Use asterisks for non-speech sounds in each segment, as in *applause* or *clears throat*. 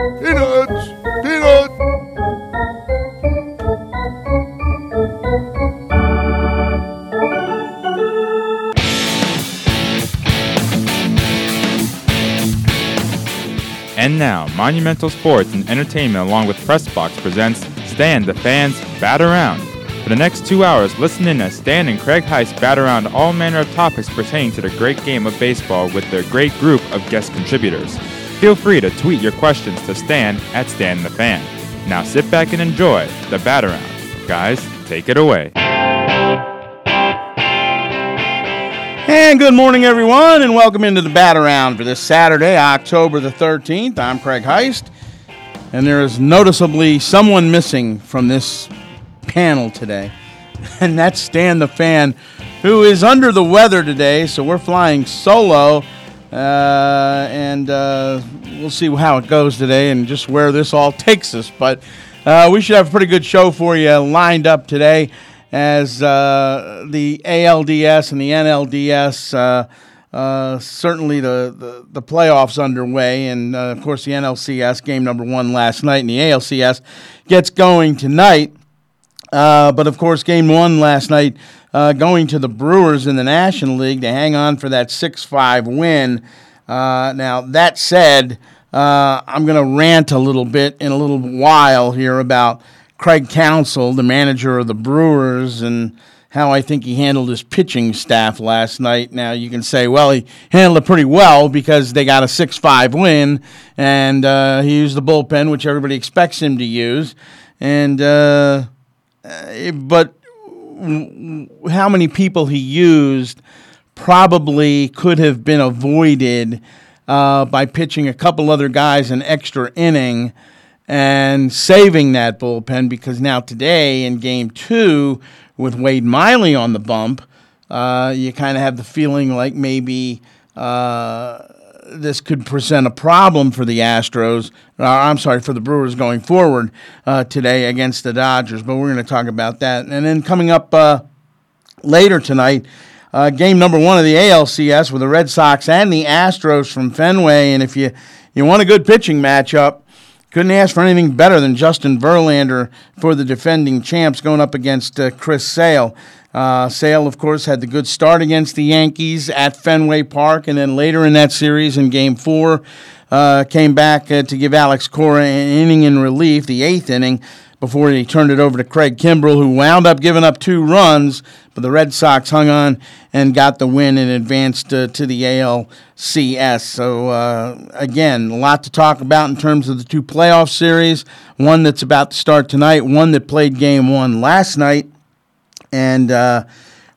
Peanuts! Peanuts! And now, Monumental Sports and Entertainment along with Pressbox presents Stan the Fans Bat Around. For the next two hours, listen in as Stan and Craig Heist bat around all manner of topics pertaining to the great game of baseball with their great group of guest contributors. Feel free to tweet your questions to Stan at Stan the Fan. Now sit back and enjoy the bat around. Guys, take it away. And good morning, everyone, and welcome into the Bat Around for this Saturday, October the 13th. I'm Craig Heist, and there is noticeably someone missing from this panel today, *laughs* and that's Stan the Fan, who is under the weather today, so we're flying solo, and uh, we'll see how it goes today and just where this all takes us. But uh, we should have a pretty good show for you lined up today as uh, the ALDS and the NLDS. Uh, uh, certainly the, the, the, playoffs underway, and uh, of course the NLCS game number one last night, and the ALCS gets going tonight. Uh, but of course, game one last night uh, going to the Brewers in the National League to hang on for that 6 5 win. now, that said, I'm going to rant a little bit in a little while here about Craig Counsell, the manager of the Brewers, and how I think he handled his pitching staff last night. Now you can say, well, he handled it pretty well because they got a six-five win, and uh, he used the bullpen, which everybody expects him to use. And uh, but how many people he used probably could have been avoided uh, by pitching a couple other guys an extra inning and saving that bullpen because now today in game two with Wade Miley on the bump, uh, you kind of have the feeling like maybe uh, this could present a problem for the Astros. Uh, I'm sorry, for the Brewers going forward uh, today against the Dodgers. But we're going to talk about that. And then coming up uh, later tonight, uh, game number one of the ALCS with the Red Sox and the Astros from Fenway. And if you, you want a good pitching matchup, couldn't ask for anything better than Justin Verlander for the defending champs going up against uh, Chris Sale. Uh, Sale, of course, had the good start against the Yankees at Fenway Park, and then later in that series, in Game Four, uh, came back uh, to give Alex Cora an inning in relief, the eighth inning, before he turned it over to Craig Kimbrel, who wound up giving up two runs, but the Red Sox hung on and got the win and advanced uh, to the ALCS. So, uh, again, a lot to talk about in terms of the two playoff series. One that's about to start tonight, one that played game one last night. And uh,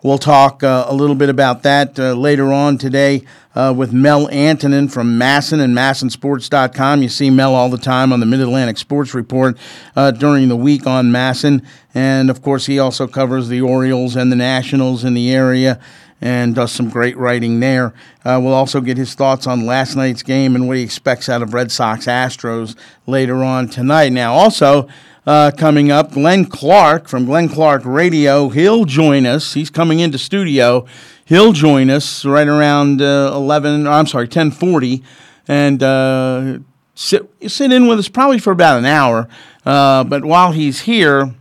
we'll talk uh, a little bit about that uh, later on today uh, with Mel Antonen from MASN and MASNsports.com. You see Mel all the time on the Mid Atlantic Sports Report uh, during the week on MASN, And of course, he also covers the Orioles and the Nationals in the area and does some great writing there. Uh, we'll also get his thoughts on last night's game and what he expects out of Red Sox Astros later on tonight. Now, also, uh, coming up. Glenn Clark from Glenn Clark Radio. He'll join us. He's coming into studio he'll join us right around uh, 11, I'm sorry, 1040, and uh, sit, sit in with us probably for about an hour. Uh, but while he's here,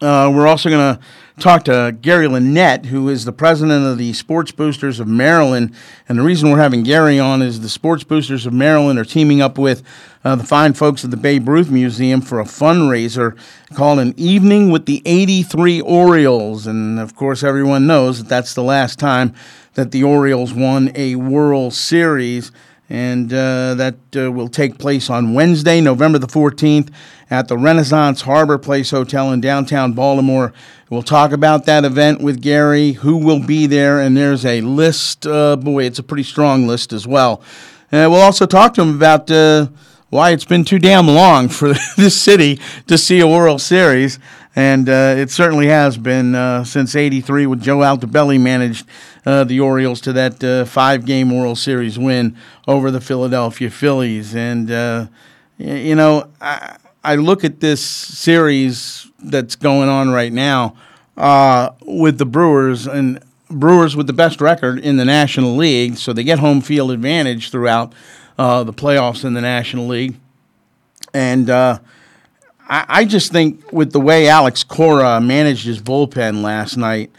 uh, we're also going to talk to Gary Lenet, who is the president of the Sports Boosters of Maryland. And the reason we're having Gary on is the Sports Boosters of Maryland are teaming up with uh, the fine folks at the Babe Ruth Museum for a fundraiser called An Evening with the 83 Orioles. And of course, everyone knows that that's the last time that the Orioles won a World Series and uh, that uh, will take place on Wednesday, November the 14th, at the Renaissance Harbor Place Hotel in downtown Baltimore. We'll talk about that event with Gary, who will be there, and there's a list. Uh, boy, it's a pretty strong list as well. And we'll also talk to him about uh, why it's been too damn long for *laughs* this city to see a World Series. And uh, it certainly has been uh, since '83 when Joe Altobelli managed uh, the Orioles to that uh, five-game World Series win over the Philadelphia Phillies. And uh, you know, I, I, look at this series that's going on right now uh, with the Brewers and Brewers with the best record in the National League, so they get home field advantage throughout the playoffs in the National League. And uh, I, I, just think with the way Alex Cora managed his bullpen last night,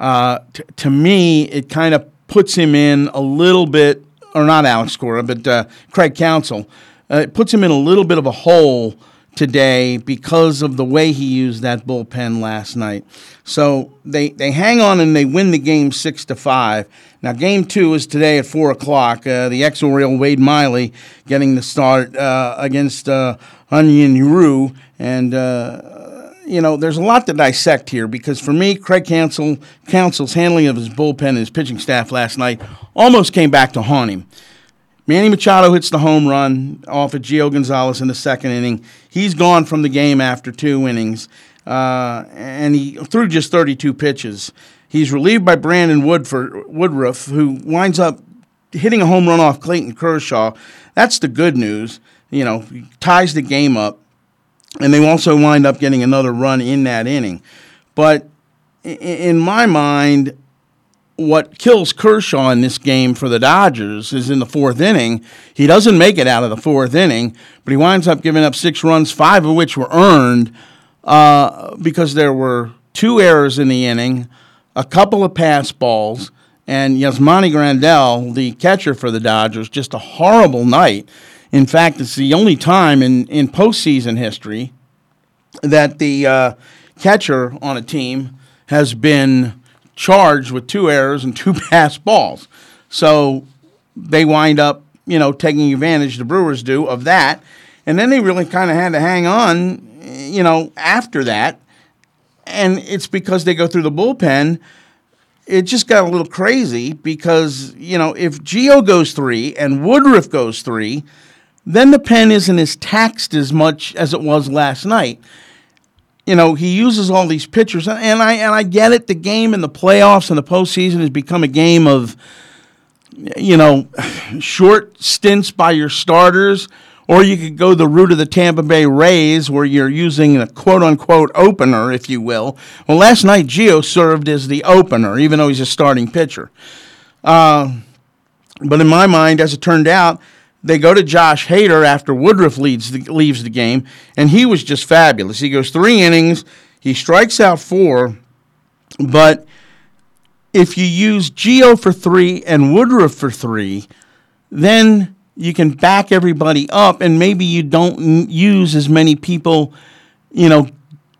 uh, t- to me, it kind of puts him in a little bit, or not Alex Cora, but uh, Craig Counsell. Uh, it puts him in a little bit of a hole today because of the way he used that bullpen last night. So they, they hang on and they win the game six to five. Now game two is today at four o'clock. Uh, the ex Oriole Wade Miley getting the start uh, against uh, Ryu, and uh, you know there's a lot to dissect here because for me, Craig Counsell Counsell's handling of his bullpen and his pitching staff last night almost came back to haunt him. Manny Machado hits the home run off of Gio Gonzalez in the second inning. He's gone from the game after two innings, uh, and he threw just 32 pitches. He's relieved by Brandon Woodford, Woodruff, who winds up hitting a home run off Clayton Kershaw. That's the good news. You know, ties the game up, and they also wind up getting another run in that inning. But in my mind, what kills Kershaw in this game for the Dodgers is in the fourth inning. He doesn't make it out of the fourth inning, but he winds up giving up six runs, five of which were earned uh, because there were two errors in the inning, a couple of pass balls, and Yasmani Grandal, the catcher for the Dodgers, just a horrible night. In fact, it's the only time in, in postseason history that the uh, catcher on a team has been charged with two errors and two *laughs* pass balls. So they wind up, you know, taking advantage, the Brewers do, of that. And then they really kind of had to hang on, you know, after that. And it's because they go through the bullpen. It just got a little crazy because, you know, if Gio goes three and Woodruff goes three, then the pen isn't as taxed as much as it was last night you know, he uses all these pitchers, and I and I get it. The game in the playoffs and the postseason has become a game of, you know, short stints by your starters, or you could go the route of the Tampa Bay Rays, where you're using a quote unquote opener, if you will. Well, last night Gio served as the opener, even though he's a starting pitcher. Uh, but in my mind, as it turned out, they go to Josh Hader after Woodruff leads the, leaves the game, and he was just fabulous. He goes three innings, he strikes out four, but if you use Gio for three and Woodruff for three, then you can back everybody up, and maybe you don't use as many people, you know,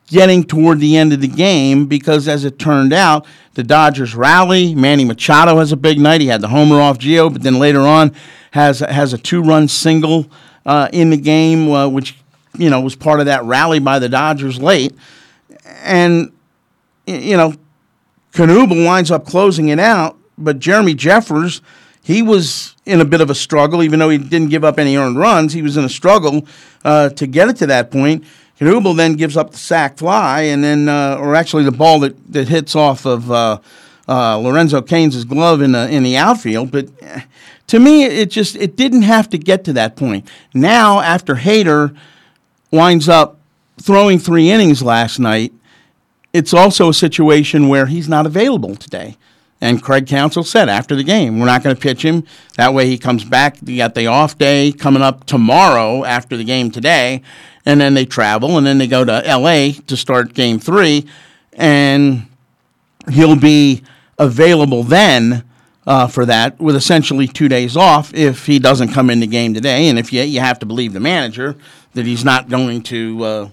getting toward the end of the game because, as it turned out, the Dodgers rally. Manny Machado has a big night. He had the homer off Gio, but then later on, has has a two run single uh, in the game, uh, which you know was part of that rally by the Dodgers late, and you know Knebel winds up closing it out, but Jeremy Jeffress. he was in a bit of a struggle, even though he didn't give up any earned runs. He was in a struggle uh, to get it to that point. Knebel then gives up the sac fly, and then, uh, or actually the ball that, that hits off of uh, uh, Lorenzo Cain's glove in the in the outfield. But eh, to me, it just it didn't have to get to that point. Now, after Hader winds up throwing three innings last night, it's also a situation where he's not available today. And Craig Counsell said after the game, we're not going to pitch him. That way he comes back. You got the off day coming up tomorrow after the game today. And then they travel and then they go to LA to start game three. And he'll be available then uh, for that with essentially two days off if he doesn't come in the game today. And if you, you have to believe the manager that he's not going to, uh,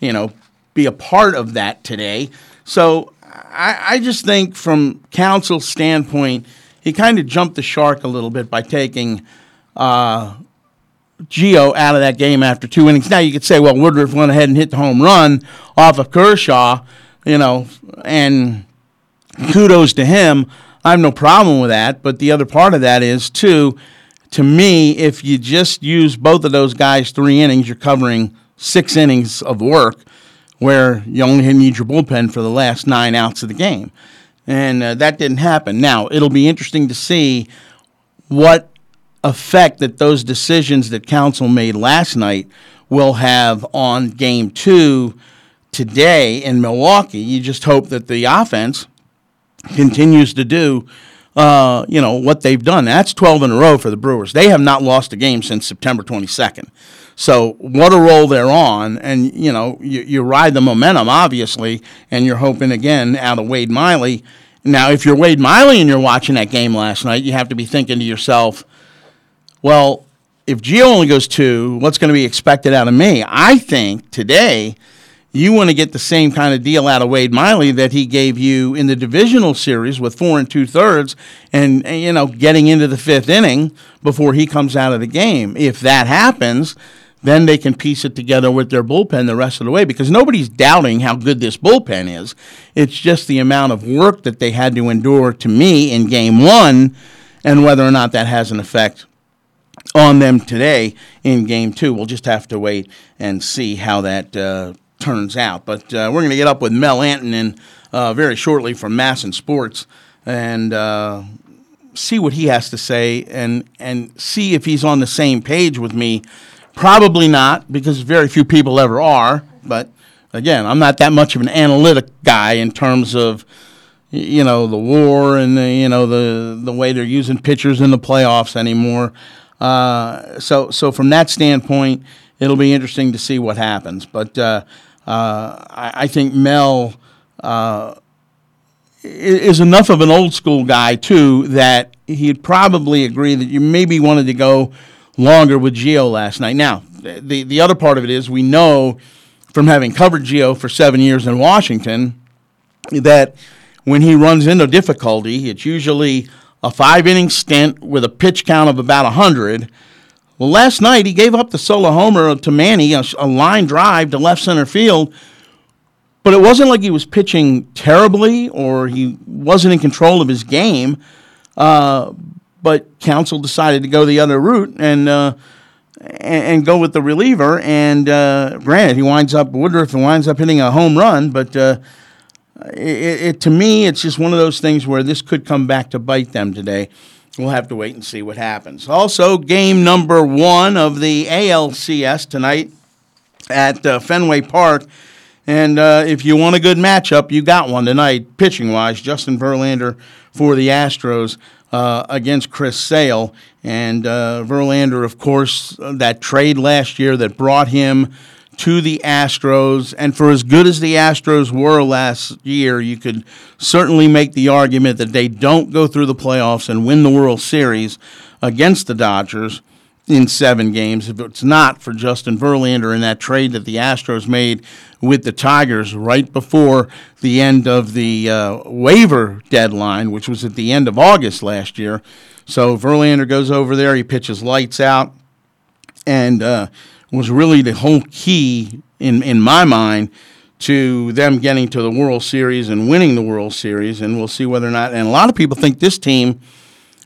you know, be a part of that today. So I, I just think from Counsell's standpoint, he kind of jumped the shark a little bit by taking uh, Gio out of that game after two innings. Now you could say, well, Woodruff went ahead and hit the home run off of Kershaw, you know, and kudos to him. I have no problem with that. But the other part of that is, too, to me, if you just use both of those guys three innings, you're covering six innings of work where you only need your bullpen for the last nine outs of the game. And uh, that didn't happen. Now, it'll be interesting to see what effect that those decisions that Counsell made last night will have on game two today in Milwaukee. You just hope that the offense continues to do, uh, you know, what they've done. That's 12 in a row for the Brewers. They have not lost a game since September 22nd. So what a roll they're on, and you know you, you ride the momentum obviously, and you're hoping again out of Wade Miley. Now, if you're Wade Miley and you're watching that game last night, you have to be thinking to yourself, well, if Gio only goes two, what's going to be expected out of me? I think today you want to get the same kind of deal out of Wade Miley that he gave you in the divisional series with four and two thirds, and you know getting into the fifth inning before he comes out of the game. If that happens, then they can piece it together with their bullpen the rest of the way because nobody's doubting how good this bullpen is. It's just the amount of work that they had to endure to me in game one and whether or not that has an effect on them today in game two. We'll just have to wait and see how that uh, turns out. But uh, we're going to get up with Mel Antonen uh, very shortly from MASN Sports and uh, see what he has to say and, and see if he's on the same page with me. Probably not, because very few people ever are. But again, I'm not that much of an analytic guy in terms of you know the war and the, you know the the way they're using pitchers in the playoffs anymore. Uh, so so from that standpoint, it'll be interesting to see what happens. But uh, uh, I, I, think Mel uh, is enough of an old school guy too that he'd probably agree that you maybe wanted to go longer with Gio last night. Now the the other part of it is we know from having covered Gio for seven years in Washington that when he runs into difficulty, it's usually a five inning stint with a pitch count of about 100. Well, last night he gave up the solo homer to Manny, a, a, line drive to left center field, but it wasn't like he was pitching terribly or he wasn't in control of his game. Uh, but Counsell decided to go the other route and, uh, and, go with the reliever. And uh, granted, he winds up Woodruff and winds up hitting a home run, but uh, it, it, to me, it's just one of those things where this could come back to bite them today. We'll have to wait and see what happens. Also, game number one of the ALCS tonight at uh, Fenway Park. And uh, if you want a good matchup, you got one tonight, pitching wise. Justin Verlander for the Astros uh, against Chris Sale. And uh, Verlander, of course, that trade last year that brought him to the Astros. And for as good as the Astros were last year, you could certainly make the argument that they don't go through the playoffs and win the World Series against the Dodgers in seven games. If it's not for Justin Verlander and that trade that the Astros made with the Tigers right before the end of the uh, waiver deadline, which was at the end of August last year. So Verlander goes over there, he pitches lights out, and uh, was really the whole key in in my mind to them getting to the World Series and winning the World Series. And we'll see whether or not. And a lot of people think this team,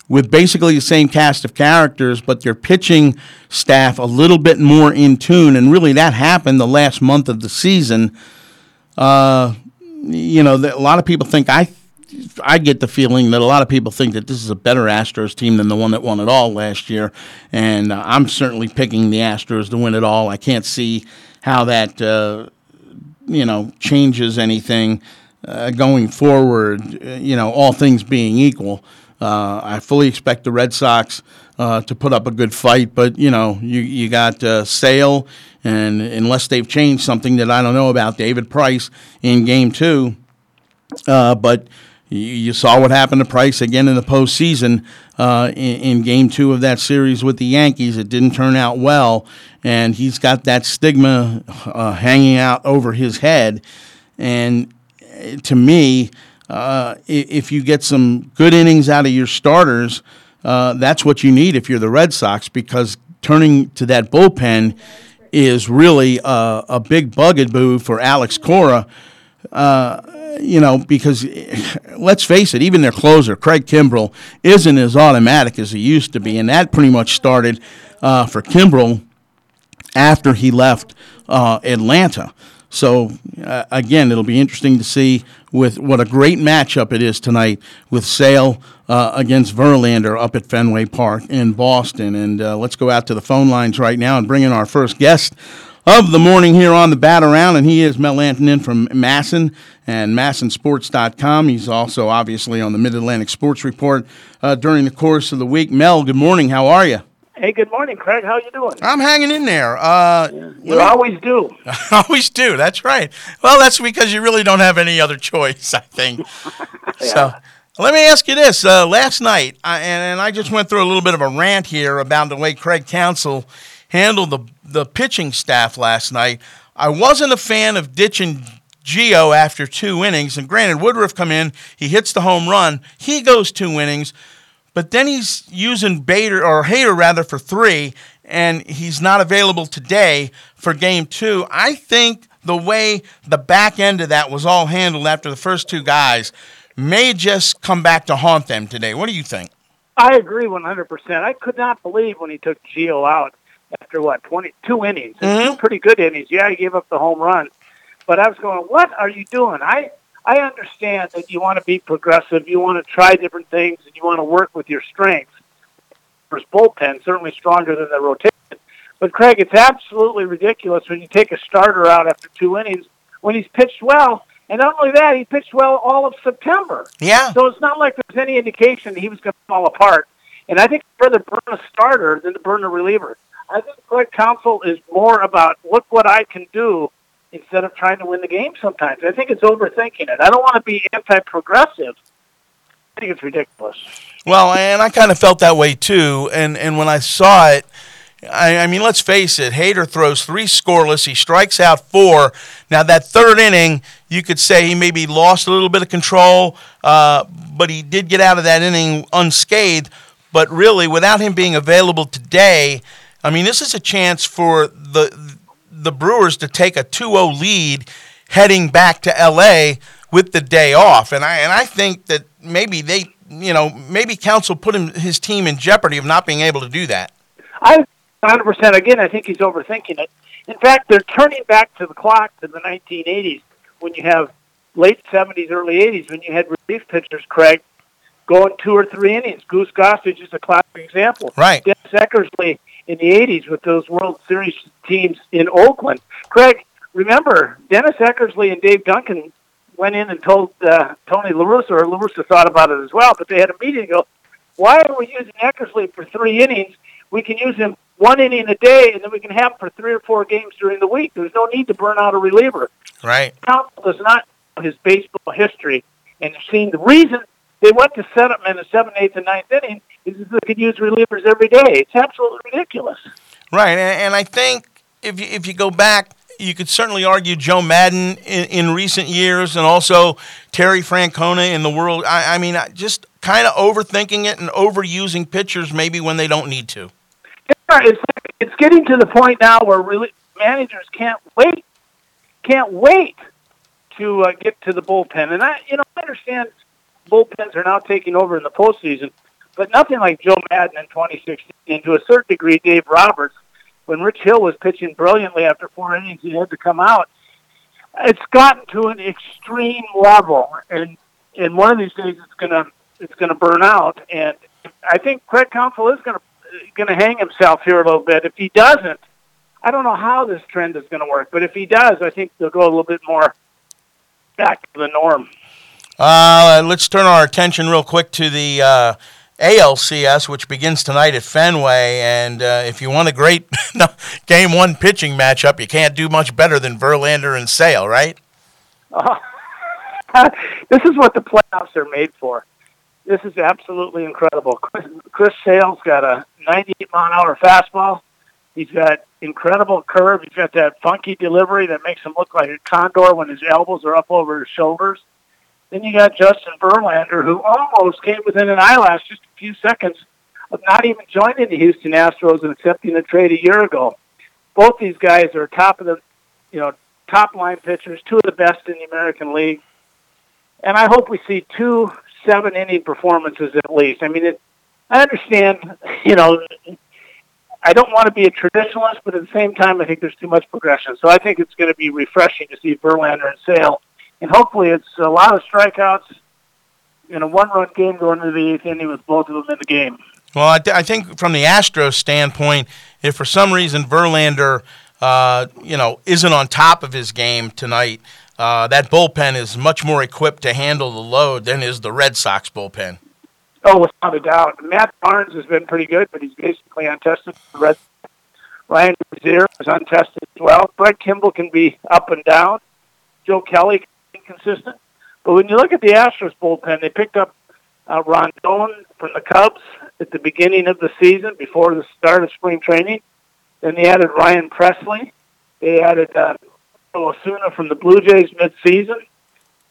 with basically the same cast of characters, but their pitching staff a little bit more in tune, and really that happened the last month of the season. Uh, you know, a lot of people think I I get the feeling that a lot of people think that this is a better Astros team than the one that won it all last year, and uh, I'm certainly picking the Astros to win it all. I can't see how that uh, you know changes anything uh, going forward. Uh, you know, all things being equal, uh, I fully expect the Red Sox uh, to put up a good fight, but you know, you you got Sale, and unless they've changed something that I don't know about, David Price in Game Two. But you saw what happened to Price again in the postseason uh, in, in, Game Two of that series with the Yankees. It didn't turn out well, and he's got that stigma uh, hanging out over his head. And uh, to me, uh, if you get some good innings out of your starters, uh, that's what you need if you're the Red Sox, because turning to that bullpen is really a, a big bugaboo for Alex Cora. Uh, you know, because *laughs* let's face it, even their closer, Craig Kimbrel, isn't as automatic as he used to be. And that pretty much started uh, for Kimbrel after he left uh, Atlanta. So, uh, again, it'll be interesting to see with what a great matchup it is tonight with Sale uh, against Verlander up at Fenway Park in Boston. And let's go out to the phone lines right now and bring in our first guest of the morning here on the Bat Around, and he is Mel Antonen from MASN and MASNsports.com. He's also obviously on the Mid Atlantic Sports Report uh, during the course of the week. Mel, good morning. How are you? Hey, good morning, Craig. How are you doing? I'm hanging in there. Uh, You always do. *laughs* always do. That's right. Well, that's because you really don't have any other choice, I think. *laughs* So, let me ask you this: uh, Last night, I, and, and I just went through a little bit of a rant here about the way Craig Counsell handled the the pitching staff last night. I wasn't a fan of ditching Gio after two innings, and granted, Woodruff come in, he hits the home run, he goes two innings. But then he's using Bader or Hader rather for three, and he's not available today for game two. I think the way the back end of that was all handled after the first two guys may just come back to haunt them today. What do you think? I agree 100%. I could not believe when he took Gio out after what, 22 innings. And Two mm-hmm. pretty good innings. Yeah, he gave up the home run. But I was going, what are you doing? I I understand that you want to be progressive, you want to try different things, and you want to work with your strengths. His bullpen certainly stronger than the rotation. But Craig, it's absolutely ridiculous when you take a starter out after two innings when he's pitched well. And not only that, he pitched well all of September. Yeah. So it's not like there's any indication he was going to fall apart. And I think I'd rather burn a starter than to burn a reliever. I think Craig Counsell is more about look what I can do instead of trying to win the game sometimes. I think it's overthinking it. I don't want to be anti-progressive. I think it's ridiculous. Well, and I kind of felt that way too. And and when I saw it, I, I mean, let's face it. Hader throws three scoreless. He strikes out four. Now that third inning, you could say he maybe lost a little bit of control, uh, but he did get out of that inning unscathed. But really, without him being available today, I mean, this is a chance for the the Brewers to take a 2-0 lead heading back to LA with the day off. And I and I think that maybe they, you know, maybe Counsell put him his team in jeopardy of not being able to do that. I 100% again, I think he's overthinking it. In fact, they're turning back to the clock to the 1980s when you have late 70s, early 80s when you had relief pitchers, Craig, going two or three innings. Goose Gossage is a classic example. Right. Dennis Eckersley in the 80s with those World Series teams in Oakland. Craig, remember, Dennis Eckersley and Dave Duncan went in and told uh, Tony La Russa, or La Russa thought about it as well, but they had a meeting and go, why are we using Eckersley for three innings? We can use him one inning a day, and then we can have him for three or four games during the week. There's no need to burn out a reliever. Right. Counsell does not know his baseball history and seen the reason they went to set him in the seventh, eighth, and ninth inning they could use relievers every day. It's absolutely ridiculous. Right. And, and I think if you, if you go back, you could certainly argue Joe Maddon in, in recent years and also Terry Francona in the world. I, I mean, just kind of overthinking it and overusing pitchers maybe when they don't need to. It's, it's getting to the point now where really managers can't wait, can't wait to uh, get to the bullpen. And I, you know, I understand bullpens are now taking over in the postseason, but nothing like Joe Maddon in 2016, and to a certain degree, Dave Roberts, when Rich Hill was pitching brilliantly after four innings, he had to come out. It's gotten to an extreme level, and and one of these days it's gonna it's gonna burn out. And I think Craig Counsell is gonna gonna hang himself here a little bit. If he doesn't, I don't know how this trend is gonna work. But if he does, I think they'll go a little bit more back to the norm. Uh, let's turn our attention real quick to the uh, ALCS, which begins tonight at Fenway. And uh, if you want a great *laughs* game one pitching matchup, you can't do much better than Verlander and Sale, right? *laughs* this is what the playoffs are made for. This is absolutely incredible. Chris, Chris Sale's got a 98 mile an hour fastball. He's got incredible curve. He's got that funky delivery that makes him look like a condor when his elbows are up over his shoulders. Then you got Justin Verlander, who almost came within an eyelash, just a few seconds, of not even joining the Houston Astros and accepting the trade a year ago. Both these guys are top of the, you know, top line pitchers, two of the best in the American League. And I hope we see two seven inning performances at least. I mean, it, I understand, *laughs* you know, I don't want to be a traditionalist, but at the same time, I think there's too much progression. So I think it's going to be refreshing to see Verlander and Sale, and hopefully it's a lot of strikeouts in a one-run game going into the eighth inning with both of them in the game. Well, I, th- I think from the Astros standpoint, if for some reason Verlander, uh, you know, isn't on top of his game tonight, uh, that bullpen is much more equipped to handle the load than is the Red Sox bullpen. Oh, without a doubt. Matt Barnes has been pretty good, but he's basically untested. Ryan Rozier is untested as well. Brett Kimbrel can be up and down. Joe Kelly inconsistent. But when you look at the Astros bullpen, they picked up uh, Rondon from the Cubs at the beginning of the season before the start of spring training. Then they added Ryan Pressly. They added uh, Osuna from the Blue Jays mid-season.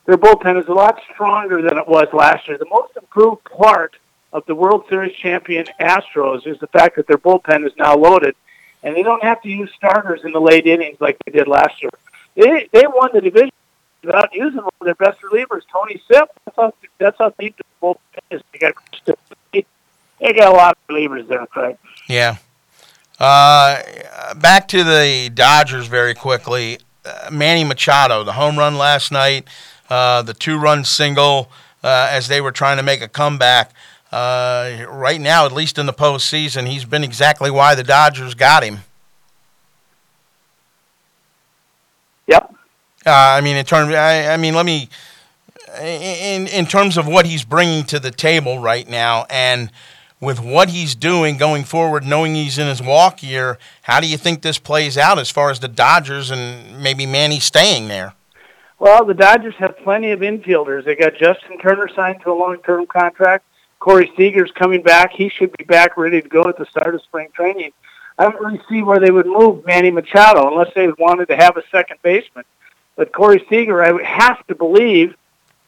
Their bullpen is a lot stronger than it was last year. The most improved part of the World Series champion Astros is the fact that their bullpen is now loaded, and they don't have to use starters in the late innings like they did last year. They they won the division without using one of their best relievers, Tony Sipp. That's how that's how deep the bullpen is. They got they got a lot of relievers there, Craig. Yeah. Uh, back to the Dodgers very quickly. Uh, Manny Machado, the home run last night, uh, the two-run single uh, as they were trying to make a comeback. Uh, right now, at least in the postseason, he's been exactly why the Dodgers got him. Yep. Uh, I mean, in terms, I, I mean, let me, in in terms of what he's bringing to the table right now, and with what he's doing going forward, knowing he's in his walk year, how do you think this plays out as far as the Dodgers and maybe Manny staying there? Well, the Dodgers have plenty of infielders. They got Justin Turner signed to a long-term contract. Corey Seager's coming back. He should be back ready to go at the start of spring training. I don't really see where they would move Manny Machado unless they wanted to have a second baseman. But Corey Seager, I have to believe,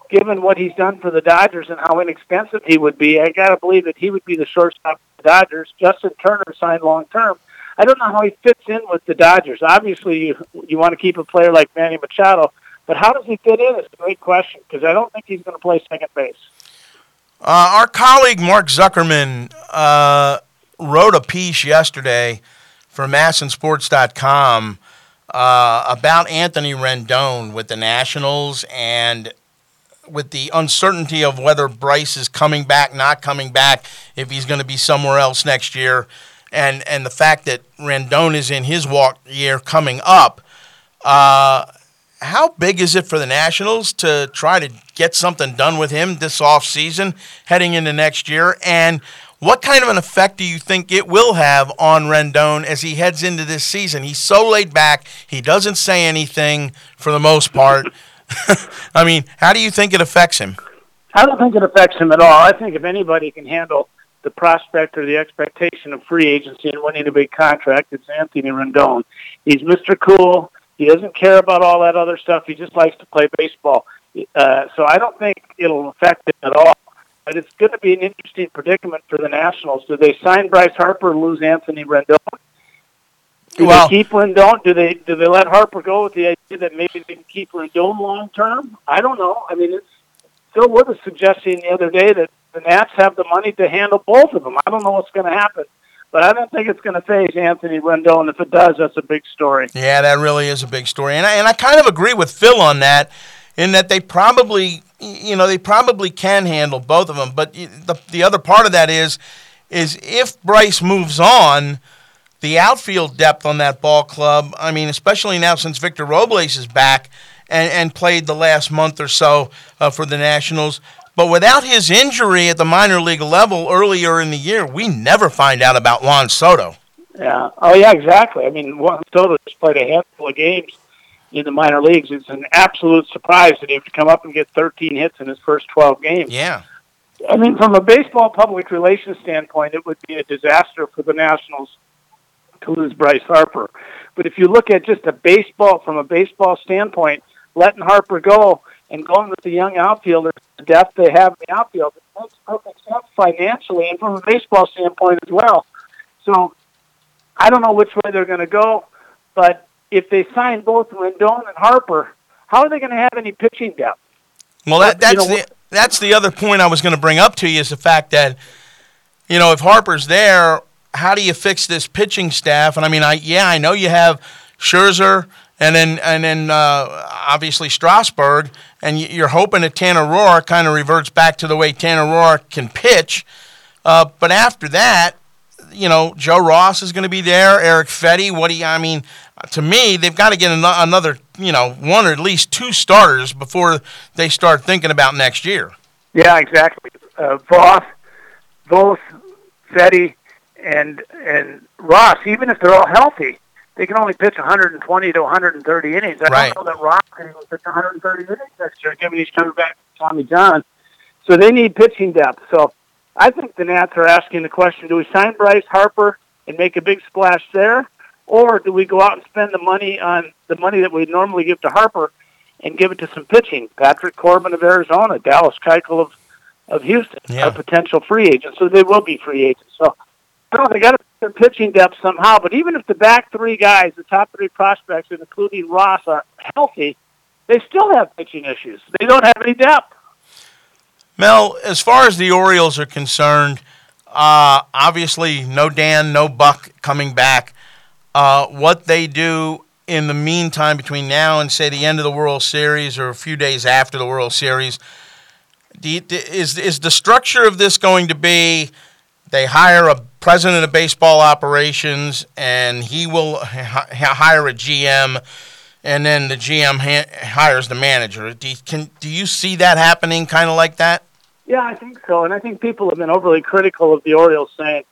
given what he's done for the Dodgers and how inexpensive he would be, I got to believe that he would be the shortstop for the Dodgers. Justin Turner signed long term. I don't know how he fits in with the Dodgers. Obviously, you you want to keep a player like Manny Machado, but how does he fit in? It's a great question because I don't think he's going to play second base. Uh, our colleague Mark Zuckerman uh, wrote a piece yesterday for MASNsports.com uh, about Anthony Rendon with the Nationals and with the uncertainty of whether Bryce is coming back, not coming back, if he's going to be somewhere else next year, and and the fact that Rendon is in his walk year coming up. Uh, how big is it for the Nationals to try to get something done with him this off season, heading into next year? And what kind of an effect do you think it will have on Rendon as he heads into this season? He's so laid back. He doesn't say anything for the most part. *laughs* I mean, how do you think it affects him? I don't think it affects him at all. I think if anybody can handle the prospect or the expectation of free agency and winning a big contract, it's Anthony Rendon. He's Mr. Cool. He doesn't care about all that other stuff. He just likes to play baseball. Uh, so I don't think it'll affect him at all. But it's going to be an interesting predicament for the Nationals. Do they sign Bryce Harper and lose Anthony Rendon? Do well, they keep Rendon? Do they do they let Harper go with the idea that maybe they can keep Rendon long term? I don't know. I mean, it's Phil Wood was suggesting the other day that the Nats have the money to handle both of them. I don't know what's going to happen, but I don't think it's going to phase Anthony Rendon. If it does, that's a big story. Yeah, that really is a big story, and I, and I kind of agree with Phil on that, in that they probably you know they probably can handle both of them. But the the other part of that is is if Bryce moves on the outfield depth on that ball club, I mean, especially now since Victor Robles is back and, and played the last month or so uh, for the Nationals. But without his injury at the minor league level earlier in the year, we never find out about Juan Soto. Yeah. Oh, yeah, exactly. I mean, Juan Soto just played a handful of games in the minor leagues. It's an absolute surprise that he would come up and get 13 hits in his first 12 games. Yeah. I mean, from a baseball public relations standpoint, it would be a disaster for the Nationals to lose Bryce Harper. But if you look at just a baseball, from a baseball standpoint, letting Harper go and going with the young outfielders, the depth they have in the outfield, it makes perfect sense financially and from a baseball standpoint as well. So I don't know which way they're going to go, but if they sign both Rendon and Harper, how are they going to have any pitching depth? Well, that, that's you know, the that's the other point I was going to bring up to you is the fact that you know if Harper's there, how do you fix this pitching staff? And I mean, I yeah, I know you have Scherzer and then and then uh, obviously Strasburg, and you're hoping that Tanner Roark kind of reverts back to the way Tanner Roark can pitch. Uh, but after that, you know, Joe Ross is going to be there. Erick Fedde. What do you? I mean, to me, they've got to get another, you know, one or at least two starters before they start thinking about next year. Yeah, exactly. Uh, Voth, both Fetty and and Ross, even if they're all healthy, they can only pitch 120 to 130 innings. I Right. don't know that Ross can even pitch 130 innings next year, given he's coming back from Tommy John. So they need pitching depth. So I think the Nats are asking the question: Do we sign Bryce Harper and make a big splash there, or do we go out and spend the money on the money that we normally give to Harper and give it to some pitching? Patrick Corbin of Arizona, Dallas Keuchel of of Houston Yeah. are potential free agents, so they will be free agents. So I don't know, they got to put their pitching depth somehow. But even if the back three guys, the top three prospects, including Ross, are healthy, they still have pitching issues. They don't have any depth. Mel, as far as the Orioles are concerned, uh, obviously no Dan, no Buck coming back. Uh, what they do in the meantime between now and say the end of the World Series or a few days after the World Series, you, is is the structure of this going to be? They hire a president of baseball operations, and he will h- hire a GM, and then the GM ha- hires the manager. Do you, can do you see that happening, kind of like that? Yeah, I think so. And I think people have been overly critical of the Orioles saying,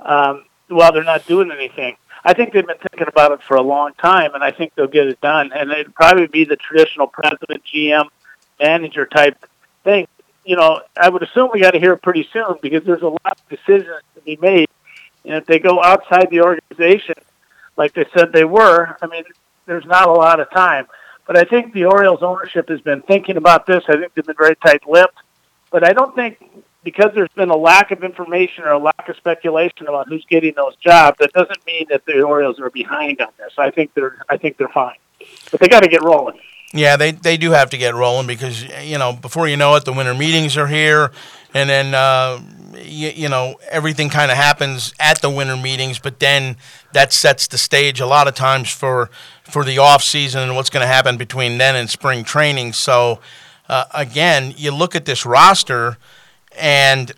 um, well, they're not doing anything. I think they've been thinking about it for a long time, and I think they'll get it done. And it'd probably be the traditional president, GM, manager type thing. You know, I would assume we got to hear it pretty soon because there's a lot of decisions to be made. And if they go outside the organization, like they said they were, I mean, there's not a lot of time. But I think the Orioles ownership has been thinking about this. I think they've been very tight-lipped. But I don't think because there's been a lack of information or a lack of speculation about who's getting those jobs, that doesn't mean that the Orioles are behind on this. I think they're I think they're fine, but they got to get rolling. Yeah, they, they do have to get rolling because you know before you know it, the winter meetings are here, and then uh, you, you know everything kind of happens at the winter meetings. But then that sets the stage a lot of times for for the off season and what's going to happen between then and spring training. So uh, again, you look at this roster, and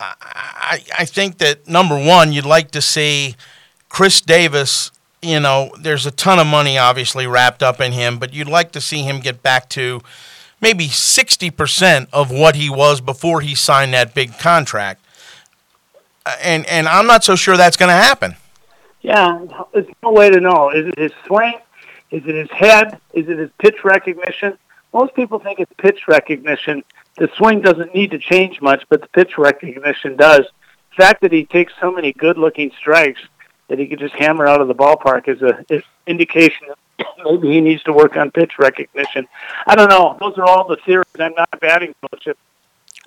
I, I I think that number one, you'd like to see Chris Davis you know, there's a ton of money obviously wrapped up in him, but you'd like to see him get back to maybe 60% of what he was before he signed that big contract. Uh, And and I'm not so sure that's going to happen. Yeah, there's no way to know. Is it his swing? Is it his head? Is it his pitch recognition? Most people think it's pitch recognition. The swing doesn't need to change much, but the pitch recognition does. The fact that he takes so many good-looking strikes that he could just hammer out of the ballpark is a is indication *laughs* maybe he needs to work on pitch recognition. I don't know. Those are all the theories. I'm not a batting coach. If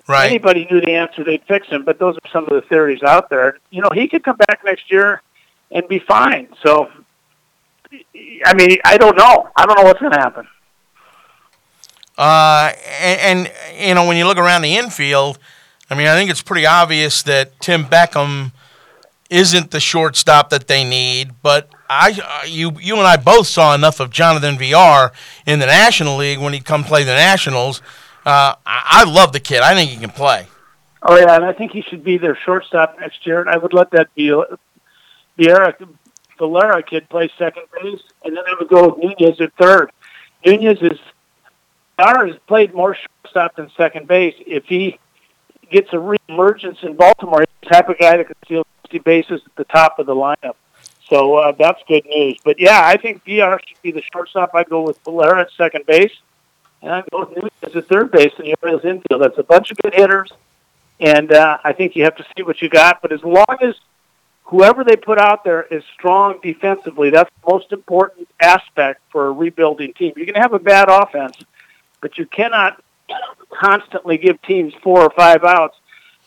Right. anybody knew the answer, they'd fix him. But those are some of the theories out there. You know, he could come back next year and be fine. So, I mean, I don't know. I don't know what's going to happen. Uh, and, and you know when you look around the infield, I mean I think it's pretty obvious that Tim Beckham isn't the shortstop that they need. But I, uh, you, you and I both saw enough of Jonathan Villar in the National League when he come play the Nationals. Uh, I, I love the kid. I think he can play. Oh yeah, and I think he should be their shortstop next year. And I would let that be Vieira, Valera kid play second base, and then I would go with Nunez at third. Nunez is has played more shortstop than second base. If he gets a reemergence in Baltimore, he's the type of guy that can steal 50 bases at the top of the lineup. So uh, that's good news. But yeah, I think Villar should be the shortstop. I'd go with Valera at second base, and I'd go with Nunez at third base in the Orioles infield. That's a bunch of good hitters, and uh, I think you have to see what you got. But as long as whoever they put out there is strong defensively, that's the most important aspect for a rebuilding team. You can have a bad offense, but you cannot constantly give teams four or five outs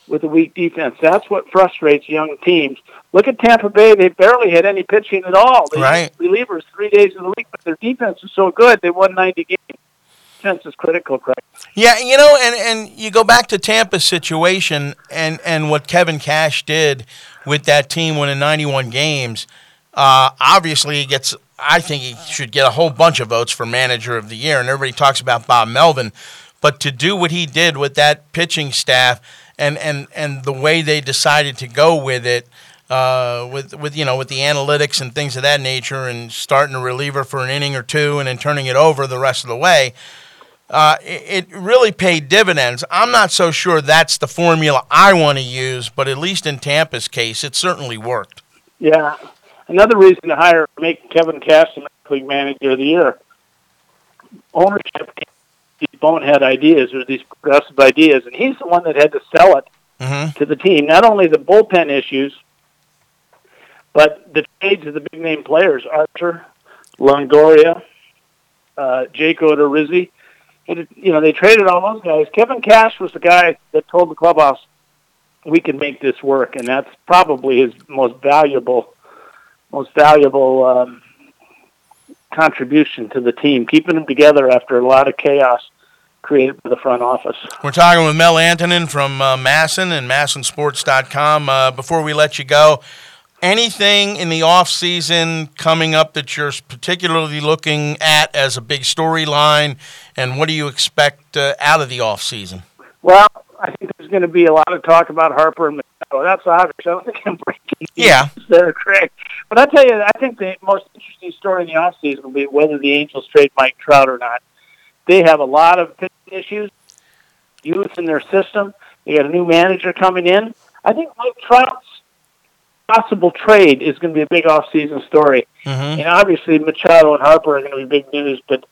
with a weak defense. That's what frustrates young teams. Look at Tampa Bay; they barely had any pitching at all. They Right. relievers three days of the week, but their defense was so good they won 90 games. Defense is critical, Craig. Yeah, you know, and, and you go back to Tampa's situation and, and what Kevin Cash did with that team winning 91 games. Uh, obviously, he gets. I think he should get a whole bunch of votes for manager of the year, and everybody talks about Bob Melvin. But to do what he did with that pitching staff and, and, and the way they decided to go with it, uh, with with you know with the analytics and things of that nature, and starting a reliever for an inning or two, and then turning it over the rest of the way uh, it, it really paid dividends. I'm not so sure that's the formula I want to use, but at least in Tampa's case, it certainly worked. Yeah. Another reason to hire, make Kevin Cash the league manager of the year. Ownership these bonehead ideas or these progressive ideas, and he's the one that had to sell it mm-hmm. to the team. Not only the bullpen issues, but the trades of the big name players, Archer, Longoria, uh, Jake Odorizzi. And, you know, they traded all those guys. Kevin Cash was the guy that told the clubhouse, we can make this work, and that's probably his most valuable, most valuable um, contribution to the team, keeping them together after a lot of chaos created by the front office. We're talking with Mel Antonen from uh, MASN and MASNsports.com. Uh, before we let you go, anything in the off season coming up that you're particularly looking at as a big storyline, and what do you expect uh, out of the off season? Well, I think there's going to be a lot of talk about Harper and Machado. That's obvious. I don't think I'm breaking yeah. there, Craig. But I tell you, I think the most interesting story in the off season will be whether the Angels trade Mike Trout or not. They have a lot of issues, youth in their system. They got a new manager coming in. I think Mike Trout's possible trade is going to be a big off-season story. Mm-hmm. And obviously, Machado and Harper are going to be big news, but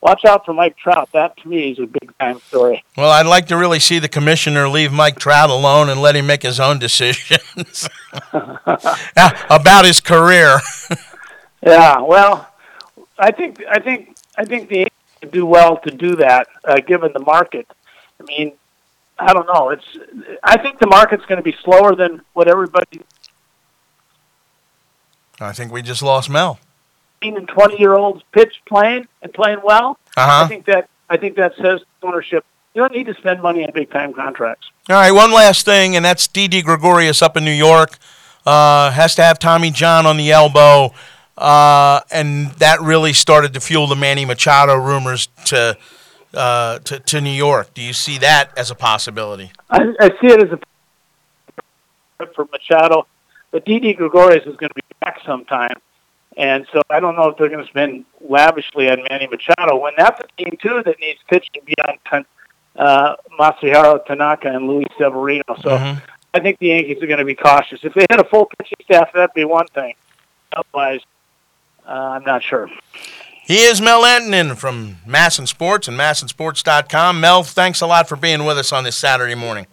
watch out for Mike Trout. That to me is a big time story. Well, I'd like to really see the commissioner leave Mike Trout alone and let him make his own decisions *laughs* about his career. *laughs* yeah, well, I think I think I think the do well to do that, uh, given the market. I mean, I don't know. It's I think the market's going to be slower than what everybody. I think we just lost Mel. And twenty year olds pitch playing and playing well. Uh-huh. I think that I think that says ownership. You don't need to spend money on big time contracts. All right, one last thing, and that's Didi Gregorius up in New York. Uh, has to have Tommy John on the elbow. Uh, and that really started to fuel the Manny Machado rumors to, uh, to to New York. Do you see that as a possibility? I, I see it as a for Machado, but Didi Gregorius is going to be back sometime, and so I don't know if they're going to spend lavishly on Manny Machado when that's a team too that needs pitching beyond uh, Masahiro Tanaka and Luis Severino. So mm-hmm. I think the Yankees are going to be cautious. If they had a full pitching staff, that'd be one thing. Otherwise, uh, I'm not sure. He is Mel Antonen from MASN Sports and MASNsports.com. Mel, thanks a lot for being with us on this Saturday morning.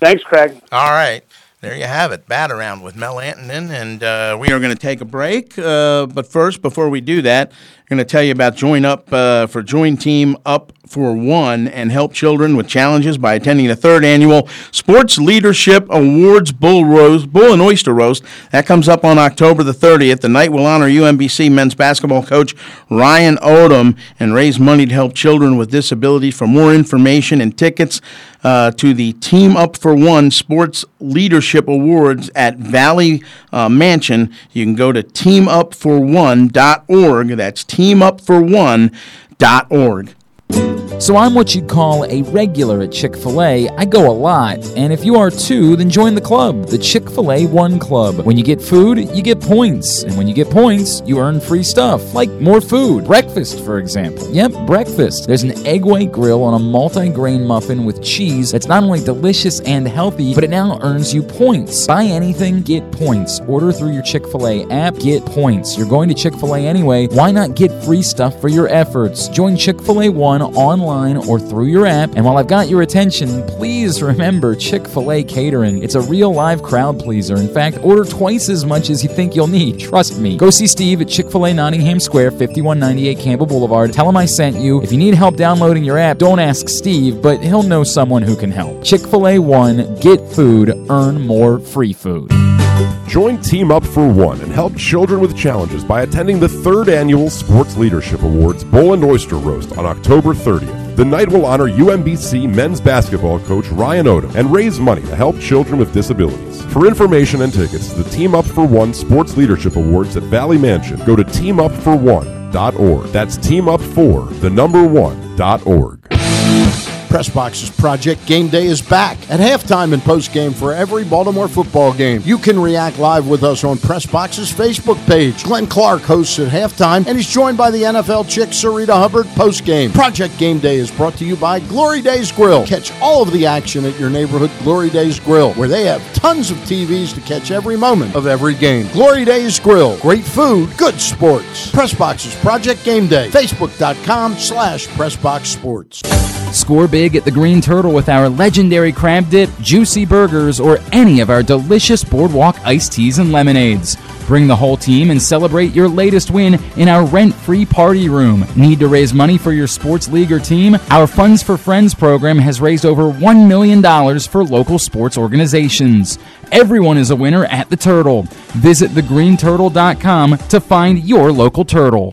Thanks, Craig. All right. There you have it. Bat around with Mel Antonen. And uh, we are going to take a break. Uh, but first, before we do that, going to tell you about Join Up uh, for Join Team Up for One and help children with challenges by attending the third annual Sports Leadership Awards Bull Roast, Bull and Oyster Roast. That comes up on October the 30th. The night will honor UMBC men's basketball coach Ryan Odom and raise money to help children with disabilities. For more information and tickets uh, to the Team Up for One Sports Leadership Awards at Valley uh, Mansion, you can go to teamupforone.org. That's teamupforone.org. So I'm what you'd call a regular at Chick fil A. I go a lot. And if you are too, then join the club, the Chick fil A One Club. When you get food, you get points. And when you get points, you earn free stuff, like more food. Breakfast, for example. Yep, breakfast. There's an egg white grill on a multi grain muffin with cheese that's not only delicious and healthy, but it now earns you points. Buy anything, get points. Order through your Chick fil A app, get points. You're going to Chick fil A anyway. Why not get free stuff for your efforts? Join Chick fil A One online or through your app. And while I've got your attention, please remember Chick fil A catering. It's a real live crowd pleaser. In fact, order twice as much as you think you'll need. Trust me. Go see Steve at Chick fil A Nottingham Square, 5198 Campbell Boulevard. Tell him I sent you. If you need help downloading your app, don't ask Steve, but he'll know someone who can help. Chick fil A 1, get food, earn more free food. Join Team Up for One and help children with challenges by attending the third annual Sports Leadership Awards Bull and Oyster Roast on October 30th. The night will honor UMBC men's basketball coach Ryan Odom and raise money to help children with disabilities. For information and tickets to the Team Up for One Sports Leadership Awards at Valley Mansion, go to teamupfor1.org. That's team up for the number one.org. Pressbox's Project Game Day is back at halftime and postgame for every Baltimore football game. You can react live with us on Press Pressbox's Facebook page. Glenn Clark hosts at halftime, and he's joined by the NFL chick Sarita Hubbard postgame. Project Game Day is brought to you by Glory Days Grill. Catch all of the action at your neighborhood Glory Days Grill, where they have tons of TVs to catch every moment of every game. Glory Days Grill. Great food, good sports. Pressbox's Project Game Day. Facebook.com slash Pressbox Sports. Score big at the Green Turtle with our legendary crab dip, juicy burgers, or any of our delicious boardwalk iced teas and lemonades. Bring the whole team and celebrate your latest win in our rent free party room. Need to raise money for your sports league or team? Our Funds for Friends program has raised over $1 million for local sports organizations. Everyone is a winner at the Turtle. Visit thegreenturtle.com to find your local turtle.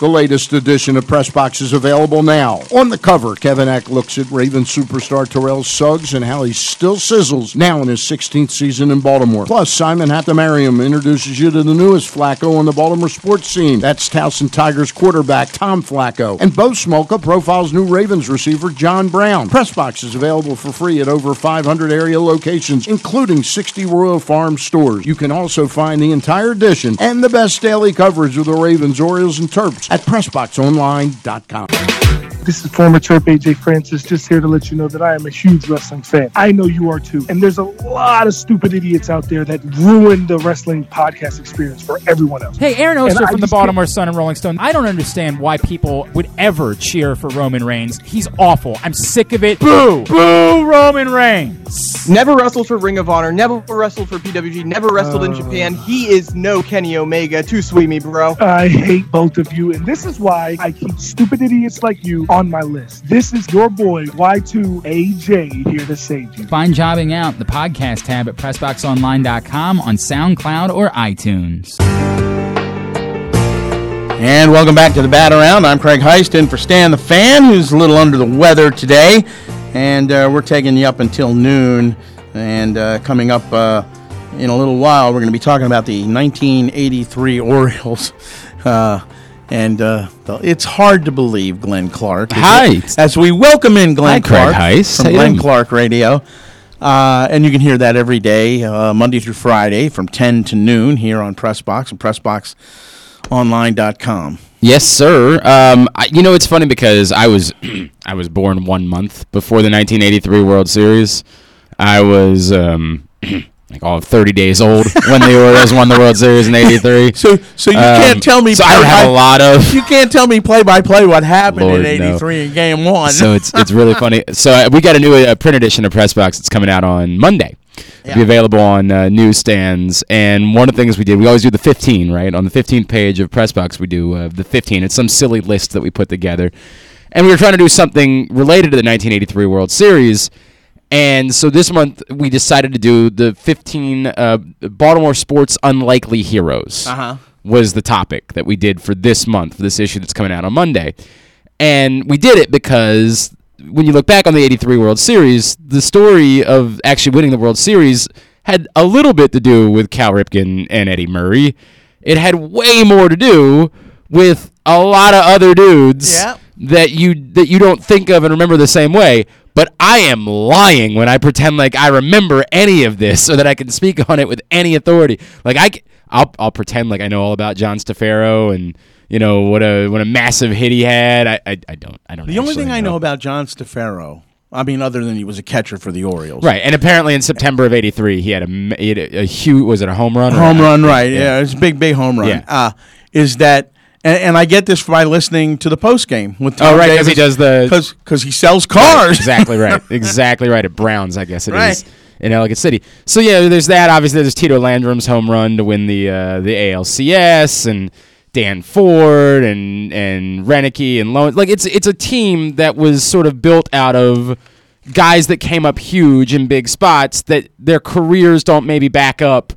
The latest edition of Press Box is available now. On the cover, Kevin Eck looks at Raven superstar Terrell Suggs and how he still sizzles now in his 16th season in Baltimore. Plus, Simon Hathamariam introduces you to the newest Flacco on the Baltimore sports scene. That's Towson Tigers quarterback Tom Flacco. And Bo Smolka profiles new Ravens receiver John Brown. Press Box is available for free at over 500 area locations, including 60 Royal Farm stores. You can also find the entire edition and the best daily coverage of the Ravens, Orioles, and Terps at PressBoxOnline.com. This is former Terp AJ Francis, just here to let you know that I am a huge wrestling fan. I know you are too. And there's a lot of stupid idiots out there that ruin the wrestling podcast experience for everyone else. Hey, Aaron And Oster I from the Baltimore Sun and Rolling Stone. I don't understand why people would ever cheer for Roman Reigns. He's awful. I'm sick of it. Boo! Boo, Roman Reigns! Never wrestled for Ring of Honor, never wrestled for PWG, never wrestled in Uh. Japan. He is no Kenny Omega. Too sweet me, bro. I hate both of you, and this is why I keep stupid idiots like you on my list. This is your boy Y2AJ here to save you. Find Jobbing Out, the podcast tab at PressBoxOnline.com on SoundCloud or iTunes. And welcome back to the Bat Around. I'm Craig Heist in for Stan the Fan, who's a little under the weather today. And uh, we're taking you up until noon. And uh, coming up uh, in a little while, we're going to be talking about the 1983 Orioles. *laughs* Uh, and uh, it's hard to believe Glenn Clark. as Hi. we- As we welcome in Glenn Hi, Clark Heist. from How Glenn? Clark Radio. Uh, and you can hear that every day, uh, Monday through Friday, from 10 to noon here on Pressbox and PressBoxOnline.com. Yes, sir. Um, I, you know, it's funny because I was *clears throat* I was born one month before the 1983 World Series. I was um, *clears throat* like all of 30 days old when the Orioles won the World Series in '83. *laughs* So, so you can't tell me. Um, So I don't have a lot of. You can't tell me play by play what happened Lord, in no. '83 in Game One. so it's it's really *laughs* funny. So uh, we got a new uh, print edition of Pressbox. It's coming out on Monday. It'll be available on uh, newsstands. And one of the things we did, we always do the 15, right? On the 15th page of Pressbox, we do uh, the 15. It's some silly list that we put together. And we were trying to do something related to the 1983 World Series. And so this month, we decided to do the 15 uh, Baltimore sports unlikely heroes Uh-huh. was the topic that we did for this month, for this issue that's coming out on Monday. And we did it because when you look back on the 83 World Series, the story of actually winning the World Series had a little bit to do with Cal Ripken and Eddie Murray. It had way more to do with a lot of other dudes that you that you don't think of and remember the same way. But I am lying when I pretend like I remember any of this so that I can speak on it with any authority. Like I, I'll, I'll pretend like I know all about John Stefero and you know what a what a massive hit he had. I, I, I don't. I don't. the only thing I know about John Stefero, I mean, other than he was a catcher for the Orioles, Right, and apparently in September of '83, he had a he had a, a huge was it a home run? home run, right? Yeah, it's a big, big home run. Yeah. Uh, is that? And, and I get this by listening to the post game with Tom Oh, right, 'cause he does the- because he sells cars. exactly right, *laughs* exactly right at Browns, I guess it is Right. in Ellicott City. So yeah, there's that. Obviously, there's Tito Landrum's home run to win the uh, the ALCS and. Dan Ford and and Roenicke and Lone like it's it's a team that was sort of built out of guys that came up huge in big spots that their careers don't maybe back up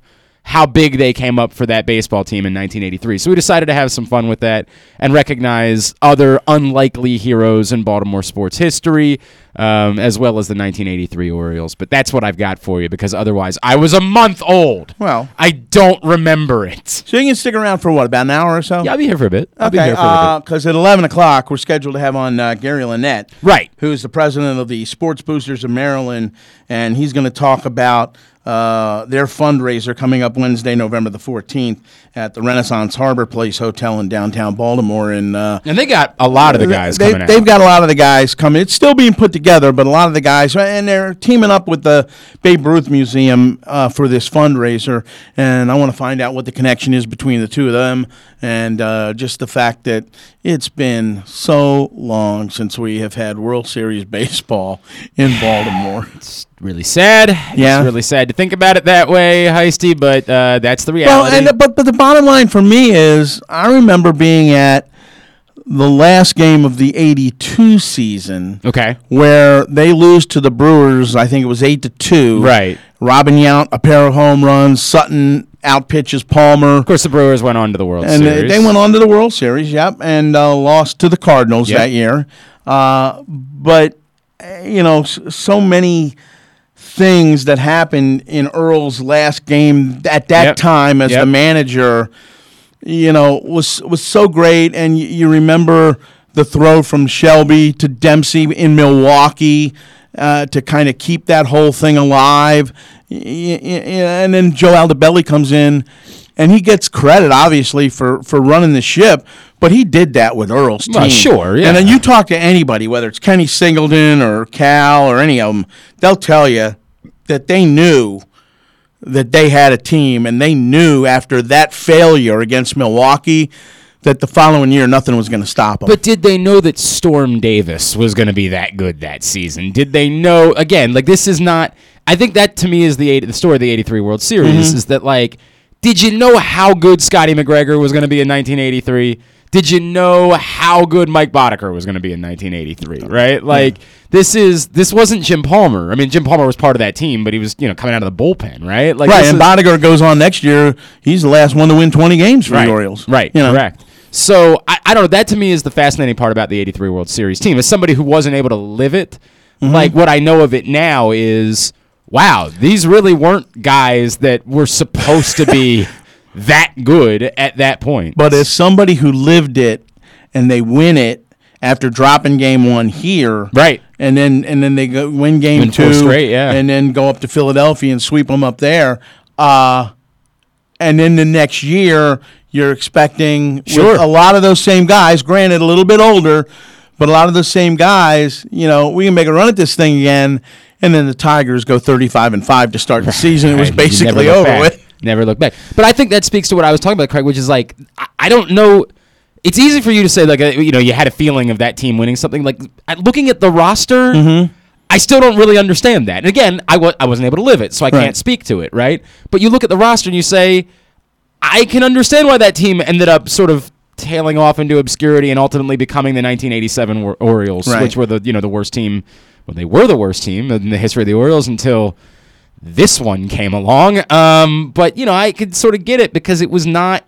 how big they came up for that baseball team in 1983. So we decided to have some fun with that and recognize other unlikely heroes in Baltimore sports history, um, as well as the 1983 Orioles. But that's what I've got for you because otherwise I was a month old. Well, I don't remember it. So you can stick around for what, about an hour or so? Yeah, I'll be here for a bit. I'll be Okay, here for a bit. because at 11 o'clock, we're scheduled to have on uh, Gary Lenet. Right. Who's the president of the Sports Boosters of Maryland, and he's going to talk about uh, their fundraiser coming up Wednesday, November the 14th at the Renaissance Harbor Place Hotel in downtown Baltimore. And, uh, And they got a lot of the guys they, coming. They've got a lot of the guys coming. It's still being put together, but a lot of the guys, and they're teaming up with the Babe Ruth Museum uh, for this fundraiser. And I want to find out what the connection is between the two of them, and uh, just the fact that it's been so long since we have had World Series baseball in *sighs* Baltimore. It's really sad. Yeah. It's really sad to think about it that way, Heisty, but uh, that's the reality. Well, and but but the bottom line for me is I remember being at the last game of the '82 season. Okay. Where they lose to the Brewers, I think it was eight to two. Right. Robin Yount, a pair of home runs. Sutton out pitches Palmer. of course, the Brewers went on to the World And they, Series. they went on to the World Series, yep, and uh, lost to the Cardinals Yep. that year. Uh, but you know, so many things that happened in Earl's last game at that Yep. time as Yep. the manager, you know, was was so great. And y- you remember the throw from Shelby to Dempsey in Milwaukee. Uh, to kind of keep that whole thing alive, and then Joe Altobelli comes in, and he gets credit obviously for for running the ship, but he did that with Earl's team. Well, sure, yeah. And then you talk to anybody, whether it's Kenny Singleton or Cal or any of them, they'll tell you that they knew that they had a team, and they knew after that failure against Milwaukee that the following year nothing was going to stop them. But did they know that Storm Davis was going to be that good that season? Did they know again? Like this is not. I think that to me is the 80, the story of the '83 World Series Mhm. is that like, did you know how good Scotty McGregor was going to be in 1983? Did you know how good Mike Boddicker was going to be in 1983? Right? Like this is this wasn't Jim Palmer. I mean, Jim Palmer was part of that team, but he was you know coming out of the bullpen, right? Like right, and is- Boddicker goes on next year. He's the last one to win 20 games for right. the Orioles. Right, You know? correct. So I, I don't know. That to me is the fascinating part about the '83 World Series team. As somebody who wasn't able to live it, Mm-hmm. like what I know of it now is, wow, these really weren't guys that were supposed to be *laughs* that good at that point. But as somebody who lived it and they win it after dropping game one here, right, and then and then they go win game Win two, straight, yeah. and then go up to Philadelphia and sweep them up there, uh, and then the next year you're expecting with Sure. a lot of those same guys, granted a little bit older, but a lot of those same guys, you know, we can make a run at this thing again. And then the Tigers go 35 and 5 to start the *laughs* season. It was Right, you never basically over back. with. Never look back. But I think that speaks to what I was talking about, Craig, which is like I, I don't know. It's easy for you to say like uh, you know you had a feeling of that team winning something. Like looking at the roster, Mm-hmm. I still don't really understand that. And again, I w- I wasn't able to live it, so I Right. can't speak to it, right? But you look at the roster and you say, I can understand why that team ended up sort of tailing off into obscurity and ultimately becoming the 1987 Or- Orioles, Right. which were the you know the worst team. Well, they were the worst team in the history of the Orioles until this one came along. Um, but you know, I could sort of get it because it was not.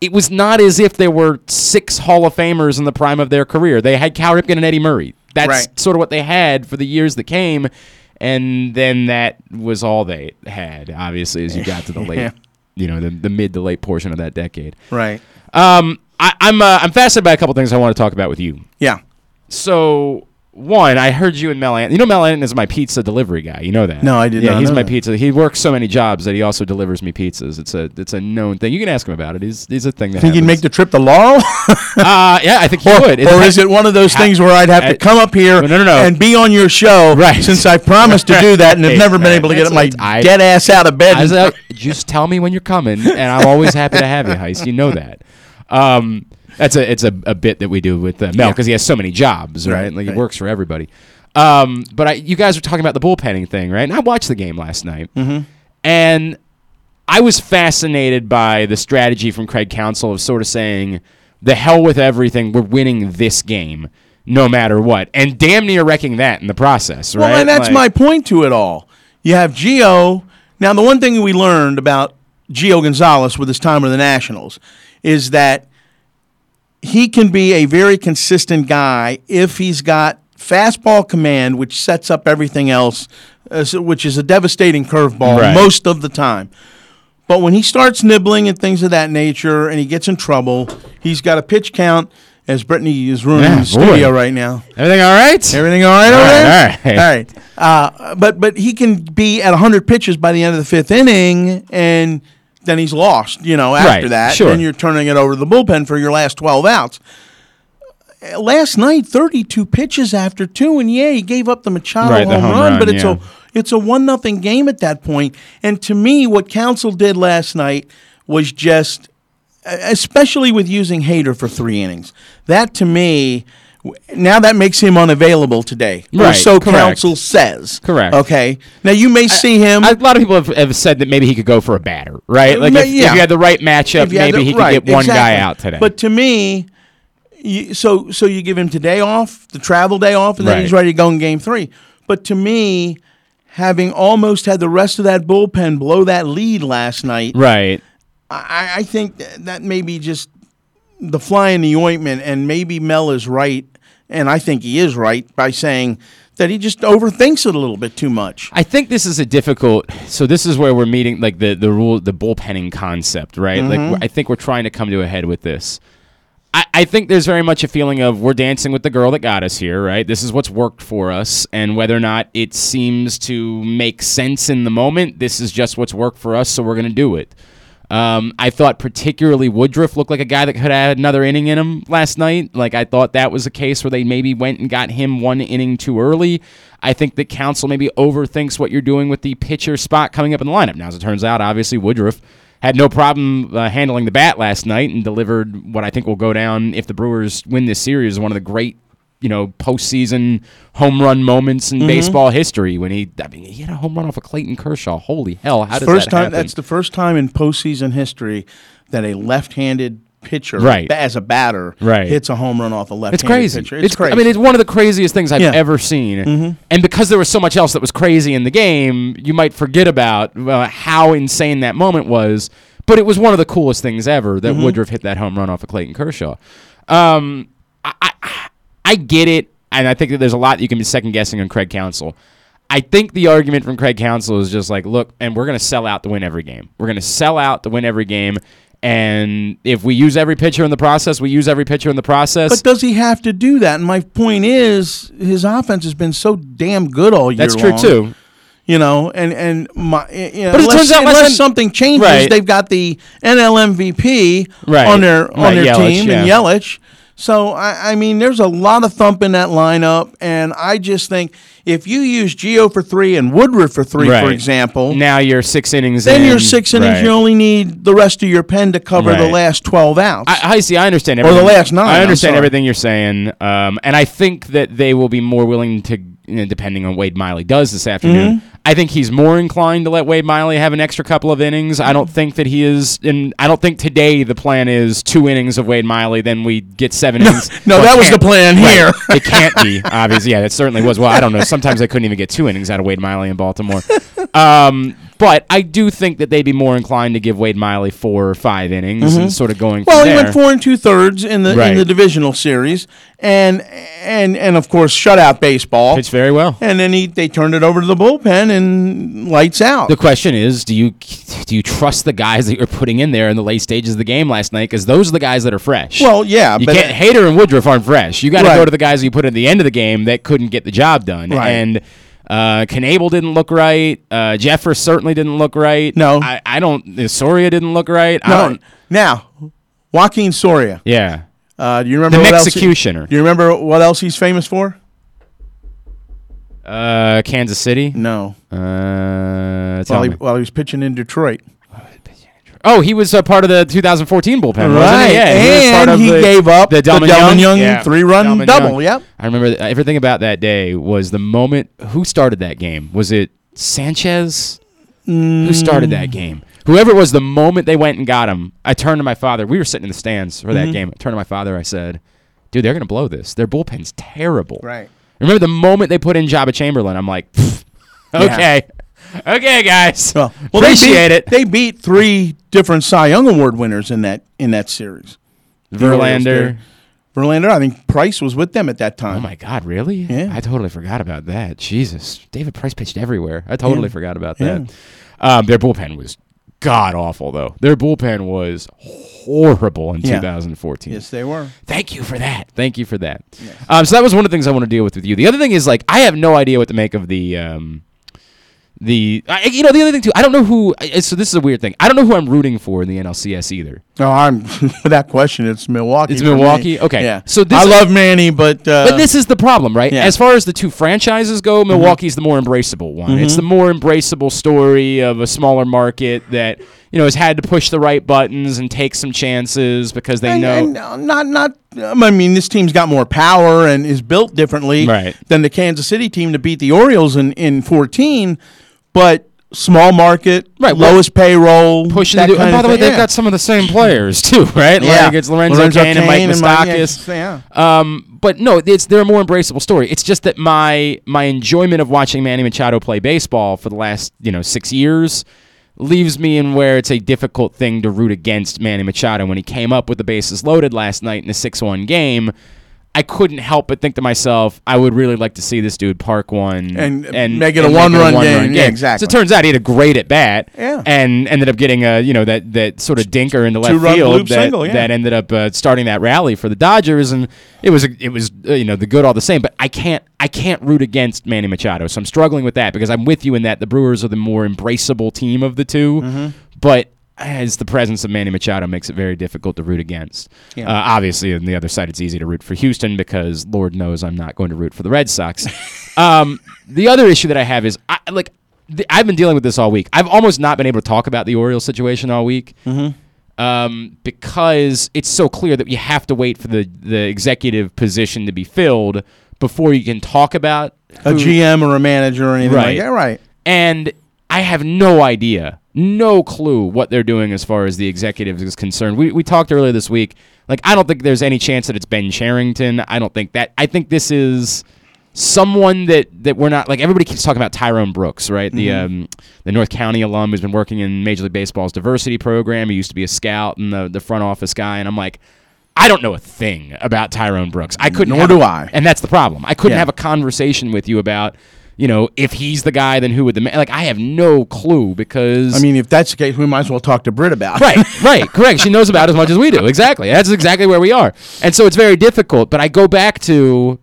It was not as if there were six Hall of Famers in the prime of their career. They had Cal Ripken and Eddie Murray. That's Right. sort of what they had for the years that came, and then that was all they had. Obviously, as you got to the *laughs* late. You know, the, the mid to late portion of that decade. Right. Um, I, I'm uh, I'm fascinated by a couple things I want to talk about with you. Yeah. So one, I heard you and Mel. You know, Mel Anton is my pizza delivery guy. You know that? No, I did Yeah, not he's know my that. pizza. He works so many jobs that he also delivers me pizzas. It's a it's a known thing. You can ask him about it. He's he's a thing that. Think you'd make the trip to Laurel? *laughs* Uh, yeah, I think he or, would. or is it one of those Ha- things where I'd have to uh, come up here no, no, no. and be on your show *laughs* Right. since I promised to do that and have never been able to get my I- dead ass out of bed? I *laughs* just tell me when you're coming, and I'm always happy to have you, Heist. You know that. Um, that's a it's a, a bit that we do with uh, Mel Yeah. because he has so many jobs, right? Right, Like right. he works for everybody. Um, but I, you guys were talking about the bullpenning thing, right? And I watched the game last night, Mhm. and I was fascinated by the strategy from Craig Counsell of sort of saying, "The hell with everything. We're winning this game." No matter what, and damn near wrecking that in the process, right? Well, and that's Like- my point to it all. You have Gio. Now, the one thing we learned about Gio Gonzalez with his time with the Nationals is that he can be a very consistent guy if he's got fastball command, which sets up everything else, uh, which is a devastating curveball Right. most of the time. But when he starts nibbling and things of that nature and he gets in trouble, he's got a pitch count, as Brittany is ruining Yeah, the studio boy. right now. Everything all right? Everything all right All over right, there? all right. All right. Uh, but but he can be at 100 pitches by the end of the fifth inning, and then he's lost. You know, after Right, that, sure. and you're turning it over to the bullpen for your last 12 outs. Last night, 32 pitches after two, and yeah, he gave up the Machado Right, the home, home run, run, but it's yeah. a it's a one nothing game at that point. And to me, what Counsell did last night was just especially with using Hader for three innings. That to me, now that makes him unavailable today, or so correct. Counsell says. Correct. Okay. Now you may see him. A lot of people have, have said that maybe he could go for a batter, right? Like if, if you had the right matchup, if you had maybe the- he could right, get one guy out today. But to me, you, so so you give him today off, the travel day off, and then Right. he's ready to go in game three. But to me, having almost had the rest of that bullpen blow that lead last night, right. I, I think th- that may be just the fly in the ointment, and maybe Mel is right, and I think he is right by saying that he just overthinks it a little bit too much. I think this is a difficult. So this is where we're meeting like the the rule, the bullpenning concept, right? Mhm. Like I think we're trying to come to a head with this. I, I think there's very much a feeling of we're dancing with the girl that got us here, right? This is what's worked for us, and whether or not it seems to make sense in the moment, this is just what's worked for us, so we're going to do it. Um, I thought particularly Woodruff looked like a guy that could have had another inning in him last night. Like I thought that was a case where they maybe went and got him one inning too early. I think that Counsell maybe overthinks what you're doing with the pitcher spot coming up in the lineup. Now, as it turns out, obviously Woodruff had no problem uh, handling the bat last night and delivered what I think will go down if the Brewers win this series one of the great, you know, postseason home run moments in Mhm. baseball history. When he, I mean, he had a home run off of Clayton Kershaw. Holy hell! How does first that time happen? that's the first time in postseason history that a left-handed pitcher, Right. as a batter, Right. hits a home run off a left-handed It's crazy. pitcher. It's, It's, crazy. I mean, it's one of the craziest things I've Yeah. ever seen. Mhm. And because there was so much else that was crazy in the game, you might forget about uh, how insane that moment was. But it was one of the coolest things ever that Mhm. Woodruff hit that home run off of Clayton Kershaw. Um, I get it, and I think that there's a lot that you can be second guessing on Craig Counsell. I think the argument from Craig Counsell is just like, look, and we're going to sell out to win every game. We're going to sell out to win every game. And if we use every pitcher in the process, we use every pitcher in the process. But does he have to do that? And my point is, his offense has been so damn good all year. That's true, long. too. You know, and and my, you know, But it unless, turns out unless something changes, Right. they've got the NL MVP Right. on their on Right, their Yelich, team and. Yelich. So I, I mean, there's a lot of thump in that lineup, and I just think if you use Gio for three and Woodruff for three, for example, now you're six innings. then in. you're six innings. Right. You only need the rest of your pen to cover the last twelve outs. I, I see. I understand. Or the last nine, I understand everything you're saying, um, and I think that they will be more willing to, you know, depending on Wade Miley does this afternoon. Mm-hmm. I think he's more inclined to let Wade Miley have an extra couple of innings. I don't think that he is, and I don't think today the plan is two innings of Wade Miley, then we get seven *laughs* innings. no, Well, that was the plan Right. here. it can't be *laughs* obviously. Yeah, it certainly was. Well, I don't know. Sometimes they couldn't even get two innings out of Wade Miley in Baltimore. *laughs* Um, but I do think that they'd be more inclined to give Wade Miley four or five innings and Mhm. sort of going. Well, he there. went four and two thirds in the in the divisional series, and and and of course shutout baseball. Pitched very well. And then he they turned it over to the bullpen and lights out. The question is, do you do you trust the guys that you're putting in there in the late stages of the game last night? Because those are the guys that are fresh. Well, yeah, you but- can't. Hader and Woodruff aren't fresh. You got to Right. go to the guys you put at the end of the game that couldn't get the job done. Right. And uh, Knebel didn't look right. Uh, Jeffress certainly didn't look right. No. I, I don't. uh, Soria didn't look right. I No. don't. Now, Joakim Soria. Yeah. Uh, do you remember The what else he- executioner. do you remember what else he's famous for? Uh, Kansas City. No. Uh, While he, while he was pitching in Detroit. Oh, he was a part of the 2014 bullpen, Right, he? Yeah, he and of he the, gave up the Delmon Delmon Young Yeah, three-run Delmon double, Young. yep. I remember th- everything about that day was the moment. Who started that game? Was it Sanchez? Who started that game? Whoever it was, the moment they went and got him, I turned to my father. We were sitting in the stands for that Mhm. game. I turned to my father. I said, "Dude, they're gonna blow this. Their bullpen's terrible." Right. Remember the moment they put in Joba Chamberlain? I'm like, "Pfft, Yeah. okay. Okay, guys. Well, Appreciate they beat, it. They beat three different Cy Young Award winners in that in that series. Verlander. Verlander. I think Price was with them at that time. Oh my God, really? Yeah. I totally forgot about that. Jesus, David Price pitched everywhere. I totally Yeah. forgot about Yeah. that. Um, their bullpen was god awful, though. Their bullpen was horrible in Yeah. 2014. Yes, they were. Thank you for that. Thank you for that. Um, so that was one of the things I want to deal with with you. The other thing is like I have no idea what to make of the um, the I, you know the other thing too. I don't know who. So this is a weird thing. I don't know who I'm rooting for in the NLCS either. No, I'm *laughs* that question. It's Milwaukee. It's. Milwaukee? Okay. Yeah. So this- I love Manny, but uh, but this is the problem, right? yeah. As far as the two franchises go, Milwaukee's the more embraceable one. It's Mhm. the more embraceable story of a smaller market that you know has had to push the right buttons and take some chances because they and, know. and, uh, not not. um, I mean, this team's got more power and is built differently Right. than the Kansas City team to beat the Orioles in in 14, but small market, Right, lowest payroll, pushing that to do. And by the way, they've Yeah. got some of the same players *laughs* too, right? Yeah. Like it's Lorenzo, Lorenzo Cain and Mike Cain and Mike- Moustakas. yeah, Um, but no, it's they're a more embraceable story. It's just that my my enjoyment of watching Manny Machado play baseball for the last you know six years leaves me in where it's a difficult thing to root against Manny Machado when he came up with the bases loaded last night in a six-one game. I couldn't help but think to myself, I would really like to see this dude park one And and make it a one-run game. Yeah, exactly. So it turns out he had a great at bat, Yeah. and ended up getting a you know that that sort of dinker in the left field that, single, yeah. that ended up uh, starting that rally for the Dodgers, and it was it was uh, you know the good all the same. But I can't I can't root against Manny Machado, so I'm struggling with that because I'm with you in that the Brewers are the more embraceable team of the 2 Mm-hmm. but. As the presence of Manny Machado makes it very difficult to root against. Yeah. Uh, obviously, on the other side, it's easy to root for Houston because Lord knows I'm not going to root for the Red Sox. *laughs* um, the other issue that I have is, I, like, th- I've been dealing with this all week. I've almost not been able to talk about the Orioles situation all week um, because it's so clear that you have to wait for the, the executive position to be filled before you can talk about a who- GM or a manager or anything like that. Right. and I have no idea, no clue what they're doing as far as the executives is concerned. We, we talked earlier this week. Like, I don't think there's any chance that it's Ben Cherington. I don't think that. I think this is someone that, that we're not like. Everybody keeps talking about Tyrone Brooks, right? The Mhm. um, the North County alum who's been working in Major League Baseball's diversity program. He used to be a scout and the the front office guy. And I'm like, I don't know a thing about Tyrone Brooks. I couldn't. Nor have do I. And that's the problem. I couldn't Yeah. have a conversation with you about. You know, if he's the guy, then who would the ma- like? I have no clue because I mean, if that's the case, we might as well talk to Britt about it. right, *laughs* right, correct. She knows about as much as we do. Exactly. That's exactly where we are. And so it's very difficult. But I go back to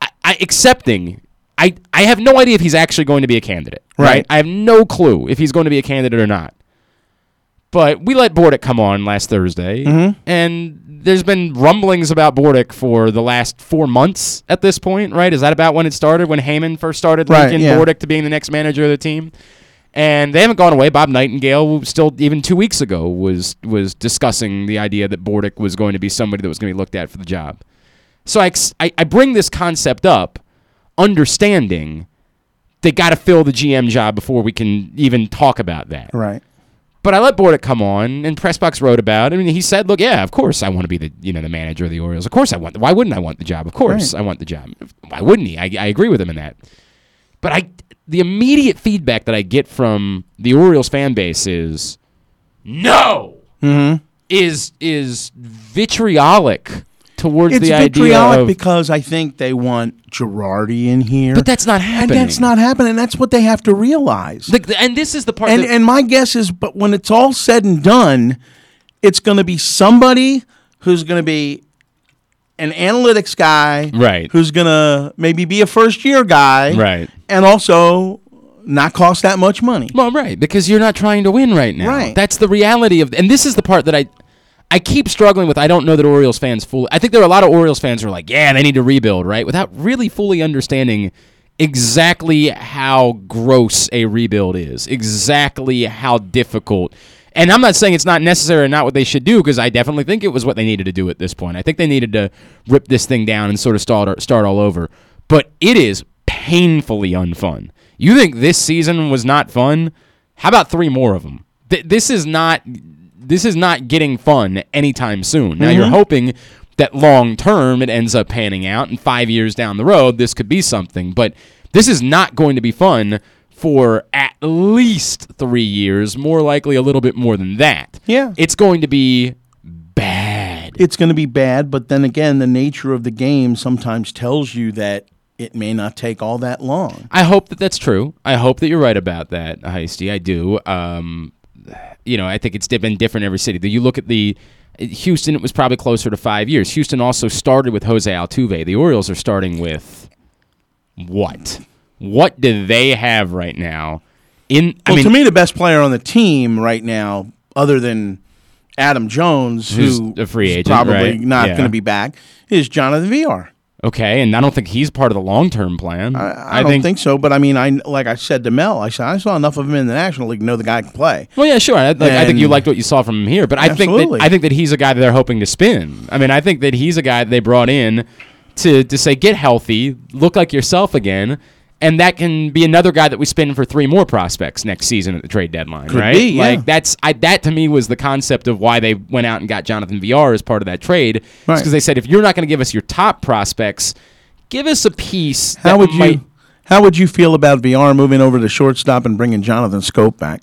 I, I accepting. I I have no idea if he's actually going to be a candidate. Right. Right. I have no clue if he's going to be a candidate or not. But we let Bordick come on last Thursday, Mhm. and there's been rumblings about Bordick for the last four months at this point, right? Is that about when it started? When Heyman first started Right, linking yeah. Bordick to being the next manager of the team? and they haven't gone away. Bob Nightingale still even two weeks ago was was discussing the idea that Bordick was going to be somebody that was going to be looked at for the job. So I, I bring this concept up, understanding they got to fill the GM job before we can even talk about that. Right. But I let Bordick come on, and Pressbox wrote about it. I mean, he said, "Look, yeah, of course I want to be the you know the manager of the Orioles. Of course I want. Why wouldn't I want the job? Of course Right. I want the job. Why wouldn't he? I, I agree with him in that. But I, the immediate feedback that I get from the Orioles fan base is, no, Mm-hmm. is is vitriolic towards It's the idea of. because I think they want Girardi in here. But that's not And happening. that's not happening. And that's what they have to realize. The- and this is the part. and that, and my guess is, but when it's all said and done, it's going to be somebody who's going to be an analytics guy, Right. Who's going to maybe be a first year guy, Right. And also not cost that much money. Well, right, because you're not trying to win right now. Right. That's the reality of, and this is the part that I, I keep struggling with. I don't know that Orioles fans fully. I think there are a lot of Orioles fans who are like, yeah, they need to rebuild, right, without really fully understanding exactly how gross a rebuild is, exactly how difficult. And I'm not saying it's not necessary or not what they should do because I definitely think it was what they needed to do at this point. I think they needed to rip this thing down and sort of start start all over. But it is painfully unfun. You think this season was not fun? How about three more of them? Th- this is not this is not getting fun anytime soon. Now you're Mhm. hoping that long term it ends up panning out and 5 years down the road this could be something, but this is not going to be fun for at least three years, more likely a little bit more than that. Yeah. It's going to be bad. It's going to be bad, but then again, the nature of the game sometimes tells you that it may not take all that long. I hope that that's true. I hope that you're right about that, Heisty. I do. Um, you know, I think it's been different every city. You look at the Houston; it was probably closer to five years. Houston also started with Jose Altuve. The Orioles are starting with what? What do they have right now? In I well, mean, to me, the best player on the team right now, other than Adam Jones, Who's who a free agent, probably right? not Yeah. going to be back, is Jonathan Villar. Okay, and I don't think he's part of the long-term plan. I, don't think, so, but I mean, I like I said to Mel, I said I saw enough of him in the National League to know the guy can play. Well, yeah, sure. I, like, I think you liked what you saw from him here, but I think that I think that he's a guy that they're hoping to spin. I mean, I think that he's a guy that they brought in to to say get healthy, look like yourself again, and that can be another guy that we spin for three more prospects next season at the trade deadline, Could right? be, yeah. Like that's I, that to me was the concept of why they went out and got Jonathan Villar as part of that trade, Right. because they said if you're not going to give us your top prospects, give us a piece. How would you How would you feel about Villar moving over to shortstop and bringing Jonathan Schoop back?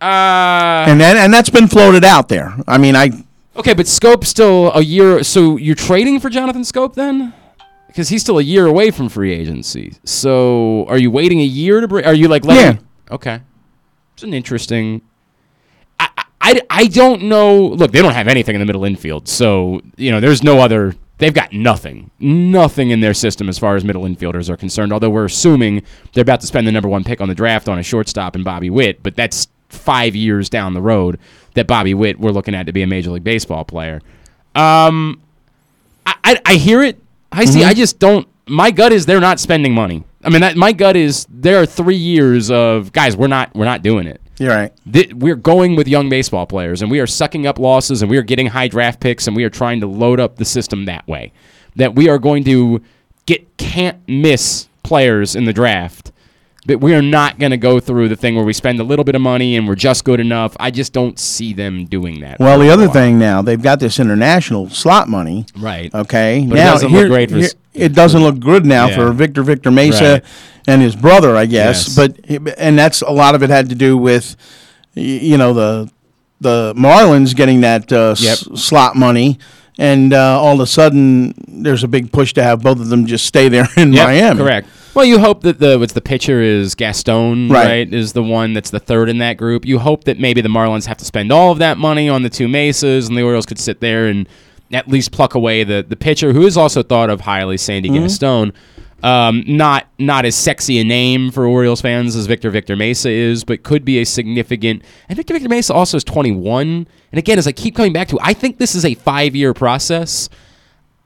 Uh, and that, and that's been floated out there. I mean, I Okay, but Schoop still a year. So you're trading for Jonathan Schoop then? Because he's still a year away from free agency. So are you waiting a year to bring? Are you like letting? Okay, it's an interesting. I, I I don't know. Look, they don't have anything in the middle infield, so you know there's no other. They've got nothing, nothing in their system as far as middle infielders are concerned. Although we're assuming they're about to spend the number one pick on the draft on a shortstop and Bobby Witt, but that's five years down the road that Bobby Witt we're looking at to be a major league baseball player. Um, I, I, I hear it. I see. Mm-hmm. I just don't. My gut is they're not spending money. I mean, that, my gut is there are three years of guys. We're not. We're not doing it. You're right. Th- we're going with young baseball players, and we are sucking up losses, and we are getting high draft picks, and we are trying to load up the system that way. That we are going to get can't miss players in the draft. But we are not going to go through the thing where we spend a little bit of money and we're just good enough. I just don't see them doing that. well, the other while. thing now they've got this international slot money. Right. Okay. But it now doesn't look great for s- it doesn't look good now Yeah. for Victor Victor Mesa Right. and his brother, I guess. Yes. But and that's a lot of it had to do with you know the the Marlins getting that uh, s- slot money. And uh, all of a sudden, there's a big push to have both of them just stay there in Yep, Miami. Correct. Well, you hope that the what's the pitcher is Gaston, Right. right. Is the one that's the third in that group. You hope that maybe the Marlins have to spend all of that money on the two Mesas, and the Orioles could sit there and at least pluck away the the pitcher who is also thought of highly, Sandy Mm-hmm. Gaston. Um, not not as sexy a name for Orioles fans as Victor Victor Mesa is, but could be a significant. And Victor Victor Mesa also is 21. And again, as I keep coming back to, I think this is a five year process.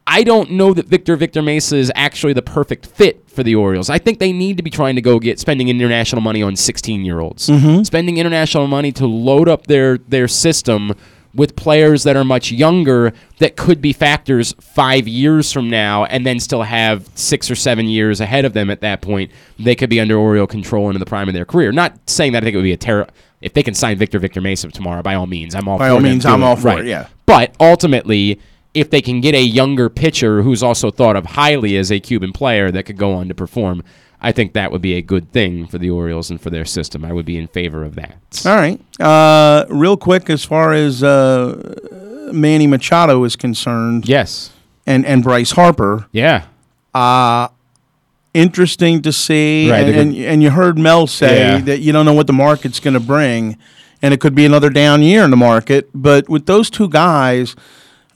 I don't know that Victor Victor Mesa is actually the perfect fit for the Orioles. I think they need to be trying to go get spending international money on 16 year olds, mm-hmm. spending international money to load up their their system with players that are much younger that could be factors five years from now, and then still have six or seven years ahead of them at that point. They could be under Oriole control into the prime of their career. Not saying that I think it would be a terror. If they can sign Victor Victor Mesa tomorrow, by all means, I'm all By all means, I'm all for Right. it, yeah. But ultimately, if they can get a younger pitcher who's also thought of highly as a Cuban player that could go on to perform, I think that would be a good thing for the Orioles and for their system. I would be in favor of that. All right. Uh, real quick, as far as uh, Manny Machado is concerned, Yes. and and Bryce Harper, Yeah. uh, interesting to see. Right, and, and and you heard Mel say Yeah. that you don't know what the market's going to bring, and it could be another down year in the market. But with those two guys.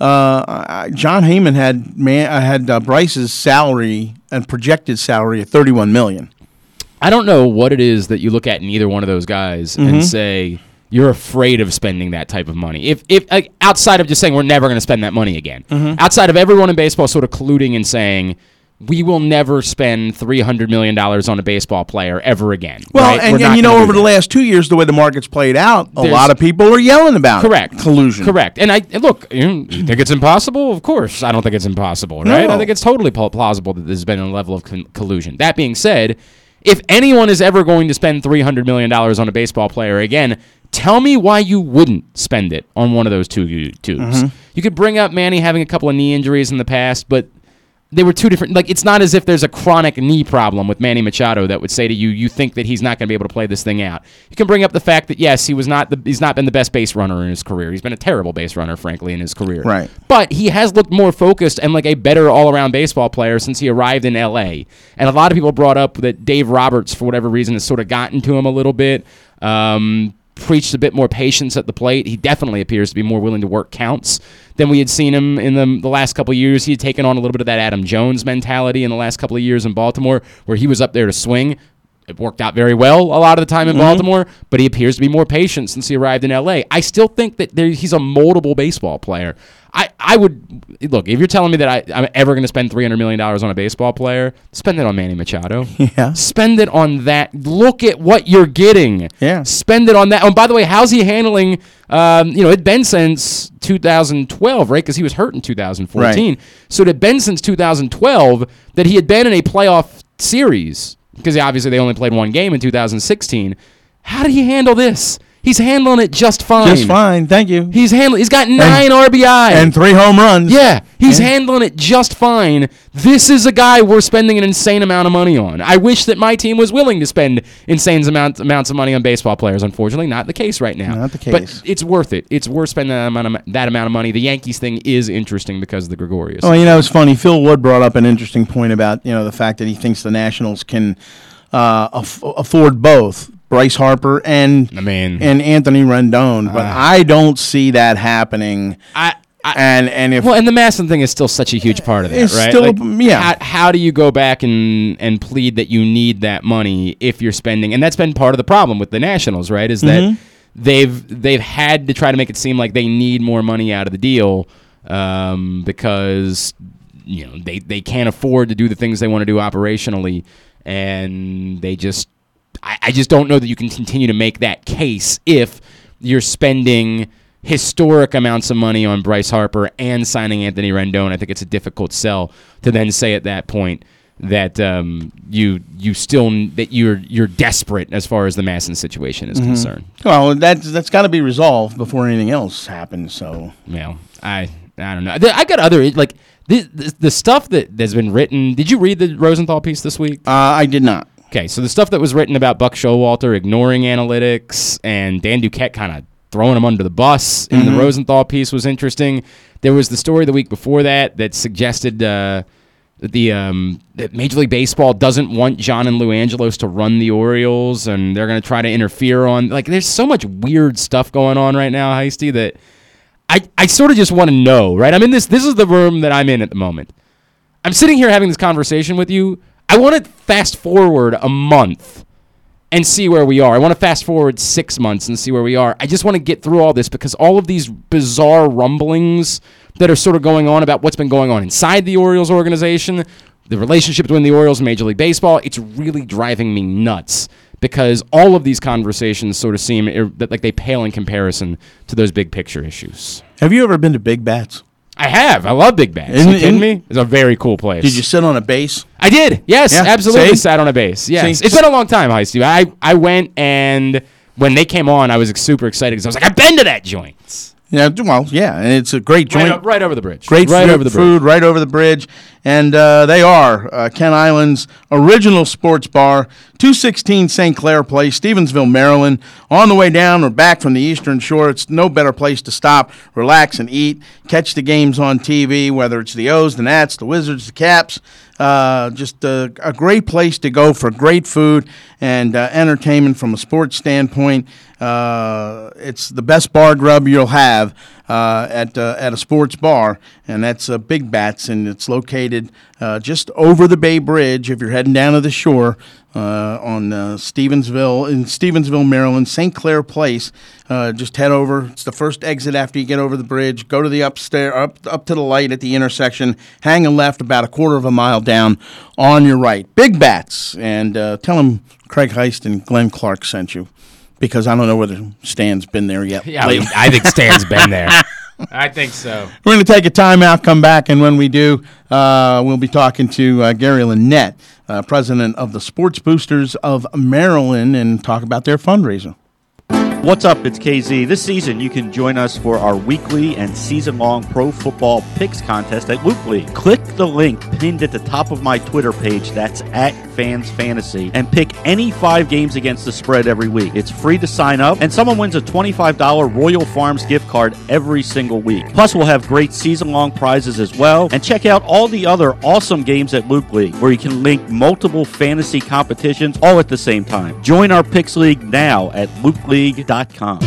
Uh, Jon Heyman had man uh, had uh, Bryce's salary and projected salary at thirty one million. I don't know what it is that you look at in either one of those guys Mhm. and say you're afraid of spending that type of money. If if uh, outside of just saying we're never going to spend that money again, Mhm. outside of everyone in baseball sort of colluding and saying we will never spend three hundred million dollars on a baseball player ever again. Well, right? and, and you know, over that. the last two years, the way the market's played out, a There's- lot of people are yelling about it. Correct. collusion. Correct. And I and look, you, think it's impossible? Of course, I don't think it's impossible, right? No. I think it's totally plausible that there's been a level of con- collusion. That being said, if anyone is ever going to spend three hundred million dollars on a baseball player again, tell me why you wouldn't spend it on one of those two tubes. Mhm. You could bring up Manny having a couple of knee injuries in the past, but they were two different. Like it's not as if there's a chronic knee problem with Manny Machado that would say to you, you think that he's not going to be able to play this thing out. You can bring up the fact that yes, he was not the he's not been the best base runner in his career. He's been a terrible base runner, frankly, in his career. Right. But he has looked more focused and like a better all around baseball player since he arrived in L.A. And a lot of people brought up that Dave Roberts, for whatever reason, has sort of gotten to him a little bit. Um, preached a bit more patience at the plate. He definitely appears to be more willing to work counts than we had seen him in the, the last couple years. He had taken on a little bit of that Adam Jones mentality in the last couple of years in Baltimore, where he was up there to swing. It worked out very well a lot of the time in Mhm. Baltimore, but he appears to be more patient since he arrived in LA. I still think that there, he's a moldable baseball player. I, I would look if you're telling me that I, I'm ever going to spend three hundred million dollars on a baseball player, spend it on Manny Machado. *laughs* Yeah. Spend it on that. Look at what you're getting. Yeah. Spend it on that. Oh, and by the way, how's he handling? Um, you know, it'd been since 2012, right? Because he was hurt in 2014. Right. So it had been since 2012 that he had been in a playoff series. Because obviously they only played one game in 2016. How did he handle this? He's handling it just fine. Just fine. Thank you. He's handling. He's got nine RBI and three home runs. Yeah, he's Yeah. handling it just fine. This is a guy we're spending an insane amount of money on. I wish that my team was willing to spend insane amount, amounts of money on baseball players. Unfortunately, not the case right now. Not the case. But it's worth it. It's worth spending that amount of, that amount of money. The Yankees thing is interesting because of the Gregorius. Well, you know, it's funny. Phil Wood brought up an interesting point about you know the fact that he thinks the Nationals can uh, aff- afford both Bryce Harper and I mean, and Anthony Rendon, but I don't see that happening. I. and and if well, and the MASN thing is still such a huge part of that, It's right? still- Like, yeah. How, how do you go back and and plead that you need that money if you're spending? And that's been part of the problem with the Nationals, right? Is that Mhm. they've they've had to try to make it seem like they need more money out of the deal um, because you know they they can't afford to do the things they want to do operationally, and they just I, I just don't know that you can continue to make that case if you're spending historic amounts of money on Bryce Harper and signing Anthony Rendon. I think it's a difficult sell to then say at that point that um, you you still that you're you're desperate as far as the MASN situation is Mhm. concerned. Well, that's that's got to be resolved before anything else happens. So Yeah, I I don't know. I got other like the, the the stuff that has been written. Did you read the Rosenthal piece this week? Uh, I did not. Okay, so the stuff that was written about Buck Showalter ignoring analytics and Dan Duquette kind of throwing him under the bus in the Mhm. Rosenthal piece was interesting. There was the story the week before that that suggested uh, that the um, that Major League Baseball doesn't want John and Lou Angelos to run the Orioles, and they're going to try to interfere on. Like, there's so much weird stuff going on right now, Heisty, that I I sort of just want to know. Right, I'm in this. This is the room that I'm in at the moment. I'm sitting here having this conversation with you. I want to fast forward a month and see where we are. I want to fast forward six months and see where we are. I just want to get through all this because all of these bizarre rumblings that are sort of going on about what's been going on inside the Orioles organization, the relationship between the Orioles and Major League Baseball, it's really driving me nuts because all of these conversations sort of seem like they pale in comparison to those big picture issues. Have you ever been to Big Bats? I have. I love Big Bats. Isn't- you kidding me? It's a very cool place. Did you sit on a base? I did. Yes, Yeah, absolutely. see? Sat on a base. Yes, See? it's been a long time, Heisty. I I went and when they came on, I was super excited because I was like, I've been to that joint. Yeah, well, yeah, and it's a great Right joint. up- right over the bridge. Great Right food, over the bridge. food, right over the bridge, and uh, they are uh, Kent Island's original sports bar, two sixteen St. Clair Place, Stevensville, Maryland. On the way down or back from the Eastern Shore, it's no better place to stop, relax, and eat. Catch the games on TV, whether it's the O's, the Nats, the Wizards, the Caps. Uh, just a, a great place to go for great food and uh, entertainment from a sports standpoint. Uh, it's the best bar grub you'll have uh, at uh, at a sports bar, and that's uh, Big Bats, and it's located uh, just over the Bay Bridge. If you're heading down to the shore uh, on Stevensville in Stevensville, Maryland, St. Clair Place, uh, just head over. It's the first exit after you get over the bridge. Go to the upstairs, up up to the light at the intersection. Hang a left about a quarter of a mile down on your right. Big Bats, and uh, tell them Craig Heist and Glenn Clark sent you. Because I don't know whether Stan's been there yet. *laughs* Yeah, lately. I think Stan's been *laughs* there. I think so. We're going to take a timeout, come back, and when we do, uh, we'll be talking to uh, Gary Lenet, uh, president of the Sports Boosters of Maryland, and talk about their fundraiser. What's up? It's KZ. This season, you can join us for our weekly and season long pro football picks contest at Loop League. Click the link pinned at the top of my Twitter page, that's at Fans Fantasy, and pick any five games against the spread every week. It's free to sign up, and someone wins a $25 Royal Farms gift card every single week. Plus, we'll have great season long prizes as well. And check out all the other awesome games at Loop League, where you can link multiple fantasy competitions all at the same time. Join our Picks League now at loopleague.com.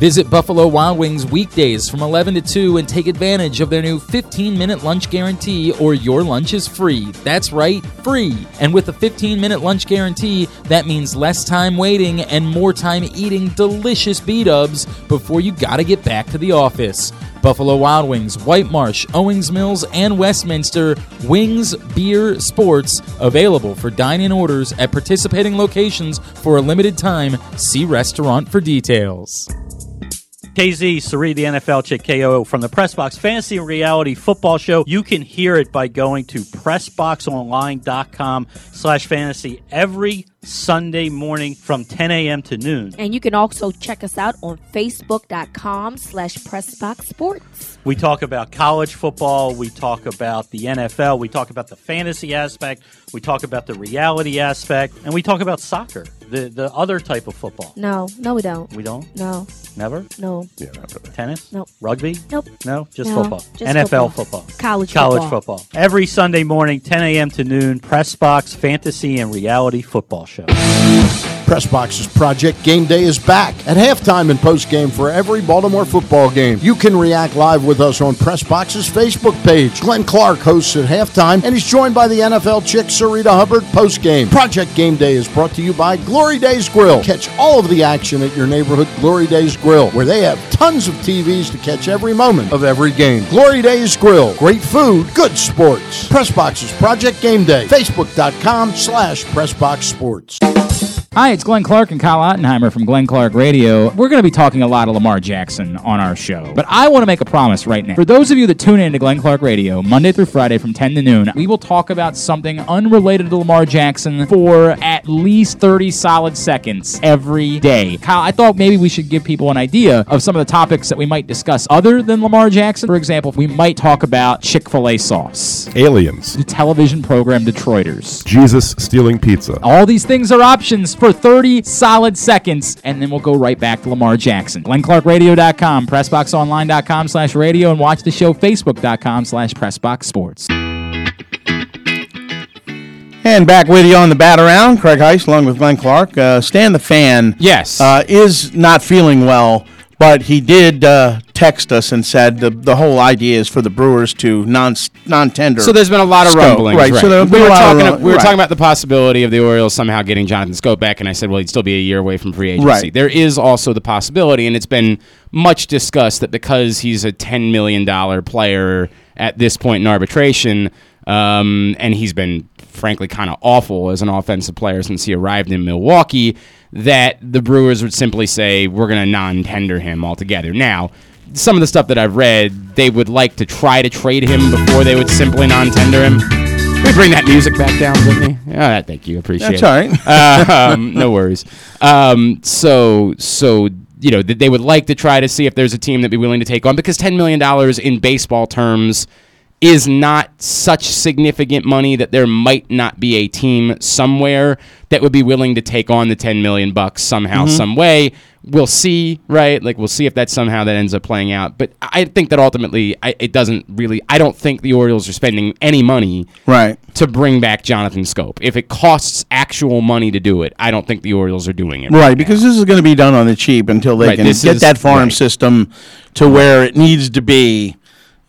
Visit Buffalo Wild Wings weekdays from 11 to 2 and take advantage of their new 15 minute lunch guarantee or your lunch is free. That's right, free. And with a 15 minute lunch guarantee, that means less time waiting and more time eating delicious B dubs before you gotta get back to the office. Buffalo Wild Wings, White Marsh, Owings Mills, and Westminster Wings Beer Sports available for dine in orders at participating locations for a limited time. See restaurant for details. KZ, Sari, the NFL chick KO from the Pressbox Fantasy and Reality Football Show. You can hear it by going to pressboxonline.com slash fantasy every Sunday morning from 10 a.m. to noon. And you can also check us out on facebook.com slash pressbox sports. We talk about college football. We talk about the NFL. We talk about the fantasy aspect. We talk about the reality aspect. And we talk about soccer, the, the other type of football. No, no, we don't. We don't? No, Never? no. Yeah, not really. Tennis? Nope. Rugby? Nope. No, just No, football. just NFL football. football. College College football. football. Every Sunday morning, 10 a.m. to noon, Pressbox Fantasy and Reality Football Show. Pressbox's Project Game Day is back at halftime and postgame for every Baltimore football game. You can react live with us on Press Pressbox's Facebook page. Glenn Clark hosts at halftime, and he's joined by the NFL chick Sarita Hubbard postgame. Project Game Day is brought to you by Glory Days Grill. Catch all of the action at your neighborhood Glory Days Grill, where they have tons of TVs to catch every moment of every game. Glory Days Grill. Great food, good sports. Pressbox's Project Game Day. Facebook.com slash Pressbox Sports. Hi, it's Glenn Clark and Kyle Ottenheimer from Glenn Clark Radio. We're going to be talking a lot of Lamar Jackson on our show, but I want to make a promise right now. For those of you that tune in to Glenn Clark Radio Monday through Friday from 10 to noon, we will talk about something unrelated to Lamar Jackson for at least 30 solid seconds every day. Kyle, I thought maybe we should give people an idea of some of the topics that we might discuss other than Lamar Jackson. For example, we might talk about Chick fil A sauce, Aliens. the television program Detroiters. Jesus stealing pizza. All these things are options for 30 solid seconds, and then we'll go right back to Lamar Jackson. GlennClarkRadio.com, PressBoxOnline.com slash radio, and watch the show Facebook.com slash PressBoxSports. And back with you on the bat around, Craig Heist, along with Glenn Clark. Uh, Stan the fan, Yes. uh, is not feeling well, but he did uh, text us and said the the whole idea is for the Brewers to non non tender. So there's been a lot of rumblings, right? So there'll we a were lot of talking. rum- we were right. talking about the possibility of the Orioles somehow getting Jonathan Schoop back, and I said, well, he'd still be a year away from free agency. Right. There is also the possibility, and it's been much discussed that because he's a ten million dollar player at this point in arbitration, um, and he's been frankly kind of awful as an offensive player since he arrived in Milwaukee, that the Brewers would simply say we're going to non-tender him altogether. Now some of the stuff that I've read, they would like to try to trade him before they would simply non-tender him. Can we bring that music back down, Brittany? Yeah, thank you. Appreciate That's it. all right. *laughs* um, no worries. Um, so, so you know, th- they would like to try to see if there's a team that'd be willing to take on because ten million dollars in baseball terms is not such significant money that there might not be a team somewhere that would be willing to take on the 10 million bucks somehow Mhm. some way. We'll see right? Like we'll see if that somehow that ends up playing out. But i think that ultimately I, it doesn't really i don't think the orioles are spending any money right. to bring back Jonathan Schoop. If it costs actual money to do it i don't think the orioles are doing it Right, because this is going to be done on the cheap until they Right, can get is- that farm right. system to where it needs to be,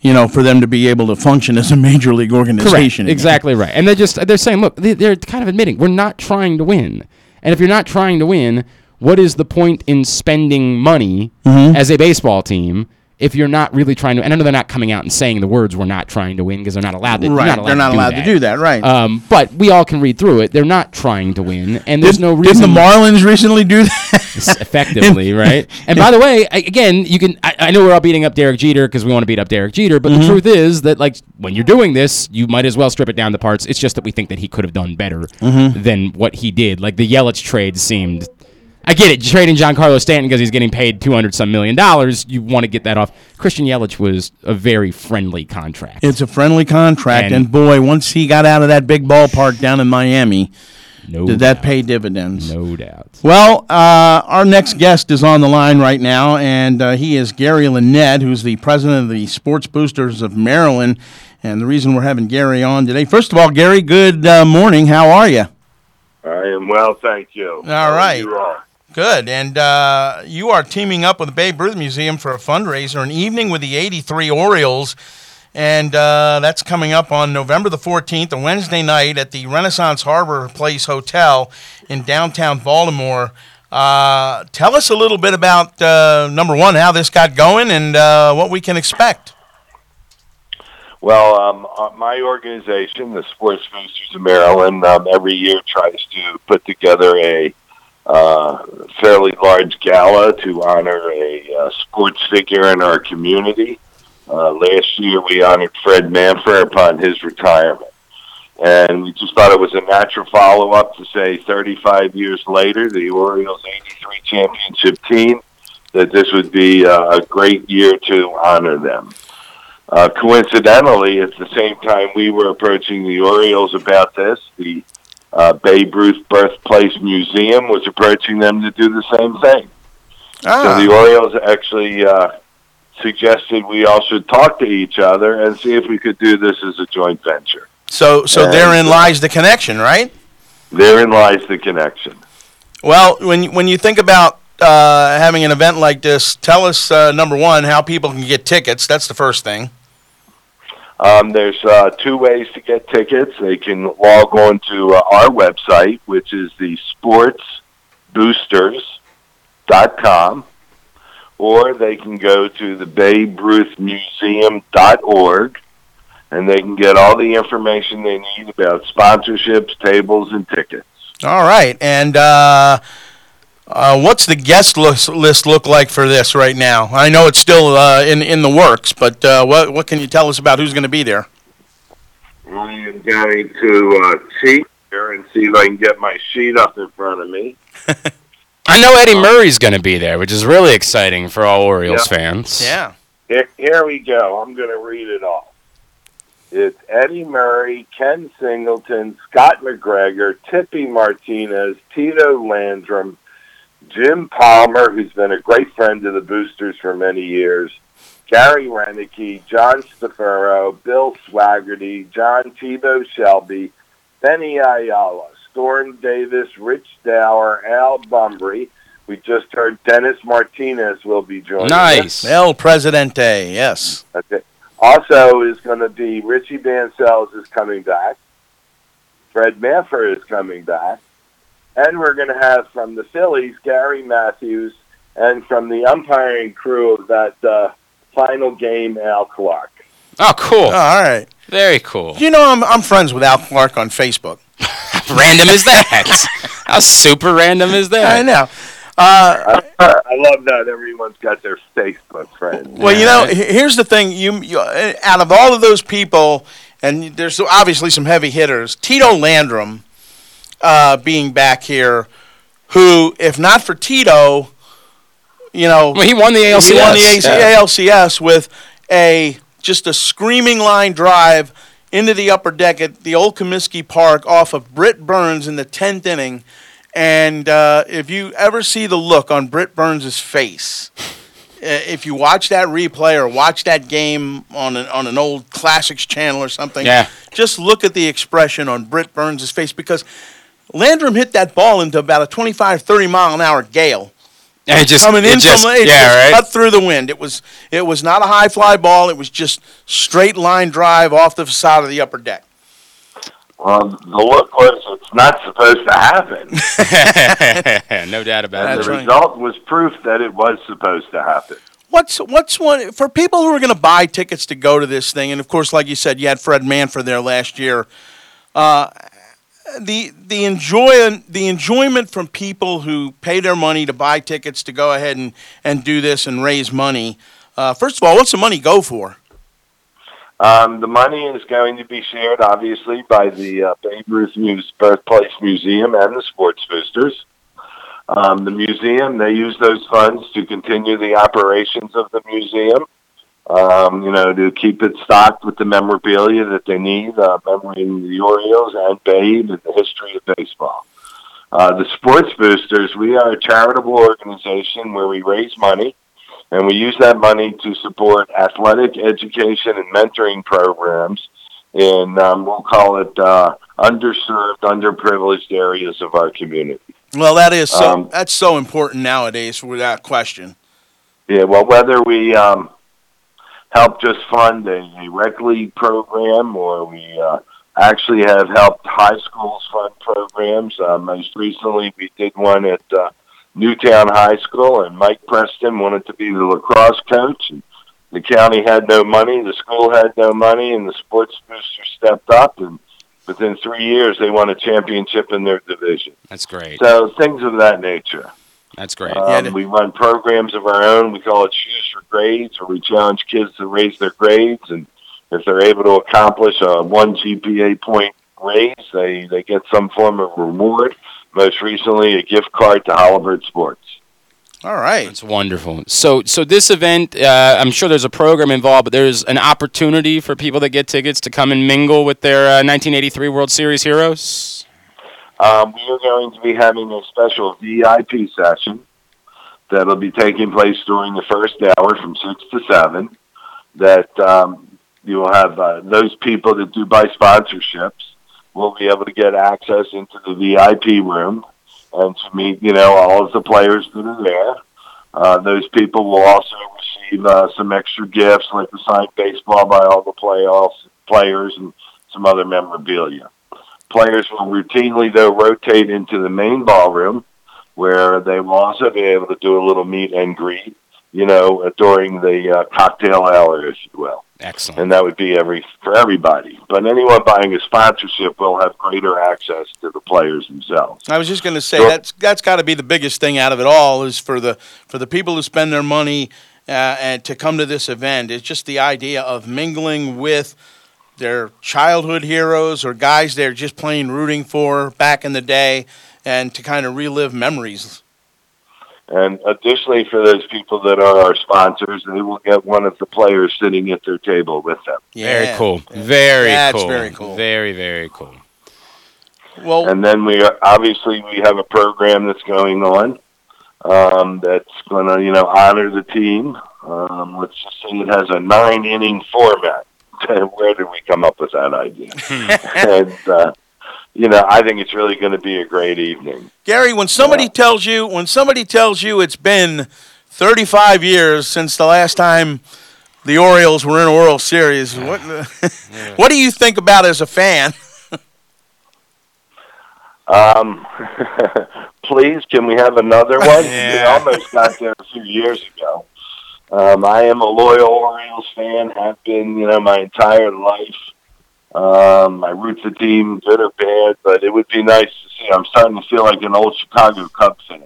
you know, for them to be able to function as a major league organization. Correct. Exactly right. And they're just they're saying, look, they- they're kind of admitting we're not trying to win. And if you're not trying to win, what is the point in spending money Mhm. as a baseball team if you're not really trying to? And I know they're not coming out and saying the words "we're not trying to win" because they're not allowed to. Right, They're not allowed, they're not to, do allowed that. to do that, right. Um, but we all can read through it. They're not trying to win, and there's Did- no reason. Didn't the Marlins recently do that? effectively, *laughs* right? And by the way, I, again, you can. I, I know we're all beating up Derek Jeter because we want to beat up Derek Jeter, but Mhm. the truth is that, like, when you're doing this, you might as well strip it down to parts. It's just that we think that he could have done better Mhm. than what he did. Like the Yelich trade seemed. I get it. Trading Giancarlo Stanton because he's getting paid two hundred some million dollars. You want to get that off. Christian Yelich was a very friendly contract. It's a friendly contract, and, And- boy, once he got out of that big ballpark down in Miami, No did that pay dividends? No doubt. Well, uh, our next guest is on the line right now, and uh, he is Gary Lenet, who's the president of the Sports Boosters of Maryland. And the reason we're having Gary on today, first of all, Gary, good uh, morning. How are you? I am well, thank you. All right. You are. Good. And uh, you are teaming up with the Babe Ruth Museum for a fundraiser, an evening with the 83 Orioles. And uh, that's coming up on November the 14th, a Wednesday night at the Renaissance Harbor Place Hotel in downtown Baltimore. Uh, tell us a little bit about, uh, number one, how this got going and uh, what we can expect. Well, um, uh, my organization, the Sports Boosters of Maryland, um, every year tries to put together a uh, fairly large gala to honor a sports figure in our community. Uh, last year, we honored Fred Manfra upon his retirement. And we just thought it was a natural follow up to say 35 years later, the Orioles 83 championship team, that this would be uh, a great year to honor them. Uh, coincidentally, at the same time we were approaching the Orioles about this, the uh, Babe Ruth Birthplace Museum was approaching them to do the same thing. Ah. So the Orioles actually uh, suggested we all should talk to each other and see if we could do this as a joint venture. So, so And, therein lies the connection, right? Therein lies the connection. Well, when you- when you think about uh, having an event like this, tell us uh, number one how people can get tickets. That's the first thing. Um, there's uh, two ways to get tickets. They can log on to uh, our website, which is the sportsboosters.com, or they can go to the Babe Ruth and they can get all the information they need about sponsorships, tables, and tickets. All right, and uh, uh, what's the guest list, list look like for this right now? I know it's still uh, in in the works, but uh, what what can you tell us about who's going to be there? I am going to uh, cheat here and see if I can get my sheet up in front of me. *laughs* I know Eddie Murray's going to be there, which is really exciting for all Orioles Yeah. fans. Yeah. Here, here we go. I'm going to read it all. It's Eddie Murray, Ken Singleton, Scott McGregor, Tippy Martinez, Tito Landrum, Jim Palmer, who's been a great friend of the Boosters for many years, Gary Roenicke, John Stefero, Bill Swaggerty, John Tebow Shelby, Benny Ayala, Storm Davis, Rich Dauer, Al Bumbry. We just heard Dennis Martinez will be joining us. El Presidente. Yes. Okay. Also is going to be Richie Bancells is coming back. Fred Manfra is coming back. And we're going to have from the Phillies, Gary Matthews, and from the umpiring crew of that uh, final game, Al Clark. Oh, cool. all right. Very cool. You know, I'm I'm friends with Al Clark on Facebook. *laughs* random is that? How super random is that? I know. Uh, I love that everyone's got their Facebook friends. Well, you know, here's the thing. You, you uh, out of all of those people, and there's obviously some heavy hitters. Tito Landrum, uh, being back here, who, if not for Tito, you know, Well, he won the ALCS. He won the ALCS. AC Yeah. ALCS with a just a screaming line drive into the upper deck at the old Comiskey Park off of Britt Burns in the tenth inning. And uh, if you ever see the look on Britt Burns' face, uh, if you watch that replay or watch that game on an, on an old classics channel or something, Yeah. just look at the expression on Britt Burns' face because Landrum hit that ball into about a 25, 30 mile an hour gale. And it just- coming it in just- from it yeah, just right. cut through the wind. It was it was not a high fly ball. It was just straight line drive off the facade of the upper deck. Well, the look was it's not supposed to happen. *laughs* *laughs* no doubt about and it. the result was proof that it was supposed to happen. What's what's one for people who are going to buy tickets to go to this thing? And of course, like you said, you had Fred Manfra there last year. Uh, the the enjoy the enjoyment from people who pay their money to buy tickets to go ahead and, and do this and raise money. Uh, first of all, what's the money go for? Um, the money is going to be shared, obviously, by the uh, Babe Ruth Muse Birthplace Museum and the Sports Boosters. Um, the museum, they use those funds to continue the operations of the museum. Um, you know, to keep it stocked with the memorabilia that they need, uh, memorying the Orioles and Babe and the history of baseball. Uh, the Sports Boosters, we are a charitable organization where we raise money and we use that money to support athletic education and mentoring programs in, um, we'll call it, uh, underserved, underprivileged areas of our community. Well, that is so. Um, that's so important nowadays, without question. Yeah, well, whether we um, help us fund a, a rec league program or we uh, actually have helped high schools fund programs. Uh, most recently, we did one at uh, Newtown High School, and Mike Preston wanted to be the lacrosse coach. And the county had no money, the school had no money, and the sports booster stepped up. And within three years, they won a championship in their division. That's great. So things of that nature. That's great. Um, we run programs of our own. We call it Shoes for Grades, where we challenge kids to raise their grades, and if they're able to accomplish a one GPA point raise, they they get some form of reward. Most recently, a gift card to Halliburton Sports. All right. That's wonderful. So, so this event, uh, I'm sure there's a program involved, but there's an opportunity for people that get tickets to come and mingle with their uh, 1983 World Series heroes. Um, we are going to be having a special VIP session that'll be taking place during the first hour from six to seven. That um, you will have uh, those people that do buy sponsorships will be able to get access into the VIP room and to meet, you know, all of the players that are there. Uh, those people will also receive uh, some extra gifts, like the signed baseball by all the playoffs players and some other memorabilia. Players will routinely, though, rotate into the main ballroom, where they will also be able to do a little meet and greet, you know, during the uh, cocktail hour, if you will. Excellent. And that would be every for everybody. But anyone buying a sponsorship will have greater access to the players themselves. I was just going to say Sure. that's that's got to be the biggest thing out of it all is for the for the people who spend their money uh, and to come to this event. It's just the idea of mingling with their childhood heroes or guys they're just plain rooting for back in the day, and to kind of relive memories. And additionally, for those people that are our sponsors, they will get one of the players sitting at their table with them. Very cool. Very That's cool. very cool. Very, very cool. Well, and then we are, obviously we have a program that's going on um, that's going to you know honor the team. Um, let's just say it has a nine inning format. Where did we come up with that idea? *laughs* and uh, you know, I think it's really going to be a great evening. Gary, when somebody tells you when somebody tells you it's been 35 years since the last time the Orioles were in a World Series, what *laughs* what do you think about as a fan? *laughs* Um, please, can we have another one? We almost got there a few years ago. Um, I am a loyal Orioles fan. Have been, you know, my entire life. Um, I root the team, good or bad, but it would be nice to see. I'm starting to feel like an old Chicago Cubs fan.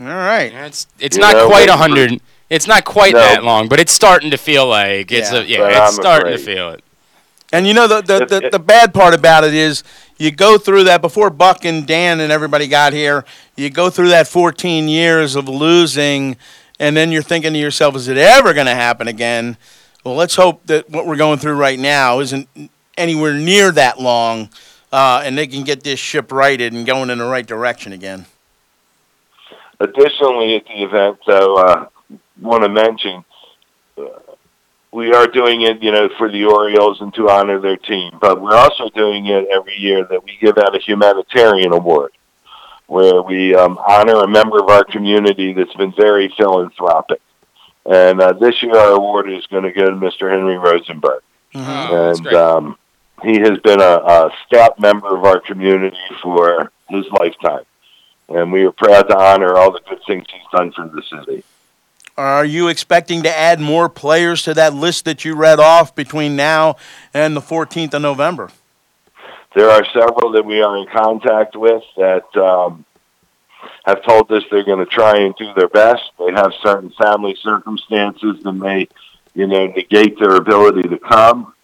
All right. It's it's You not know, quite a hundred. It's not quite No. that long, but it's starting to feel like it's Yeah. a yeah. It's I'm starting to feel it. And you know the the, It- the, it- the bad part about it is you go through that before Buck and Dan and everybody got here. You go through that 14 years of losing, and then you're thinking to yourself, "Is it ever going to happen again?" Well, let's hope that what we're going through right now isn't anywhere near that long, uh, and they can get this ship righted and going in the right direction again. Additionally, at the event, though, uh, want to mention uh, we are doing it, you know, for the Orioles and to honor their team. But we're also doing it every year that we give out a humanitarian award, where we um, honor a member of our community that's been very philanthropic. And uh, this year, our award is going to go to Mr. Henry Rosenberg, Oh, that's and um, he has been a, a scout member of our community for his lifetime. And we are proud to honor all the good things he's done for the city. Are you expecting to add more players to that list that you read off between now and the 14th of November? There are several that we are in contact with that um, have told us they're going to try and do their best. They have certain family circumstances that may, you know, negate their ability to come.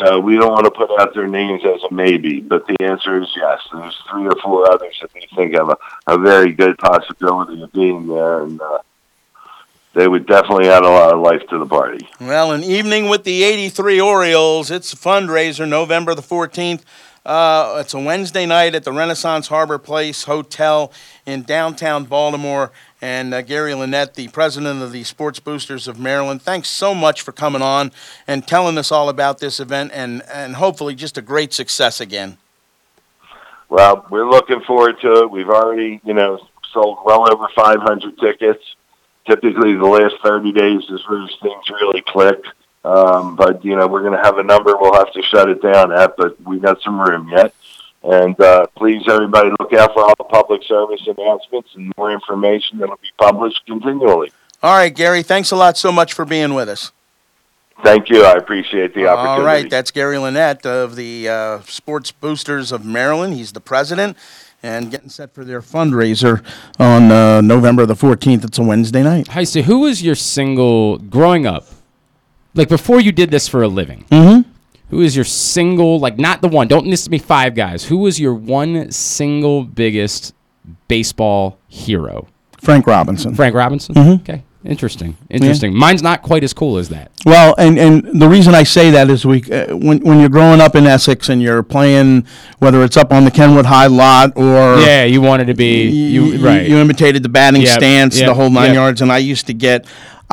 So we don't want to put out their names as a maybe, but the answer is yes. There's three or four others that we think have a, a very good possibility of being there, and uh, they would definitely add a lot of life to the party. Well, an evening with the 83 Orioles. It's a fundraiser, November the 14th. Uh, it's a Wednesday night at the Renaissance Harbor Place Hotel in downtown Baltimore. And uh, Gary Lenet, the president of the Sports Boosters of Maryland, thanks so much for coming on and telling us all about this event and, and hopefully just a great success again. Well, we're looking forward to it. We've already, you know, sold well over 500 tickets. Typically, the last 30 days is where things really click. Um, but you know, we're going to have a number we'll have to shut it down at, but we've got some room yet. And uh, please, everybody, look out for all the public service announcements and more information that'll be published continually. All right, Gary, thanks a lot so much for being with us. Thank you. I appreciate the opportunity. All right, that's Gary Lenet of the uh, Sports Boosters of Maryland. He's the president and getting set for their fundraiser on uh, November the 14th. It's a Wednesday night. Hi, so who was your single growing up? Like before you did this for a living? Mm-hmm. Who is your single, like not the one, don't list me five guys. Who was your one single biggest baseball hero? Frank Robinson. Frank Robinson? Mhm. Okay. Interesting. Interesting. Mine's not quite as cool as that. Well, and, and the reason I say that is we uh, when when you're growing up in Essex and you're playing whether it's up on the Kenwood High lot or Yeah, you wanted to be you, right. you imitated the batting Yep, stance, yep, the whole nine yep. yards, and I used to get.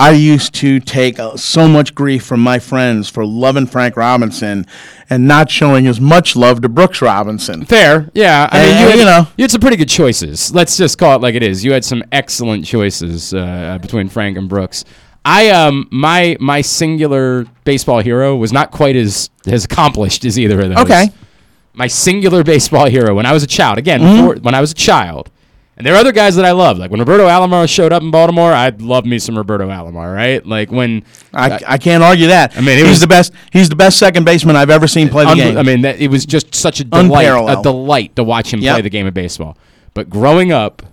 I used to take uh, so much grief from my friends for loving Frank Robinson and not showing as much love to Brooks Robinson. Fair, yeah. I And, mean, you, had, you know. you had some pretty good choices. Let's just call it like it is. You had some excellent choices uh, between Frank and Brooks. I um my my singular baseball hero was not quite as as accomplished as either of those. Okay. My singular baseball hero when I was a child. Again, Mhm. before, when I was a child. And there are other guys that I love. Like when Roberto Alomar showed up in Baltimore, I'd love me some Roberto Alomar, right? Like when I, I can't argue that. I mean, he's was- the best. He's the best second baseman I've ever seen play the Unbe- game. I mean, that, it was just such a delight, a delight to watch him Yep. play the game of baseball. But growing up,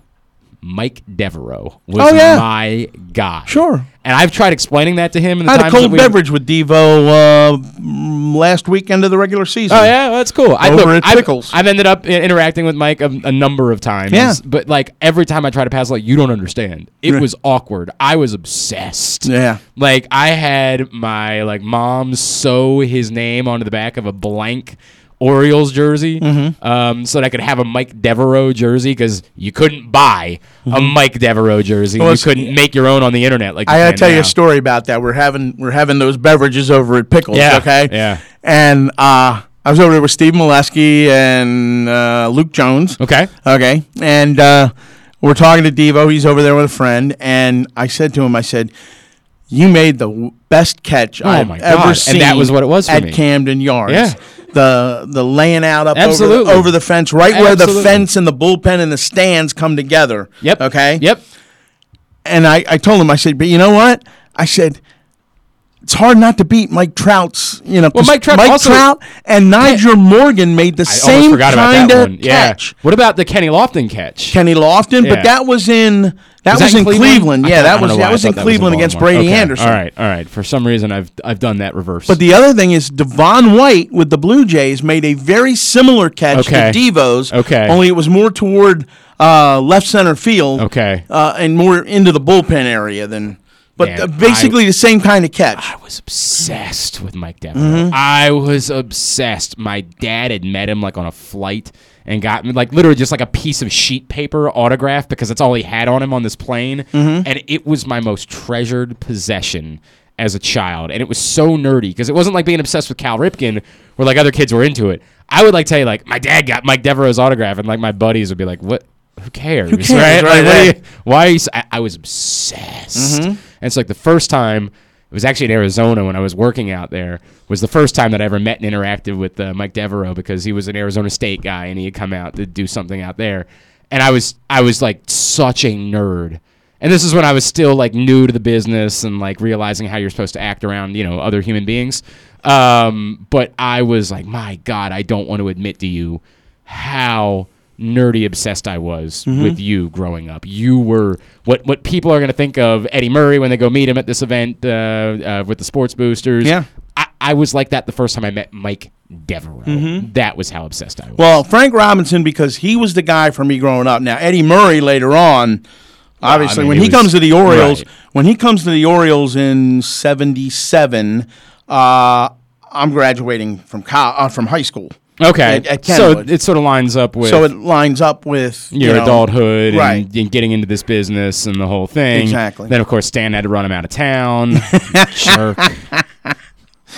Mike Devereaux was Oh, yeah. my guy. Sure. And I've tried explaining that to him. In the I had a cold beverage with Devo uh, last weekend of the regular season. Oh yeah, well, that's cool. I, Over look, at I've- Pickles. I've, ended up interacting with Mike a, a number of times. Yeah. But like every time I try to pass, like you don't understand. It was awkward. I was obsessed. Yeah. Like I had my like mom sew his name onto the back of a blank Orioles jersey, Mm-hmm. um, so that I could have a Mike Devereaux jersey because you couldn't buy a Mike Devereaux jersey. Well, you couldn't make your own on the internet. Like I gotta tell you a story about that. We're having we're having those beverages over at Pickles. Yeah, Okay. yeah. And uh, I was over there with Steve Melewski and uh, Luke Jones. Okay. Okay. And uh, we're talking to Devo. He's over there with a friend, and I said to him, I said. You made the best catch Oh I've ever seen. And that was what it was for at me. Camden Yards. Yeah. The the laying out up over the, over the fence, right where the fence and the bullpen and the stands come together. Yep. Okay. Yep. And I, I told him, I said, but you know what? I said, it's hard not to beat Mike Trout's, you know, Well, Mike Trout also- Trout and Nyjer Morgan made the I same kind of. Yeah. catch. What about the Kenny Lofton catch? Kenny Lofton, Yeah. but that was in that Was was, that in Cleveland. I Yeah, I that was that was in Cleveland against Brady Okay. Anderson. All right, all right. For some reason, I've I've done that reverse. But the other thing is Devon White with the Blue Jays made a very similar catch Okay. to Devo's. Okay. Only it was more toward uh, left center field. Okay. Uh, and more into the bullpen area than. But Man, uh, basically the same kind of catch. I was obsessed with Mike Devereaux. Mhm. I was obsessed. My dad had met him like on a flight and got me like literally just like a piece of sheet paper autograph because that's all he had on him on this plane. Mhm. And it was my most treasured possession as a child. And it was so nerdy because it wasn't like being obsessed with Cal Ripken where like other kids were into it. I would like tell you like my dad got Mike Devereaux's autograph and like my buddies would be like, what? Who cares? Who cares, Right? right, Like, what are you- why are you? I, I was obsessed. Mhm. And it's like the first time it was actually in Arizona when I was working out there was the first time that I ever met and interacted with uh, Mike Devereaux because he was an Arizona State guy and he had come out to do something out there, and I was I was like such a nerd. And this is when I was still like new to the business and like realizing how you're supposed to act around you know other human beings. Um, but I was like, my God, I don't want to admit to you how nerdy obsessed I was Mhm. with you growing up. You were what what people are going to think of Eddie Murray when they go meet him at this event uh, uh, with the sports boosters. Yeah. I, I was like that the first time I met Mike Devereaux. Mhm. That was how obsessed I was. Well, Frank Robinson because he was the guy for me growing up. Now Eddie Murray later on, obviously mean, when he he was- comes to the Orioles, right. when he comes to the Orioles in '77, uh, I'm graduating from co- uh, from high school. Okay, at, at so Kenwood. it sort of lines up with so it lines up with your you know, adulthood right? and, and getting into this business and the whole thing. Exactly. Then of course Stan had to run him out of town. *laughs* Jerk.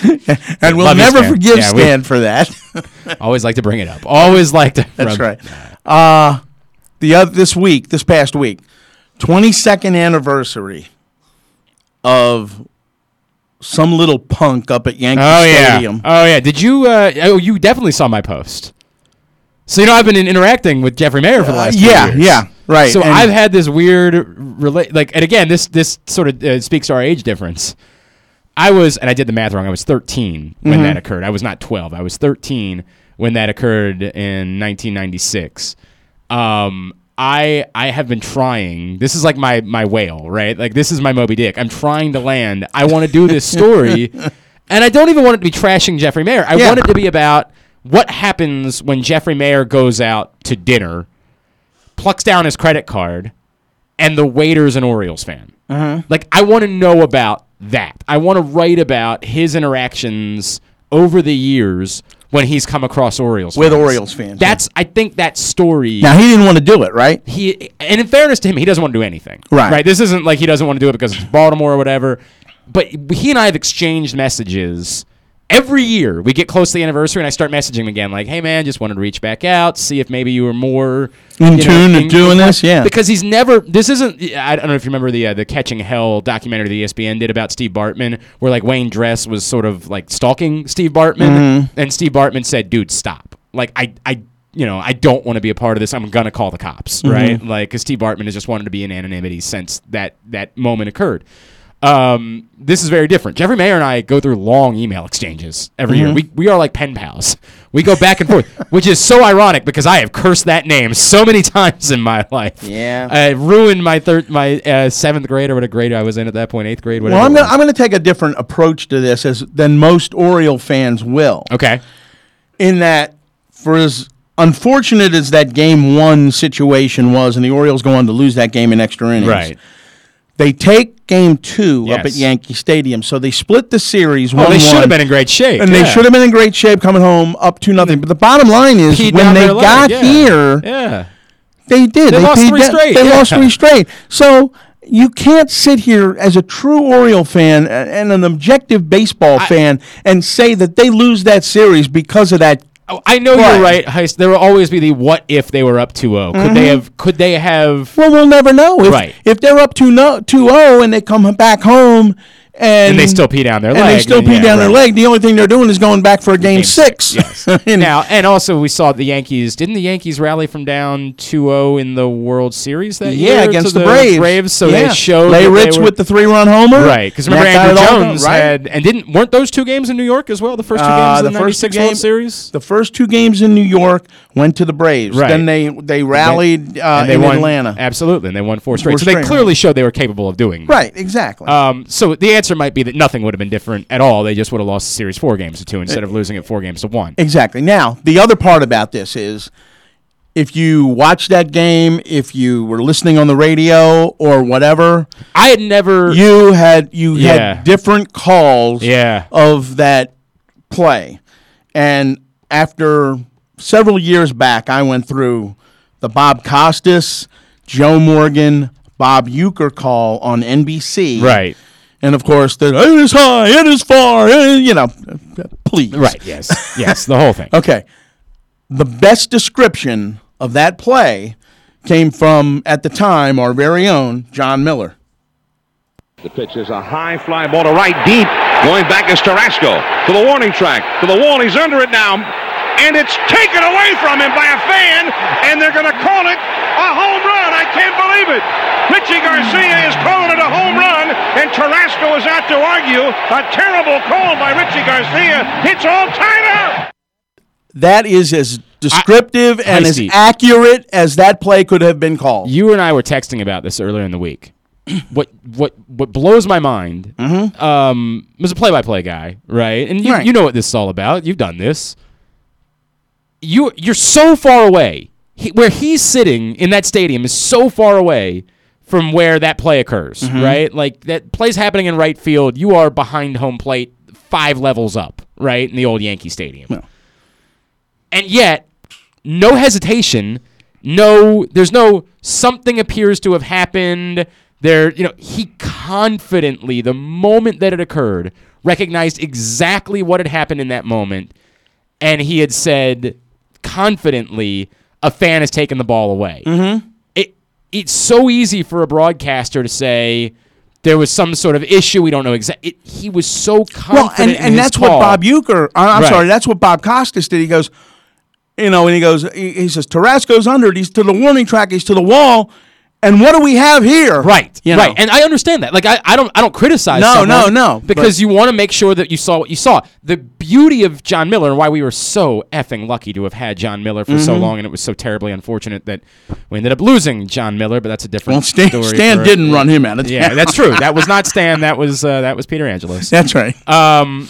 and we'll Love you, never Stan. forgive Yeah, we- Stan for that. *laughs* Always like to bring it up. Always like to. That's right. Uh, the other this week, this past week, 22nd anniversary of some little punk up at Yankee Oh yeah. Stadium. Oh yeah. Did you? Uh, oh, you definitely saw my post. So you know I've been in- interacting with Jeffrey Maier for the last. few Uh, yeah, yeah, right, So and- I've had this weird relate. Like, and again, this this sort of uh, speaks to our age difference. I was, and I did the math wrong. I was 13 when Mhm. that occurred. I was not 12. I was 13 when that occurred in 1996. Um, I I have been trying. This is like my my whale, right? Like this is my Moby Dick. I'm trying to land. I want to do this story, *laughs* and I don't even want it to be trashing Jeffrey Maier. I Yeah. want it to be about what happens when Jeffrey Maier goes out to dinner, plucks down his credit card, and the waiter's an Orioles fan. Uh-huh. Like I want to know about that. I want to write about his interactions over the years when he's come across Orioles With fans. Orioles fans, That's I think that story. Now he didn't want to do it, right? He and in fairness to him, he doesn't want to do anything. Right. Right. This isn't like he doesn't want to do it because it's Baltimore or whatever. But he and I have exchanged messages every year. We get close to the anniversary, and I start messaging him again, like, "Hey man, just wanted to reach back out, see if maybe you were more In know, tune to in- doing this, yeah. Because he's never. This isn't. I don't know if you remember the uh, the Catching Hell documentary that E ESPN did about Steve Bartman, where like Wayne Dress was sort of like stalking Steve Bartman, Mhm. and Steve Bartman said, "Dude, stop! Like I I." You know, I don't want to be a part of this. I'm gonna call the cops, Mhm. right? Like, because Steve Bartman has just wanted to be in anonymity since that that moment occurred. Um, this is very different. Jeffrey Maier and I go through long email exchanges every year. Mhm. We we are like pen pals. We go back and forth, *laughs* which is so ironic because I have cursed that name so many *laughs* times in my life. Yeah. I ruined my third, my uh, seventh grade or whatever grade I was in at that point, eighth grade. Whatever. Well, I'm gonna. I'm going to take a different approach to this as than most Oriole fans will. Okay. In that, for as unfortunate as that game one situation was, and the Orioles go on to lose that game in extra innings, Right. They take game two up at Yankee Stadium, so they split the series. Oh, one they should have been in great shape, and they should have been in great shape coming home up to nothing. But the bottom line is, Peed when they got yeah. here, Yeah. they did. They lost peed three down- straight, They yeah. lost three straight. So you can't sit here as a true Oriole fan and an objective baseball fan and say that they lose that series because of that. Oh, I know you're right, Heist. There will always be the what if they were up 2-0. Could they Mhm. have? Could they have? Well, we'll never know. If, Right. If they're up 2 no, 2-0 and they come back home and, And they still pee down their leg. and they still then pee yeah, down their leg. The only thing they're doing is going back for a game, six. *laughs* And- now, and also we saw the Yankees. Didn't the Yankees rally from down 2-0 in the World Series that year? yeah, against the, Braves. so yeah. they showed Lay they Ritz were- with the three-run homer. Right, because remember Andruw Jones right? had and didn't weren't those two games in New York as well? The first two games Uh, of the, the first 96 World Series. The first two games in New York went to the Braves. Right. Then they they rallied uh, and they in won, Atlanta. Absolutely, and they won four straight. Four so they clearly showed they were capable of doing. Right, exactly. Um, so the answer might be that nothing would have been different at all. They just would have lost the series four games to two instead eh. of losing it four games to one. Exactly. Now, the other part about this is if you watch that game, if you were listening on the radio or whatever, I had never you had you Yeah. had different calls Yeah. of that play. And after several years back, I went through the Bob Costas, Joe Morgan, Bob Uecker call on NBC. Right. And of course, the it is high, it is far, you know, please. Right. Yes. yes. The whole thing. *laughs* Okay. The best description of that play came from, at the time, our very own Jon Miller. The pitch is a high fly ball to right deep. Going back is Tarasco to the warning track, to the wall. He's under it now. And it's taken away from him by a fan, and they're going to call it a home run. I can't believe it. Richie Garcia is calling it a home run, and Tarasco is out to argue. A terrible call by Richie Garcia. It's all tied up. That is as descriptive and as Heisty. accurate as that play could have been called. You and I were texting about this earlier in the week. *clears throat* what what what blows my mind. Um, was a play-by-play guy, right? And you Right. you know what this is all about. You've done this. You you're so far away. He, where he's sitting in that stadium is so far away from where that play occurs, Mhm. right? Like that play's happening in right field. You are behind home plate, five levels up, right in the old Yankee Stadium. And yet, no hesitation, no there's no something appears to have happened. There, you know, he confidently, the moment that it occurred, recognized exactly what had happened in that moment, and he had said confidently, a fan has taken the ball away. Mm-hmm. It it's so easy for a broadcaster to say there was some sort of issue. We don't know exactly. He was so confident. Well, and, and that's call. what Bob Uecker, I'm Right. sorry, that's what Bob Costas did. He goes, you know, and he goes, he, he says, Tarasco's under. He's to the warning track. He's to the wall. And what do we have here? Right, You know? right, and I understand that. Like, I, I don't, I don't criticize. No, no, no, because you want to make sure that you saw what you saw. The beauty of Jon Miller and why we were so effing lucky to have had Jon Miller for so Mhm. long, and it was so terribly unfortunate that we ended up losing Jon Miller. But that's a different Well, Stan- story. Stan for- didn't run him out of Yeah, that's true. That was not Stan. That was uh, that was Peter Angelos. That's right. Um,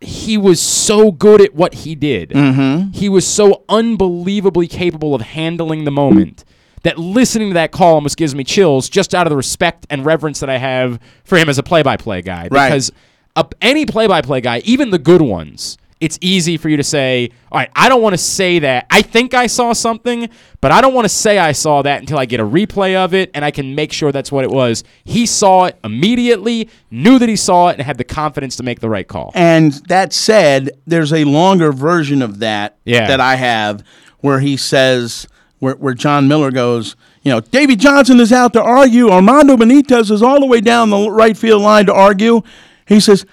he was so good at what he did. Mhm. He was so unbelievably capable of handling the moment that listening to that call almost gives me chills just out of the respect and reverence that I have for him as a play-by-play guy. Right. Because uh, any play-by-play guy, even the good ones, it's easy for you to say, "All right, I don't want to say that. I think I saw something, but I don't want to say I saw that until I get a replay of it and I can make sure that's what it was." He saw it immediately, knew that he saw it, and had the confidence to make the right call. And that said, there's a longer version of that Yeah. that I have where he says, where, where Jon Miller goes, you know, Davey Johnson is out to argue. Armando Benitez is all the way down the right field line to argue. He says,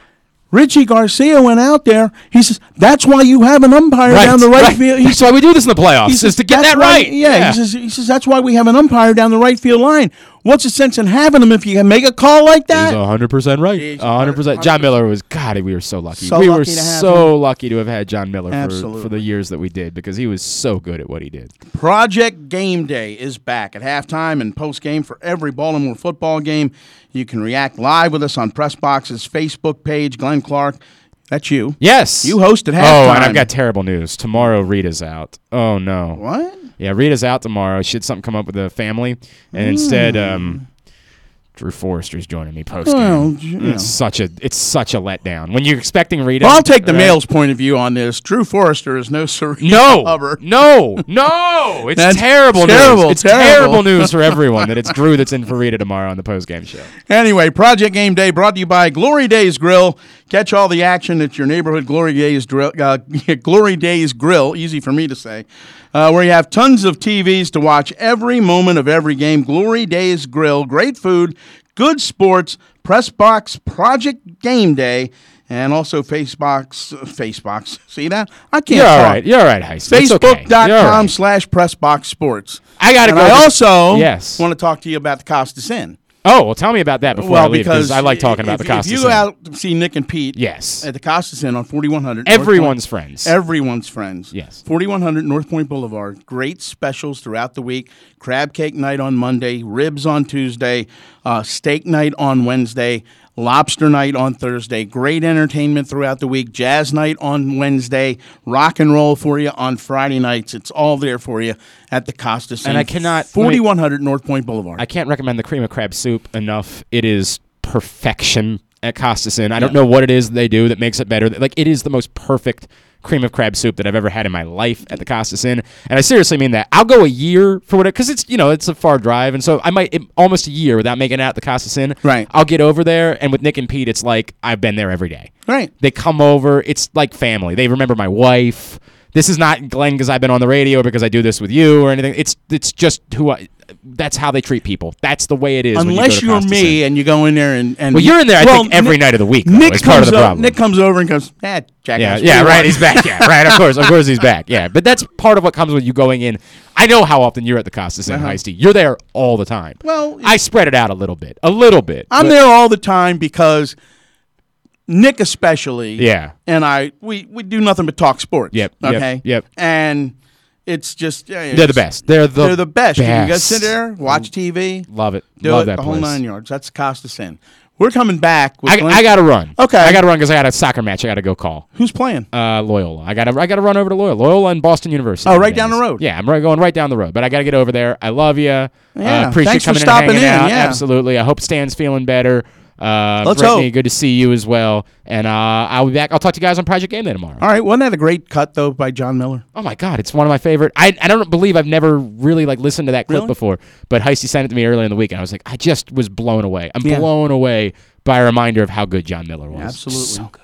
Richie Garcia went out there. He says, that's why you have an umpire Right, down the right, right. field. He That's why we do this in the playoffs, he is says, to get "That's that why- right." Yeah, Yeah. He, says, he says, that's why we have an umpire down the right field line. What's the sense in having him if you can make a call like that? He's hundred percent right. hundred percent. Jon Miller was God. We were so lucky. So we lucky were to have so lucky to have had Jon Miller for, for the years that we did because he was so good at what he did. Project Game Day is back at halftime and post game for every Baltimore football game. You can react live with us on Pressbox's Facebook page. Glenn Clark, that's you. Yes, You hosted halftime. Oh, and I've got terrible news. Tomorrow, Rita's out. Oh no. What? Yeah, Rita's out tomorrow. She had something come up with the family, and instead, um, Drew Forrester's joining me post game. Well, you know. it's such a it's such a letdown when you're expecting Rita. Well, I'll take the right? male's point of view on this. Drew Forrester is no Serena No, Hubbard. no, no! It's That's terrible, terrible, news. It's terrible. terrible news for everyone that it's Drew that's in for Rita tomorrow on the post game show. *laughs* Anyway, Project Game Day brought to you by Glory Days Grill. Catch all the action at your neighborhood Glory Days Drill, uh, *laughs* Glory Days Grill. Easy for me to say. Uh, where you have tons of TVs to watch every moment of every game. Glory Days Grill, great food, good sports, press box, Project Game Day, and also Facebox. Facebox. *laughs* See that? I can't. You're all talk. right. You're all right, Heist. Facebook.com right. slash Pressbox Sports. I gotta go I also Yes. want to talk to you about the Costas Inn. Oh, well, tell me about that before I leave because I like talking about if, the Costas. If you go out to see Nick and Pete, Yes. at the Costas Inn on 4100, Everyone's Point- friends. Everyone's friends. Yes. 4100 North Point Boulevard. Great specials throughout the week. Crab cake night on Monday, ribs on Tuesday, uh, steak night on Wednesday, lobster night on Thursday. Great entertainment throughout the week. Jazz night on Wednesday, rock and roll for you on Friday nights. It's all there for you at the Costas Inn. And I cannot- 4100 North Point Boulevard. I can't recommend the cream of crab soup enough. It is perfection at Costas Inn. I don't know what it is they do that makes it better. Like it is the most perfect cream of crab soup that I've ever had in my life at the Costas Inn. And I seriously mean that. I'll go a year for what because it's you know it's a far drive, and so I might it, almost a year without making it out the Costas Inn. Right. I'll get over there, and with Nick and Pete, it's like I've been there every day. Right. They come over. It's like family. They remember my wife. This is not Glenn because I've been on the radio because I do this with you or anything. It's it's just who I. That's how they treat people. That's the way it is. when you go Unless you are me and you go in there and, and Well, you're in there, I Well, think, every Nick- night of the week, though. Nick It's part of comes the up- Nick comes over and goes, "Ah, jackass." Yeah, yeah, right. want?" He's back. Yeah, right. Of *laughs* course, of course, he's back. Yeah, but that's part of what comes with you going in. I know how often you're at the Costa Inn, Uh-huh. Heisty. You're there all the time. Well, I spread it out a little bit, a little bit. I'm there all the time because Nick, especially, Yeah. and I, we we do nothing but talk sports. Yep, yep, Okay. yep. And It's just yeah, They're the best. They're the they're the best. You can best. sit there, watch TV, Love it. do Love it, that the whole place. nine yards. That's Costas Inn. We're coming back. With I, I got to run. Okay. I got to run because I got a soccer match. I got to go call. Who's playing? Uh, Loyola. I got to. I got to run over to Loyola. Loyola and Boston University. Oh, right down the road. Yeah, I'm right, going right down the road. But I got to get over there. I love you. Yeah, Uh, appreciate thanks for coming stopping and hanging in, out. yeah. Absolutely. I hope Stan's feeling better. Uh, Let's Brittany, hope. good to see you as well. And uh, I'll be back. I'll talk to you guys on Project Game Day tomorrow. All right, wasn't that a great cut though by Jon Miller? Oh my God, it's one of my favorite. I, I don't believe I've never really like listened to that clip Really? before, but Heisty sent it to me earlier in the week, and I was like, I just was blown away. I'm Yeah. blown away by a reminder of how good Jon Miller was. Absolutely. So good.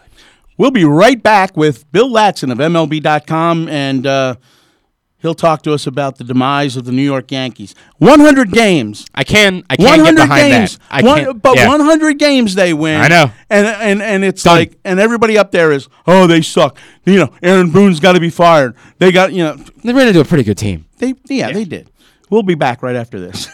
We'll be right back with Bill Ladson of MLB.com, and uh, he'll talk to us about the demise of the New York Yankees. 100 games. I can I can't 100 get behind games. that. I One- can't, but yeah. 100 games they win. I know. And and and it's Done. like and everybody up there is, "Oh, they suck." You know, Aaron Boone's got to be fired. They got, you know, They ran into a pretty good team. they yeah, they did. We'll be back right after this.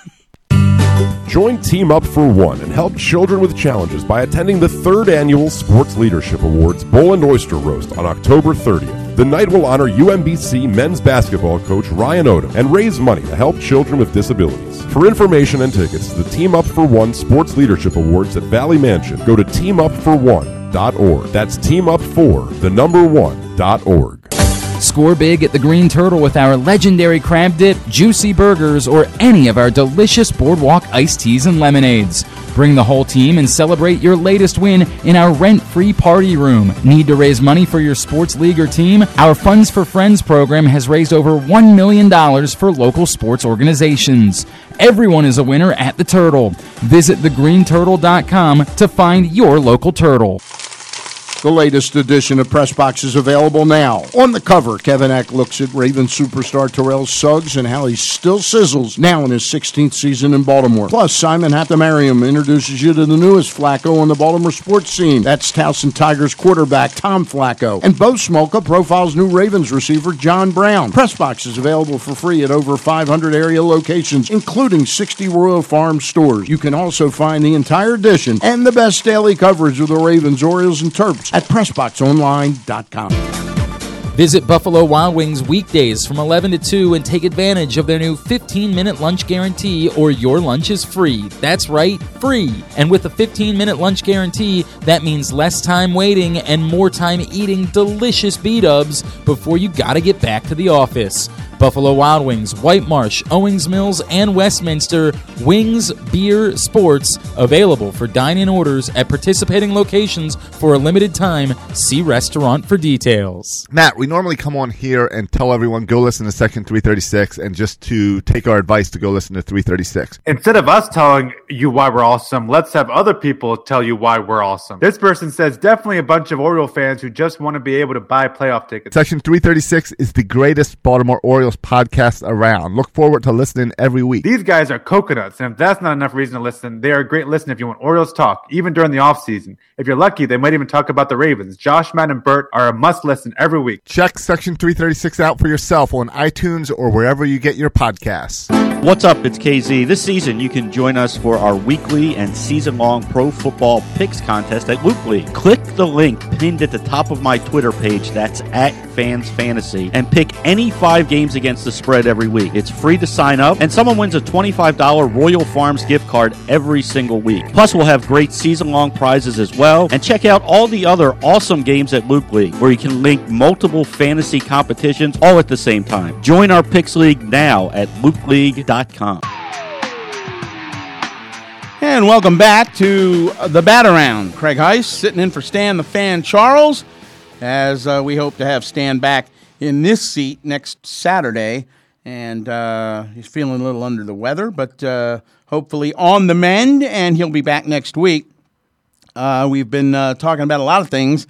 *laughs* Join Team Up for One and help children with challenges by attending the third annual Sports Leadership Awards Bowl and Oyster Roast on October 30th. The night will honor UMBC men's basketball coach Ryan Odom and raise money to help children with disabilities. For information and tickets to the Team Up for One Sports Leadership Awards at Valley Mansion, go to teamupfor1.org. That's Team Up for the number one dot org. Score big at the Green Turtle with our legendary crab dip, juicy burgers, or any of our delicious boardwalk iced teas and lemonades. Bring the whole team and celebrate your latest win in our rent free party room. Need to raise money for your sports league or team? Our Funds for Friends program has raised over $1 million for local sports organizations. Everyone is a winner at the Turtle. Visit thegreenturtle.com to find your local turtle. The latest edition of Press Box is available now. On the cover, Kevin Eck looks at Raven superstar Terrell Suggs and how he still sizzles now in his 16th season in Baltimore. Plus, Simon Hathamariam introduces you to the newest Flacco on the Baltimore sports scene. That's Towson Tigers quarterback Tom Flacco. And Bo Smolka profiles new Ravens receiver John Brown. Press Box is available for free at over 500 area locations, including 60 Royal Farm stores. You can also find the entire edition and the best daily coverage of the Ravens, Orioles, and Terps at PressBoxOnline.com. Visit Buffalo Wild Wings weekdays from 11 to 2 and take advantage of their new 15 minute lunch guarantee or your lunch is free. That's right, free. And with a 15 minute lunch guarantee, that means less time waiting and more time eating delicious B dubs before you gotta get back to the office. Buffalo Wild Wings, White Marsh, Owings Mills, and Westminster Wings Beer Sports available for dine in orders at participating locations for a limited time. See restaurant for details. Matt, we normally come on here and tell everyone go listen to Section 336 and just to take our advice to go listen to 336. Instead of us telling you why we're awesome, let's have other people tell you why we're awesome. This person says definitely a bunch of Oriole fans who just want to be able to buy playoff tickets. Section 336 is the greatest Baltimore Orioles podcast around. Look forward to listening every week. These guys are coconuts, and if that's not enough reason to listen, they are a great listen if you want Orioles talk, even during the offseason. If you're lucky, they might even talk about the Ravens. Josh, Matt, and Bert are a must listen every week. Check Section 336 out for yourself on iTunes or wherever you get your podcasts. What's up? It's KZ. This season, you can join us for our weekly and season long pro football picks contest at Loop League. Click the link pinned at the top of my Twitter page, that's at Fans Fantasy, and pick any five games against the spread every week. It's free to sign up, and someone wins a $25 Royal Farms gift card every single week. Plus, we'll have great season long prizes as well. And check out all the other awesome games at Loop League, where you can link multiple fantasy competitions all at the same time. Join our Picks League now at loopleague.com. And welcome back to the Bat Around. Craig Heist sitting in for Stan the Fan Charles, as uh, we hope to have Stan back in this seat next Saturday. And uh, he's feeling a little under the weather, but uh, hopefully on the mend, and he'll be back next week. Uh, we've been uh, talking about a lot of things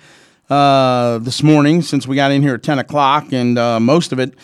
uh, this morning since we got in here at 10 o'clock, and uh, most of it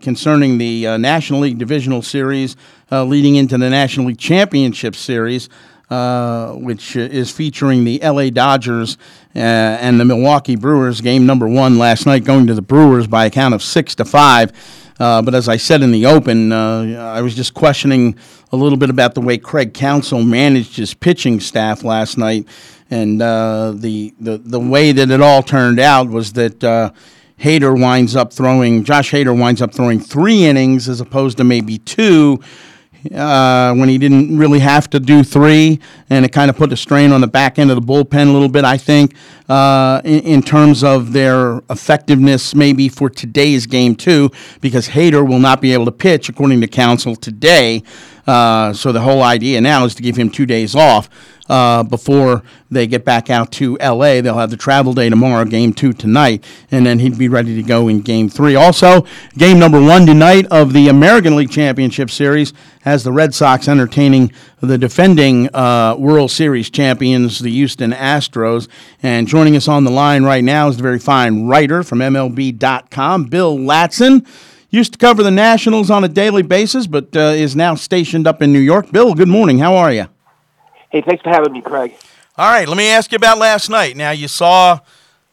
concerning the National League Divisional Series leading into the National League Championship Series, uh, which is featuring the LA Dodgers uh, and the Milwaukee Brewers. Game number one last night going to the Brewers by a count of six to five. Uh, but as I said in the open, uh, I was just questioning a little bit about the way Craig Counsell managed his pitching staff last night, and uh, the, the the way that it all turned out was that uh, Hader winds up throwing, Josh Hader winds up throwing three innings as opposed to maybe two uh, when he didn't really have to do three, and it kind of put a strain on the back end of the bullpen a little bit, I think, uh, in, in, terms of their effectiveness maybe for today's game, too, because Hader will not be able to pitch, according to Counsell, today. Uh, so the whole idea now is to give him two days off uh, before they get back out to L.A. They'll have the travel day tomorrow, game two tonight, and then he'd be ready to go in game three. Also, game number one tonight of the American League Championship Series has the Red Sox entertaining the defending uh, World Series champions, the Houston Astros. And joining us on the line right now is the very fine writer from MLB.com, Bill Ladson. Used to cover the Nationals on a daily basis, but uh, is now stationed up in New York. Bill, good morning. How are you? Hey, thanks for having me, Craig. All right, let me ask you about last night. Now, you saw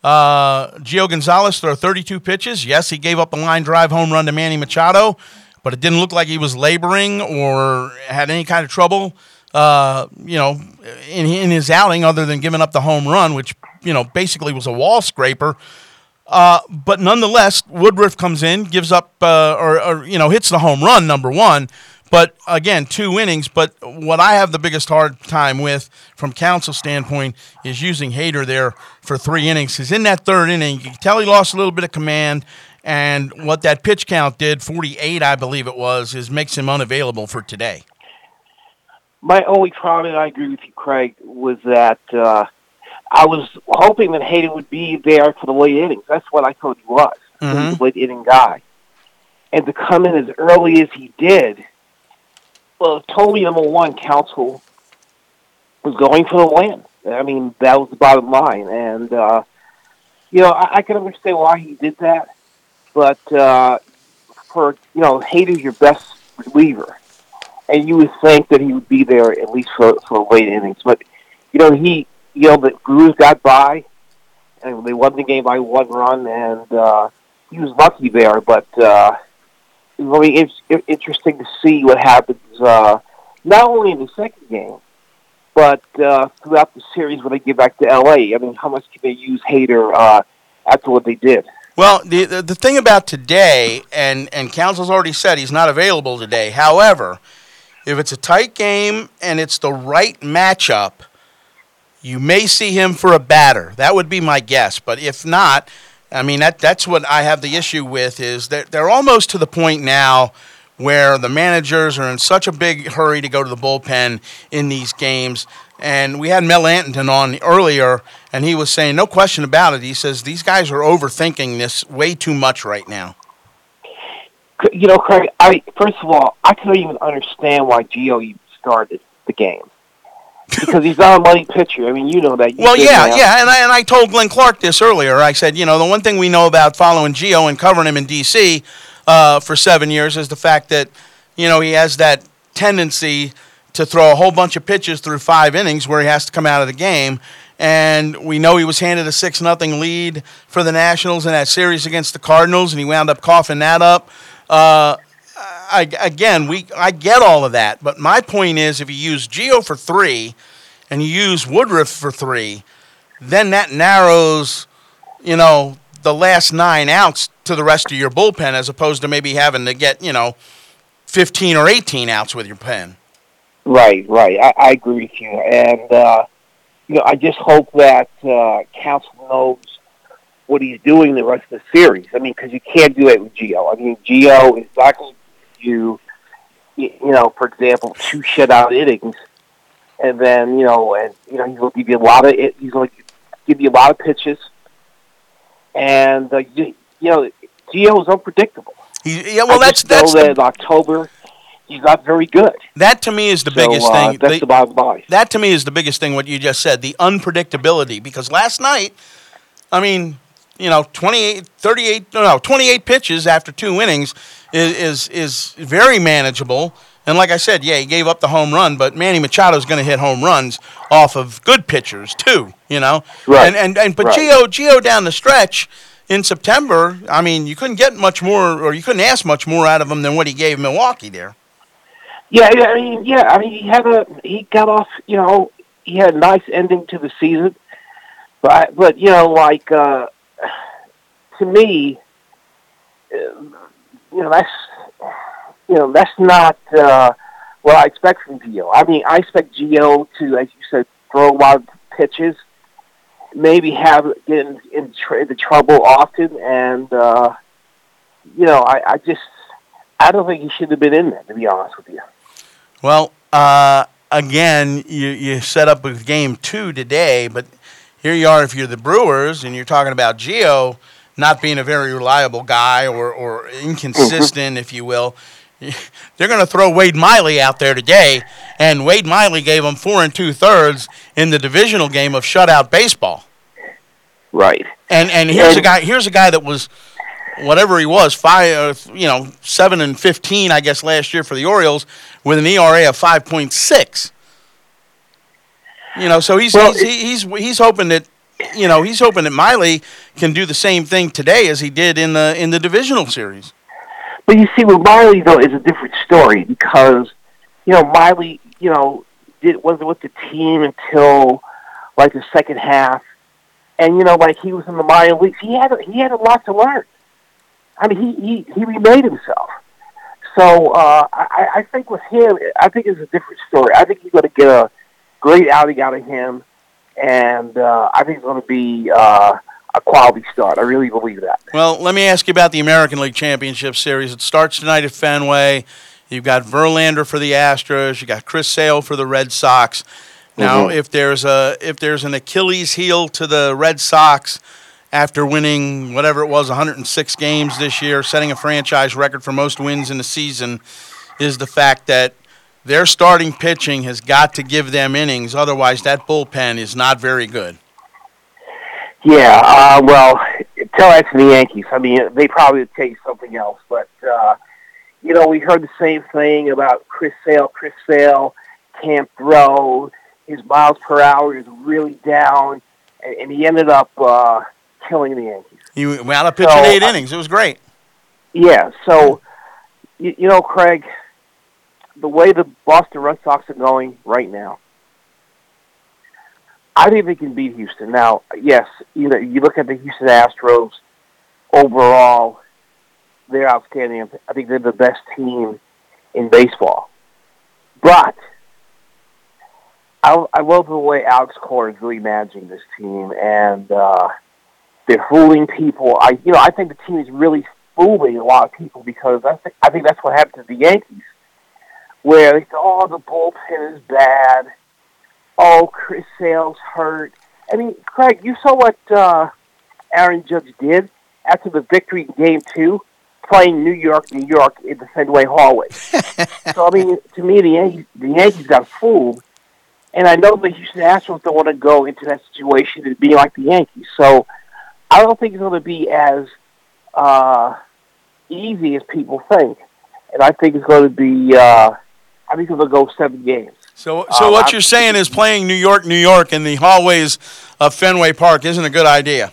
uh, Gio Gonzalez throw 32 pitches. Yes, he gave up a line drive home run to Manny Machado, but it didn't look like he was laboring or had any kind of trouble, uh, you know, in, in his outing other than giving up the home run, which, you know, basically was a wall scraper. Uh, but nonetheless, Woodruff comes in, gives up, uh, or, or, you know, hits the home run, number one. But again, two innings. But what I have the biggest hard time with, from Counsell standpoint, is using Hader there for three innings. Because in that third inning, you can tell he lost a little bit of command. And what that pitch count did, 48, I believe it was, is makes him unavailable for today. My only comment, I agree with you, Craig, was that uh, I was hoping that Hader would be there for the late innings. That's what I thought he was. Mm-hmm. He was a late inning guy. And to come in as early as he did, well, me number one, Counsell was going for the win. I mean, that was the bottom line. And, uh, you know, I, I can understand why he did that. But uh, for, you know, Hader's your best reliever. And you would think that he would be there at least for, for late innings. But, you know, he you know, the Brewers got by, and they won the game by one run, and uh, he was lucky there. But uh, really, it's interesting to see what happens uh, not only in the second game, but uh, throughout the series when they get back to LA. I mean, how much can they use Hader uh, after what they did? Well, the, the the thing about today, and and Counsell's already said he's not available today. However, if it's a tight game and it's the right matchup you may see him for a batter. That would be my guess. But if not, I mean that that's what I have the issue with is that they're almost to the point now where the managers are in such a big hurry to go to the bullpen in these games. And we had Mel Anton on earlier, and he was saying, no question about it. He says these guys are overthinking this way too much right now. You know, Craig. I first of all, I couldn't even understand why Gio started the game because he's not a money pitcher. I mean, you know that. You well, yeah, yeah, and I, and I told Glenn Clark this earlier. I said, you know, the one thing we know about following Gio and covering him in D.C. Uh, for seven years is the fact that, you know, he has that tendency to throw a whole bunch of pitches through five innings where he has to come out of the game. And we know he was handed a six nothing lead for the Nationals in that series against the Cardinals, and he wound up coughing that up. Uh, I, again, we I get all of that, but my point is, if you use Gio for three, and you use Woodruff for three, then that narrows, you know, the last nine outs to the rest of your bullpen, as opposed to maybe having to get you know, fifteen or eighteen outs with your pen. Right, right. I, I agree with you, and uh, you know, I just hope that uh, Counsell knows what he's doing the rest of the series. I mean, because you can't do it with Gio. I mean, Gio is not going you, you know, for example, two shutout innings, and then you know, and you know, he's going to give you a lot of. He's going to give you a lot of pitches, and uh, you, you know, Gio is unpredictable. He, yeah, well, I that's that's the, that in October. He's not very good. That to me is the so, biggest uh, thing. That's the, the bottom line. That to me is the biggest thing. What you just said, the unpredictability. Because last night, I mean, you know, 28, 38, no, 28 pitches after two innings is, is, is very manageable. And like I said, yeah, he gave up the home run, but Manny Machado is going to hit home runs off of good pitchers too. You know, right? And and, and but right. Gio Gio down the stretch in September, I mean, you couldn't get much more, or you couldn't ask much more out of him than what he gave Milwaukee there. Yeah, I mean, yeah, I mean, he had a he got off. You know, he had a nice ending to the season, but but you know, like uh, to me, uh, you know, that's you know that's not uh, what I expect from Gio. I mean, I expect Gio to, as you said, throw of pitches, maybe have get in, in tr- into trouble often, and uh, you know, I, I just I don't think he should have been in there, to be honest with you. Well, uh, again, you, you set up with game two today, but here you are if you're the Brewers and you're talking about Gio not being a very reliable guy or, or inconsistent, if you will. *laughs* They're going to throw Wade Miley out there today, and Wade Miley gave them four and two thirds in the divisional game of shutout baseball. Right. And and here's a guy. Here's a guy that was whatever he was, five, uh, you know, seven and fifteen, I guess, last year for the Orioles, with an ERA of five point six. You know, so he's Well, he's, he's he's hoping that you know he's hoping that Miley can do the same thing today as he did in the in the divisional series. But you see, with Miley though is a different story because you know Miley, you know, did wasn't with the team until like the second half, and you know, like he was in the minor leagues. He had a, he had a lot to learn. I mean, he he, he remade himself. So uh, I, I think with him, I think it's a different story. I think he's going to get a great outing out of him, and uh, I think it's going to be uh, a quality start. I really believe that. Well, let me ask you about the American League Championship Series. It starts tonight at Fenway. You've got Verlander for the Astros. You got Chris Sale for the Red Sox. Now, Mhm. if there's a if there's an Achilles heel to the Red Sox after winning whatever it was 106 games this year, setting a franchise record for most wins in a season, is the fact that their starting pitching has got to give them innings. Otherwise, that bullpen is not very good. Yeah, uh, well, tell that to the Yankees. I mean, they probably would take something else, but uh, you know, we heard the same thing about Chris Sale. Chris Sale can't throw. His miles per hour is really down, and, and he ended up uh, killing the Yankees. He wound up pitching So, eight uh, innings. It was great. Yeah, so you, you know, Craig, the way the Boston Red Sox are going right now, I think they can beat Houston. Now, yes, you know, you look at the Houston Astros overall, they're outstanding. I think they're the best team in baseball. But I, I love the way Alex Cora is really managing this team, and uh, they're fooling people. I, you know, I think the team is really fooling a lot of people because I think I think that's what happened to the Yankees, where "Oh, the bullpen is bad. Oh, Chris Sale's hurt." I mean, Craig, you saw what uh, Aaron Judge did after the victory in Game Two, playing New York, New York in the Fenway hallway. *laughs* so I mean, to me, the Yankees, the Yankees got fooled, and I know the Houston Astros don't want to go into that situation and be like the Yankees. So I don't think it's going to be as uh, easy as people think, and I think it's going to be. Uh, I think to go seven games. So, so Um, what I- you're saying is playing New York, New York in the hallways of Fenway Park isn't a good idea.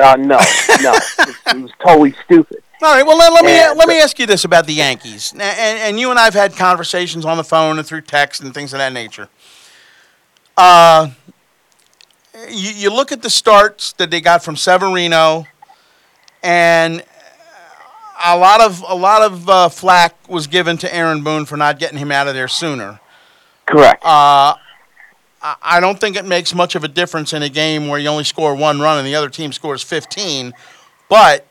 Uh, no, no, *laughs* it, was totally stupid. All right. Well, let, let me And- let me ask you this about the Yankees, and, and, and you and I've had conversations on the phone and through text and things of that nature. Uh, you, you look at the starts that they got from Severino, and a lot of a lot of uh, flack was given to Aaron Boone for not getting him out of there sooner. Correct. Uh, I- don't think it makes much of a difference in a game where you only score one run and the other team scores 15. But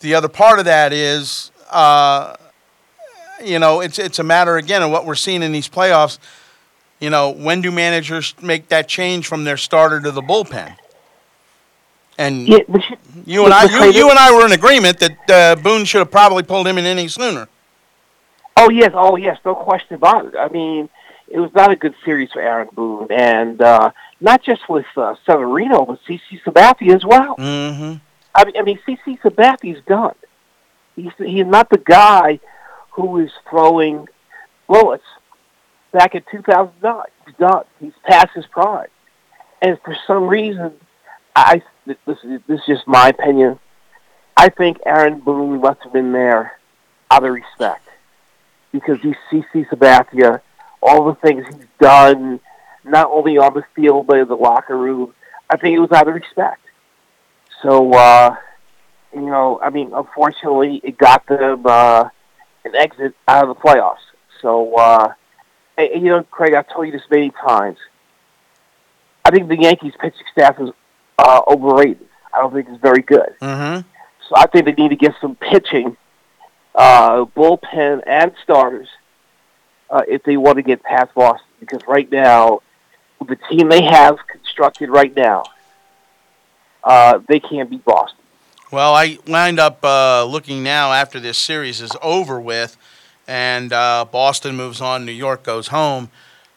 the other part of that is, uh, you know, it's it's a matter again of what we're seeing in these playoffs. You know, when do managers make that change from their starter to the bullpen? And Yeah, you, you and I, you, you and I were in agreement that uh, Boone should have probably pulled him in any sooner. Oh yes, oh yes, no question about it. I mean, it was not a good series for Aaron Boone, and uh, not just with uh, Severino, but CC Sabathia as well. Mm-hmm. I mean, I mean, CC Sabathia's done. He's he's not the guy who is throwing bullets back in 2009. He's done. He's past his prime, and for some reason, I this is this is just my opinion. I think Aaron Boone left him in there out of respect because you see CC Sabathia, all the things he's done, not only on the field but in the locker room. I think it was out of respect. So uh, you know, I mean, unfortunately, it got them uh, an exit out of the playoffs. So, uh, and, you know, Craig, I've told you this many times. I think the Yankees pitching staff is uh, overrated. I don't think it's very good. Mm-hmm. So I think they need to get some pitching, uh, bullpen, and starters uh, if they want to get past Boston. Because right now, with the team they have constructed right now, uh, they can't beat Boston. Well, I wind up uh, looking now after this series is over with, and uh, Boston moves on, New York goes home,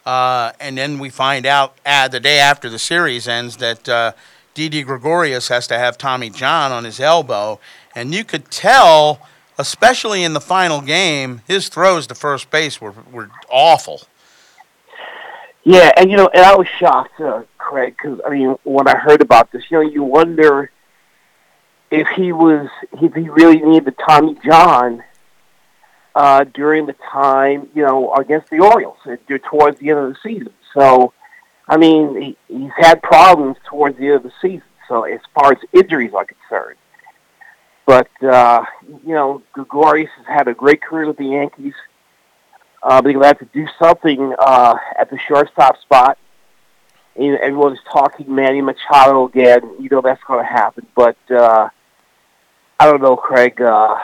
uh, and then we find out uh, the day after the series ends that uh, Didi Gregorius has to have Tommy John on his elbow, and you could tell, especially in the final game, his throws to first base were were awful. Yeah, and you know, and I was shocked, uh, Craig, because I mean, when I heard about this, you know, you wonder if he was if he really needed Tommy John uh, during the time, you know, against the Orioles uh, towards the end of the season. So, I mean, he, he's had problems towards the end of the season. So, as far as injuries are concerned, but uh, you know, Gregorius has had a great career with the Yankees. Uh, but he'll have to do something uh, at the shortstop spot. And everyone's talking Manny Machado again. You know that's going to happen, but uh, I don't know, Craig. Uh,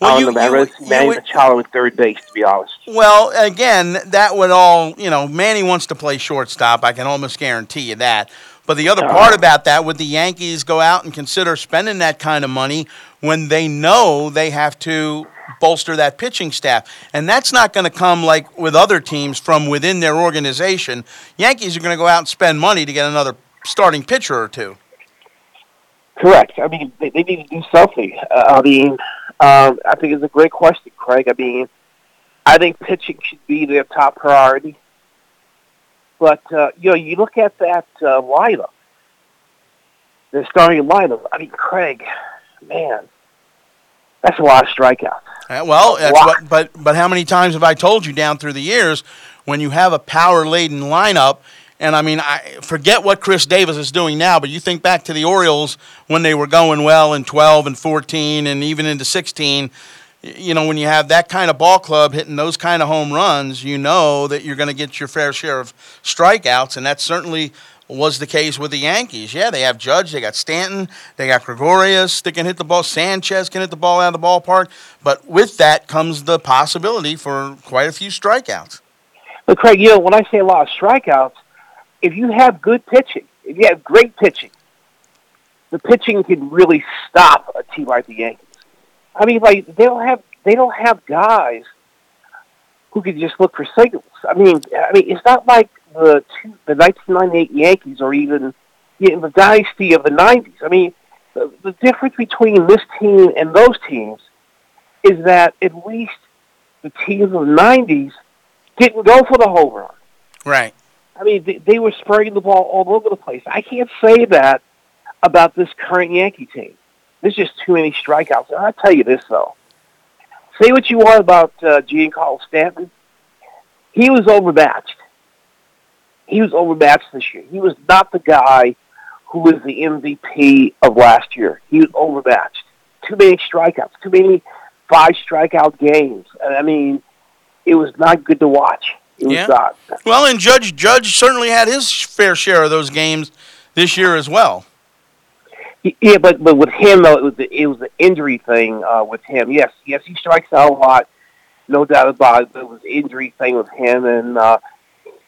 Well, I you- don't know. man. you- I'd rather see you Machado at third base, to be honest. Well, again, that would all, you know, Manny wants to play shortstop. I can almost guarantee you that. But the other part about that, would the Yankees go out and consider spending that kind of money when they know they have to bolster that pitching staff? And that's not going to come like with other teams from within their organization. Yankees are going to go out and spend money to get another starting pitcher or two. Correct. I mean, they, they need to do something. Uh, I mean, um, I think it's a great question, Craig. I mean, I think pitching should be their top priority. But uh, you know, you look at that uh, lineup, the starting lineup. I mean, Craig, man, that's a lot of strikeouts. Uh, well, that's what, but but how many times have I told you down through the years when you have a power laden lineup? And I mean, I forget what Chris Davis is doing now, but you think back to the Orioles when they were going well in 12 and 14 and even into 16. You know, when you have that kind of ball club hitting those kind of home runs, you know that you're going to get your fair share of strikeouts, and that certainly was the case with the Yankees. Yeah, they have Judge, they got Stanton, they got Gregorius that can hit the ball, Sanchez can hit the ball out of the ballpark, but with that comes the possibility for quite a few strikeouts. But Craig, you know, when I say a lot of strikeouts, if you have good pitching, if you have great pitching, the pitching can really stop a team like the Yankees. I mean, like they don't have they don't have guys who can just look for signals. I mean, I mean, it's not like the two, the 1998 Yankees or even you know, the dynasty of the 90s. I mean, the, the difference between this team and those teams is that at least the teams of the 90s didn't go for the home run. Right. I mean, they, they were spraying the ball all over the place. I can't say that about this current Yankee team. There's just too many strikeouts. And I'll tell you this, though. Say what you want about uh, Giancarlo Stanton. He was overmatched. He was overmatched this year. He was not the guy who was the MVP of last year. He was overmatched. Too many strikeouts. Too many five strikeout games. I mean, it was not good to watch. It Yeah. not. Well, and Judge Judge certainly had his fair share of those games this year as well. Yeah, but but with him though, it was the, it was the injury thing uh, with him. Yes, yes, he strikes out a lot, no doubt about it. But it was the injury thing with him, and uh,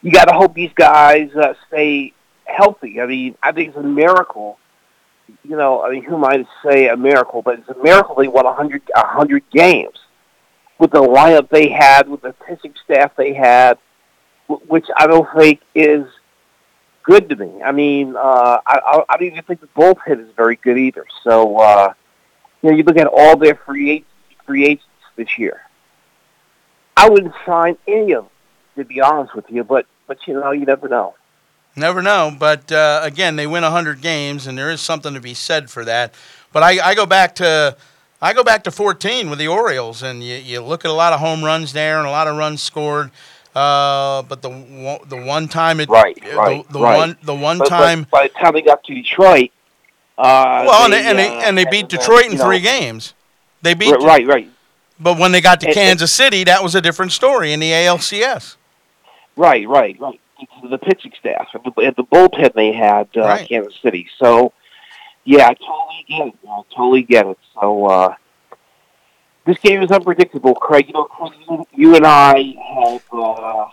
you got to hope these guys uh, stay healthy. I mean, I think it's a miracle. You know, I mean, who to say a miracle? But it's a miracle they won a hundred a hundred games with the lineup they had, with the pitching staff they had, which I don't think is good to me. I mean, uh, I, I, don't even think the bullpen is very good either. So, uh, you know, you look at all their free agents, free agents this year. I wouldn't sign any of them, to be honest with you. But, but you know, you never know. Never know, but uh, again, they win 100 games, and there is something to be said for that. But I, I go back to I go back to 14 with the Orioles, and you, you look at a lot of home runs there and a lot of runs scored. Uh, but the one- the one time it Right, the- right, the, right. one the one But- time by the time they got to Detroit, Uh, well, and they, and they, uh, and they beat uh, Detroit in you know, three games. They beat Right, right. But when they got to And- and- Kansas City, that was a different story in the ALCS. Right, right, right. The pitching staff and the, and the bullpen they had uh, Right. Kansas City. So, yeah, I totally get it. I totally get it. So, uh, this game is unpredictable, Craig. You know, Craig, you, and I have uh,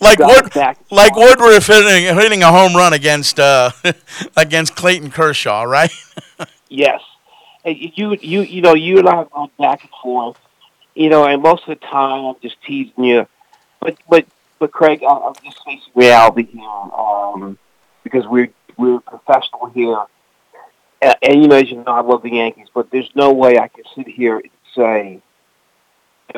Like back. like Woodruff hitting hitting a home run against uh, *laughs* against Clayton Kershaw, right? *laughs* Yes, and you, you, you know, you and I have gone back and forth. You know, and most of the time I'm just teasing you, but but but Craig, I'm just facing reality here um, because we're we're professional here, and, and you know, as you know, I love the Yankees, but there's no way I can sit here and say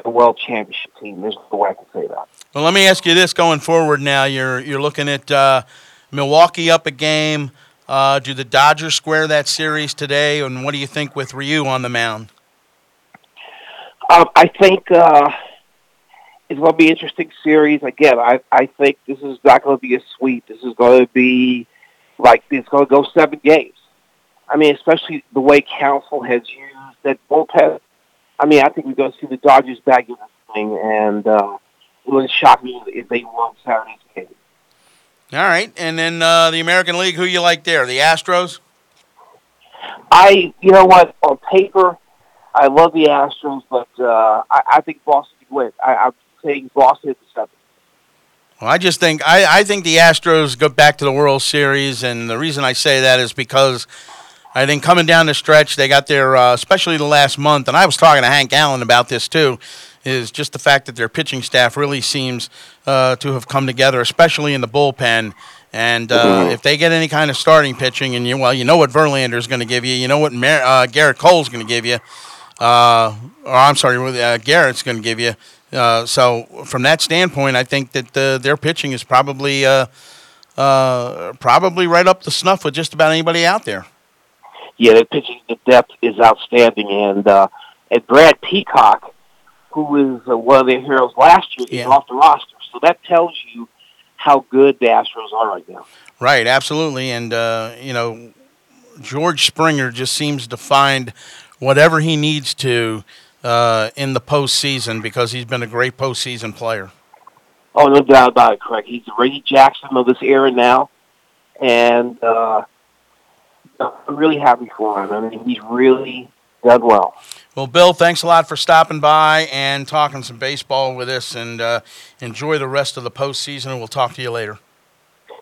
a world championship team. There's no way I can say that. Well, let me ask you this: going forward, now you're you're looking at uh, Milwaukee up a game. Uh, do the Dodgers square that series today? And what do you think with Ryu on the mound? Um, I think uh, it's going to be an interesting series. Again, I, I think this is not going to be a sweep. This is going to be like it's going to go seven games. I mean, especially the way Counsell has used that bullpen. I mean, I think we go see the Dodgers back in this thing, and uh, it wouldn't shock me if they won Saturday's game. All right, and then uh, the American League. Who you like there? The Astros. I, you know what, on paper, I love the Astros, but uh, I, I think Boston can win. I, I'm saying Boston at the seven. Well, I just think I, I think the Astros go back to the World Series, and the reason I say that is because I think coming down the stretch, they got their, uh, especially the last month, and I was talking to Hank Allen about this too, is just the fact that their pitching staff really seems uh, to have come together, especially in the bullpen. And uh, if they get any kind of starting pitching, and you well, you know what Verlander is going to give you, you know what Mar- uh, Gerrit Cole's going to give you, uh, or I'm sorry, uh, Garrett's going to give you. Uh, so from that standpoint, I think that uh, their pitching is probably uh, uh, probably right up the snuff with just about anybody out there. Yeah, the pitching the depth is outstanding, and uh, and Brad Peacock, who was uh, one of their heroes last year, is off the roster. So that tells you how good the Astros are right now. Right, absolutely, and uh, you know, George Springer just seems to find whatever he needs to uh, in the postseason because he's been a great postseason player. Oh, no doubt about it, Craig. He's the Reggie Jackson of this era now, and uh, I'm really happy for him. I mean, he's really done well. Well, Bill, thanks a lot for stopping by and talking some baseball with us, and uh, enjoy the rest of the postseason. And we'll talk to you later.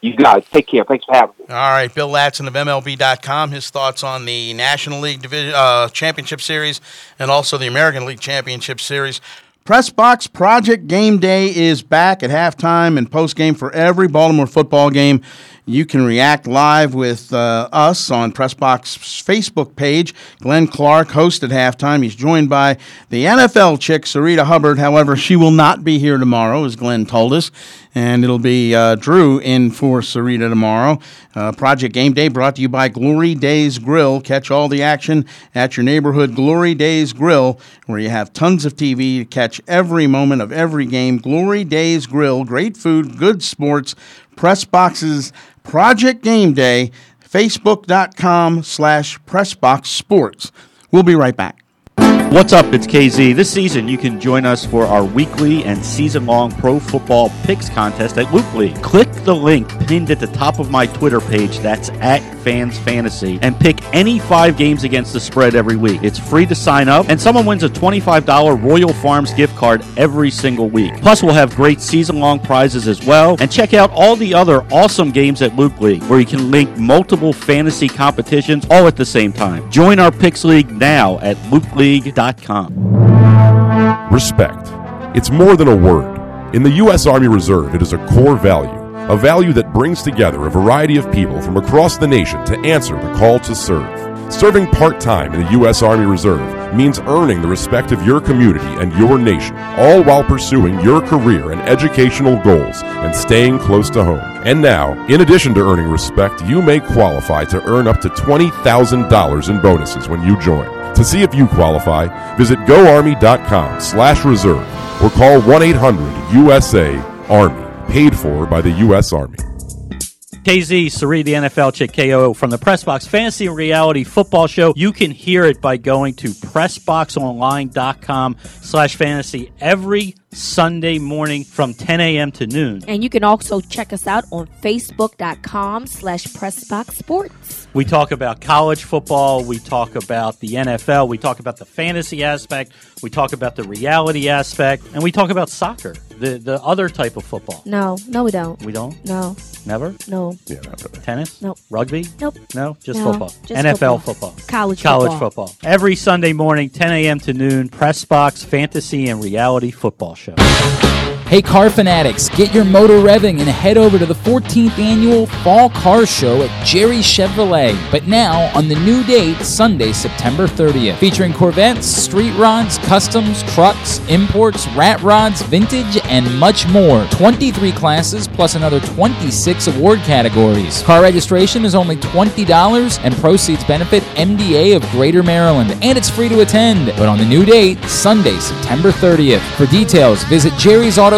You guys, take care. Thanks for having me. All right, Bill Ladson of MLB.com. His thoughts on the National League Division uh, Championship Series and also the American League Championship Series. Press Box Project Game Day is back at halftime and postgame for every Baltimore football game. You can react live with uh, us on Pressbox Facebook page. Glenn Clark hosted halftime. He's joined by the NFL chick, Sarita Hubbard. However, she will not be here tomorrow, as Glenn told us. And it'll be uh, Drew in for Sarita tomorrow. Uh, Project Game Day brought to you by Glory Days Grill. Catch all the action at your neighborhood Glory Days Grill, where you have tons of TV to catch every moment of every game. Glory Days Grill, great food, good sports, press boxes, Project Game Day, facebook.com slash pressbox sports. We'll be right back. What's up? It's KZ. This season, you can join us for our weekly and season long pro football picks contest at Loop League. Click the link pinned at the top of my Twitter page, that's at Fans Fantasy, and pick any five games against the spread every week. It's free to sign up, and someone wins a $25 Royal Farms gift card every single week. Plus, we'll have great season long prizes as well. And check out all the other awesome games at Loop League, where you can link multiple fantasy competitions all at the same time. Join our Picks League now at Respect. It's more than a word. In the U.S. Army Reserve, it is a core value, a value that brings together a variety of people from across the nation to answer the call to serve. Serving part time in the U.S. Army Reserve means earning the respect of your community and your nation, all while pursuing your career and educational goals and staying close to home. And now, in addition to earning respect, you may qualify to earn up to $20,000 in bonuses when you join. To see if you qualify, visit goarmy.com slash reserve or call 1-800-USA-ARMY, paid for by the U.S. Army. KZ, Sari, the NFL chick, KO from the Pressbox Fantasy and Reality Football Show. You can hear it by going to pressboxonline.com slash fantasy every Sunday morning from 10 a.m. to noon. And you can also check us out on facebook.com slash pressboxsports. We talk about college football. We talk about the NFL. We talk about the fantasy aspect. We talk about the reality aspect. And we talk about soccer, the, the other type of football. No, no, we don't. We don't? No, Never? no, Yeah, not really. Tennis? Nope. Rugby? Nope. No, just No, football. just NFL football. football. College College football. football. Every Sunday morning, 10 a.m. to noon, Press Box Fantasy and Reality Football Show show. Hey, car fanatics, get your motor revving and head over to the 14th annual Fall Car Show at Jerry Chevrolet. But now on the new date, Sunday, September 30th, featuring Corvettes, street rods, customs, trucks, imports, rat rods, vintage, and much more. 23 classes plus another 26 award categories. Car registration is only $20 and proceeds benefit MDA of Greater Maryland. And it's free to attend. But on the new date, Sunday, September 30th. For details, visit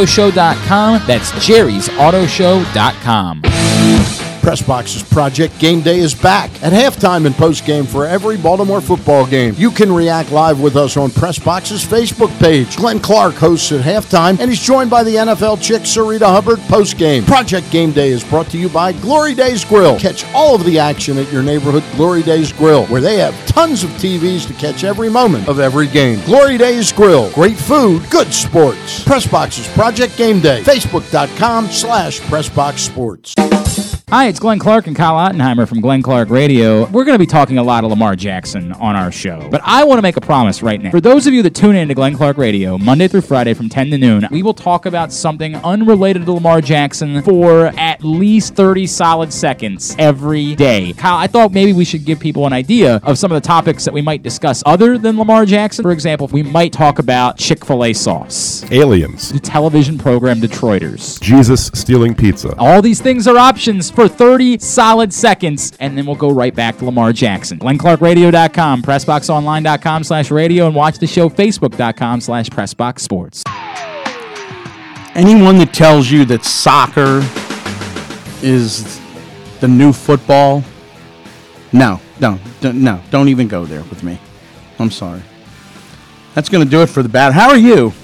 jerrysautoshow.com. That's jerrysautoshow.com. Pressbox's Project Game Day is back at halftime and postgame for every Baltimore football game. You can react live with us on Press Pressbox's Facebook page. Glenn Clark hosts at halftime, and he's joined by the NFL chick Sarita Hubbard postgame. Project Game Day is brought to you by Glory Days Grill. Catch all of the action at your neighborhood Glory Days Grill, where they have tons of TVs to catch every moment of every game. Glory Days Grill. Great food, good sports. Pressbox's Project Game Day. Facebook.com slash Pressbox Sports. Hi, it's Glenn Clark and Kyle Ottenheimer from Glenn Clark Radio. We're going to be talking a lot of Lamar Jackson on our show, but I want to make a promise right now. For those of you that tune in to Glenn Clark Radio Monday through Friday from 10 to noon, we will talk about something unrelated to Lamar Jackson for at least 30 solid seconds every day. Kyle, I thought maybe we should give people an idea of some of the topics that we might discuss other than Lamar Jackson. For example, we might talk about Chick fil A sauce, Aliens. the television program Detroiters. Jesus stealing pizza. All these things are options for 30 solid seconds, and then we'll go right back to Lamar Jackson. GlennClarkRadio.com, PressBoxOnline.com slash radio, and watch the show Facebook.com slash PressBoxSports. Anyone that tells you that soccer is the new football, no, no, don't, no, don't even go there with me. I'm sorry. That's going to do it for the bat. How are you?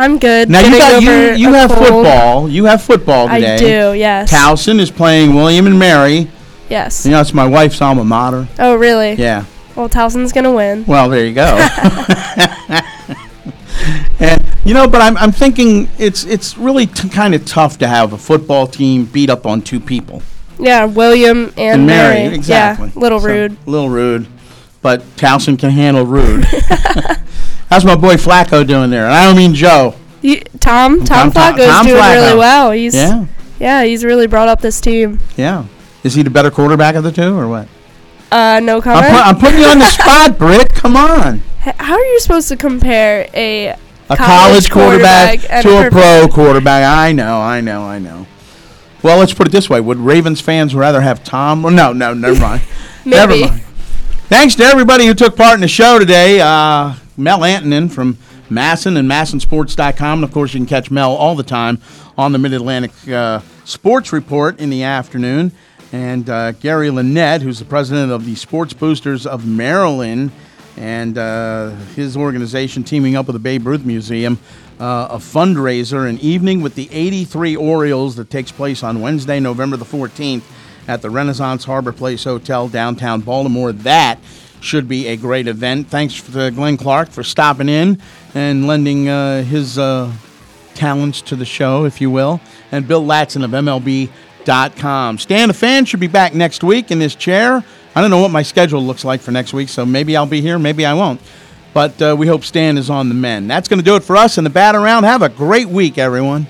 I'm good. Now you got you, you have cold. football. You have football today. I do, yes. Towson is playing William and Mary. Yes. You know, it's my wife's alma mater. Oh, really? Yeah. Well, Towson's gonna win. Well, there you go. *laughs* *laughs* and you know, but I'm I'm thinking it's it's really t- kind of tough to have a football team beat up on two people. Yeah, William and, Mary. exactly. Yeah, little So, rude. little rude, but Towson can handle rude. *laughs* How's my boy Flacco doing there? And I don't mean Joe. You, Tom, Tom, Tom- Flacco's Tom doing Flacco. really well. He's Yeah. yeah, he's really brought up this team. Yeah. Is he the better quarterback of the two, or what? Uh, no I'm, comment. pu- I'm putting you on the spot, *laughs* Britt. Come on. How are you supposed to compare a a college, quarterback, and to a pro quarterback. I know, I know, I know. Well, let's put it this way: Would Ravens fans rather have Tom? Or no, no, never mind. *laughs* never mind. Thanks to everybody who took part in the show today. Uh, Mel Antonen from MASN and MASNsports.com. And of course, you can catch Mel all the time on the Mid Atlantic uh, Sports Report in the afternoon. And uh, Gary Lenet, who's the president of the Sports Boosters of Maryland, and uh, his organization teaming up with the Babe Ruth Museum, uh, a fundraiser, an evening with the 83 Orioles that takes place on Wednesday, November the 14th at the Renaissance Harbor Place Hotel, downtown Baltimore. That should be a great event. Thanks to Glenn Clark for stopping in and lending uh, his uh, talents to the show, if you will, and Bill Ladson of MLB.com. Stan the Fan should be back next week in this chair. I don't know what my schedule looks like for next week, so maybe I'll be here, maybe I won't. But uh, we hope Stan is on the men. That's going to do it for us in the bat around. Have a great week, everyone.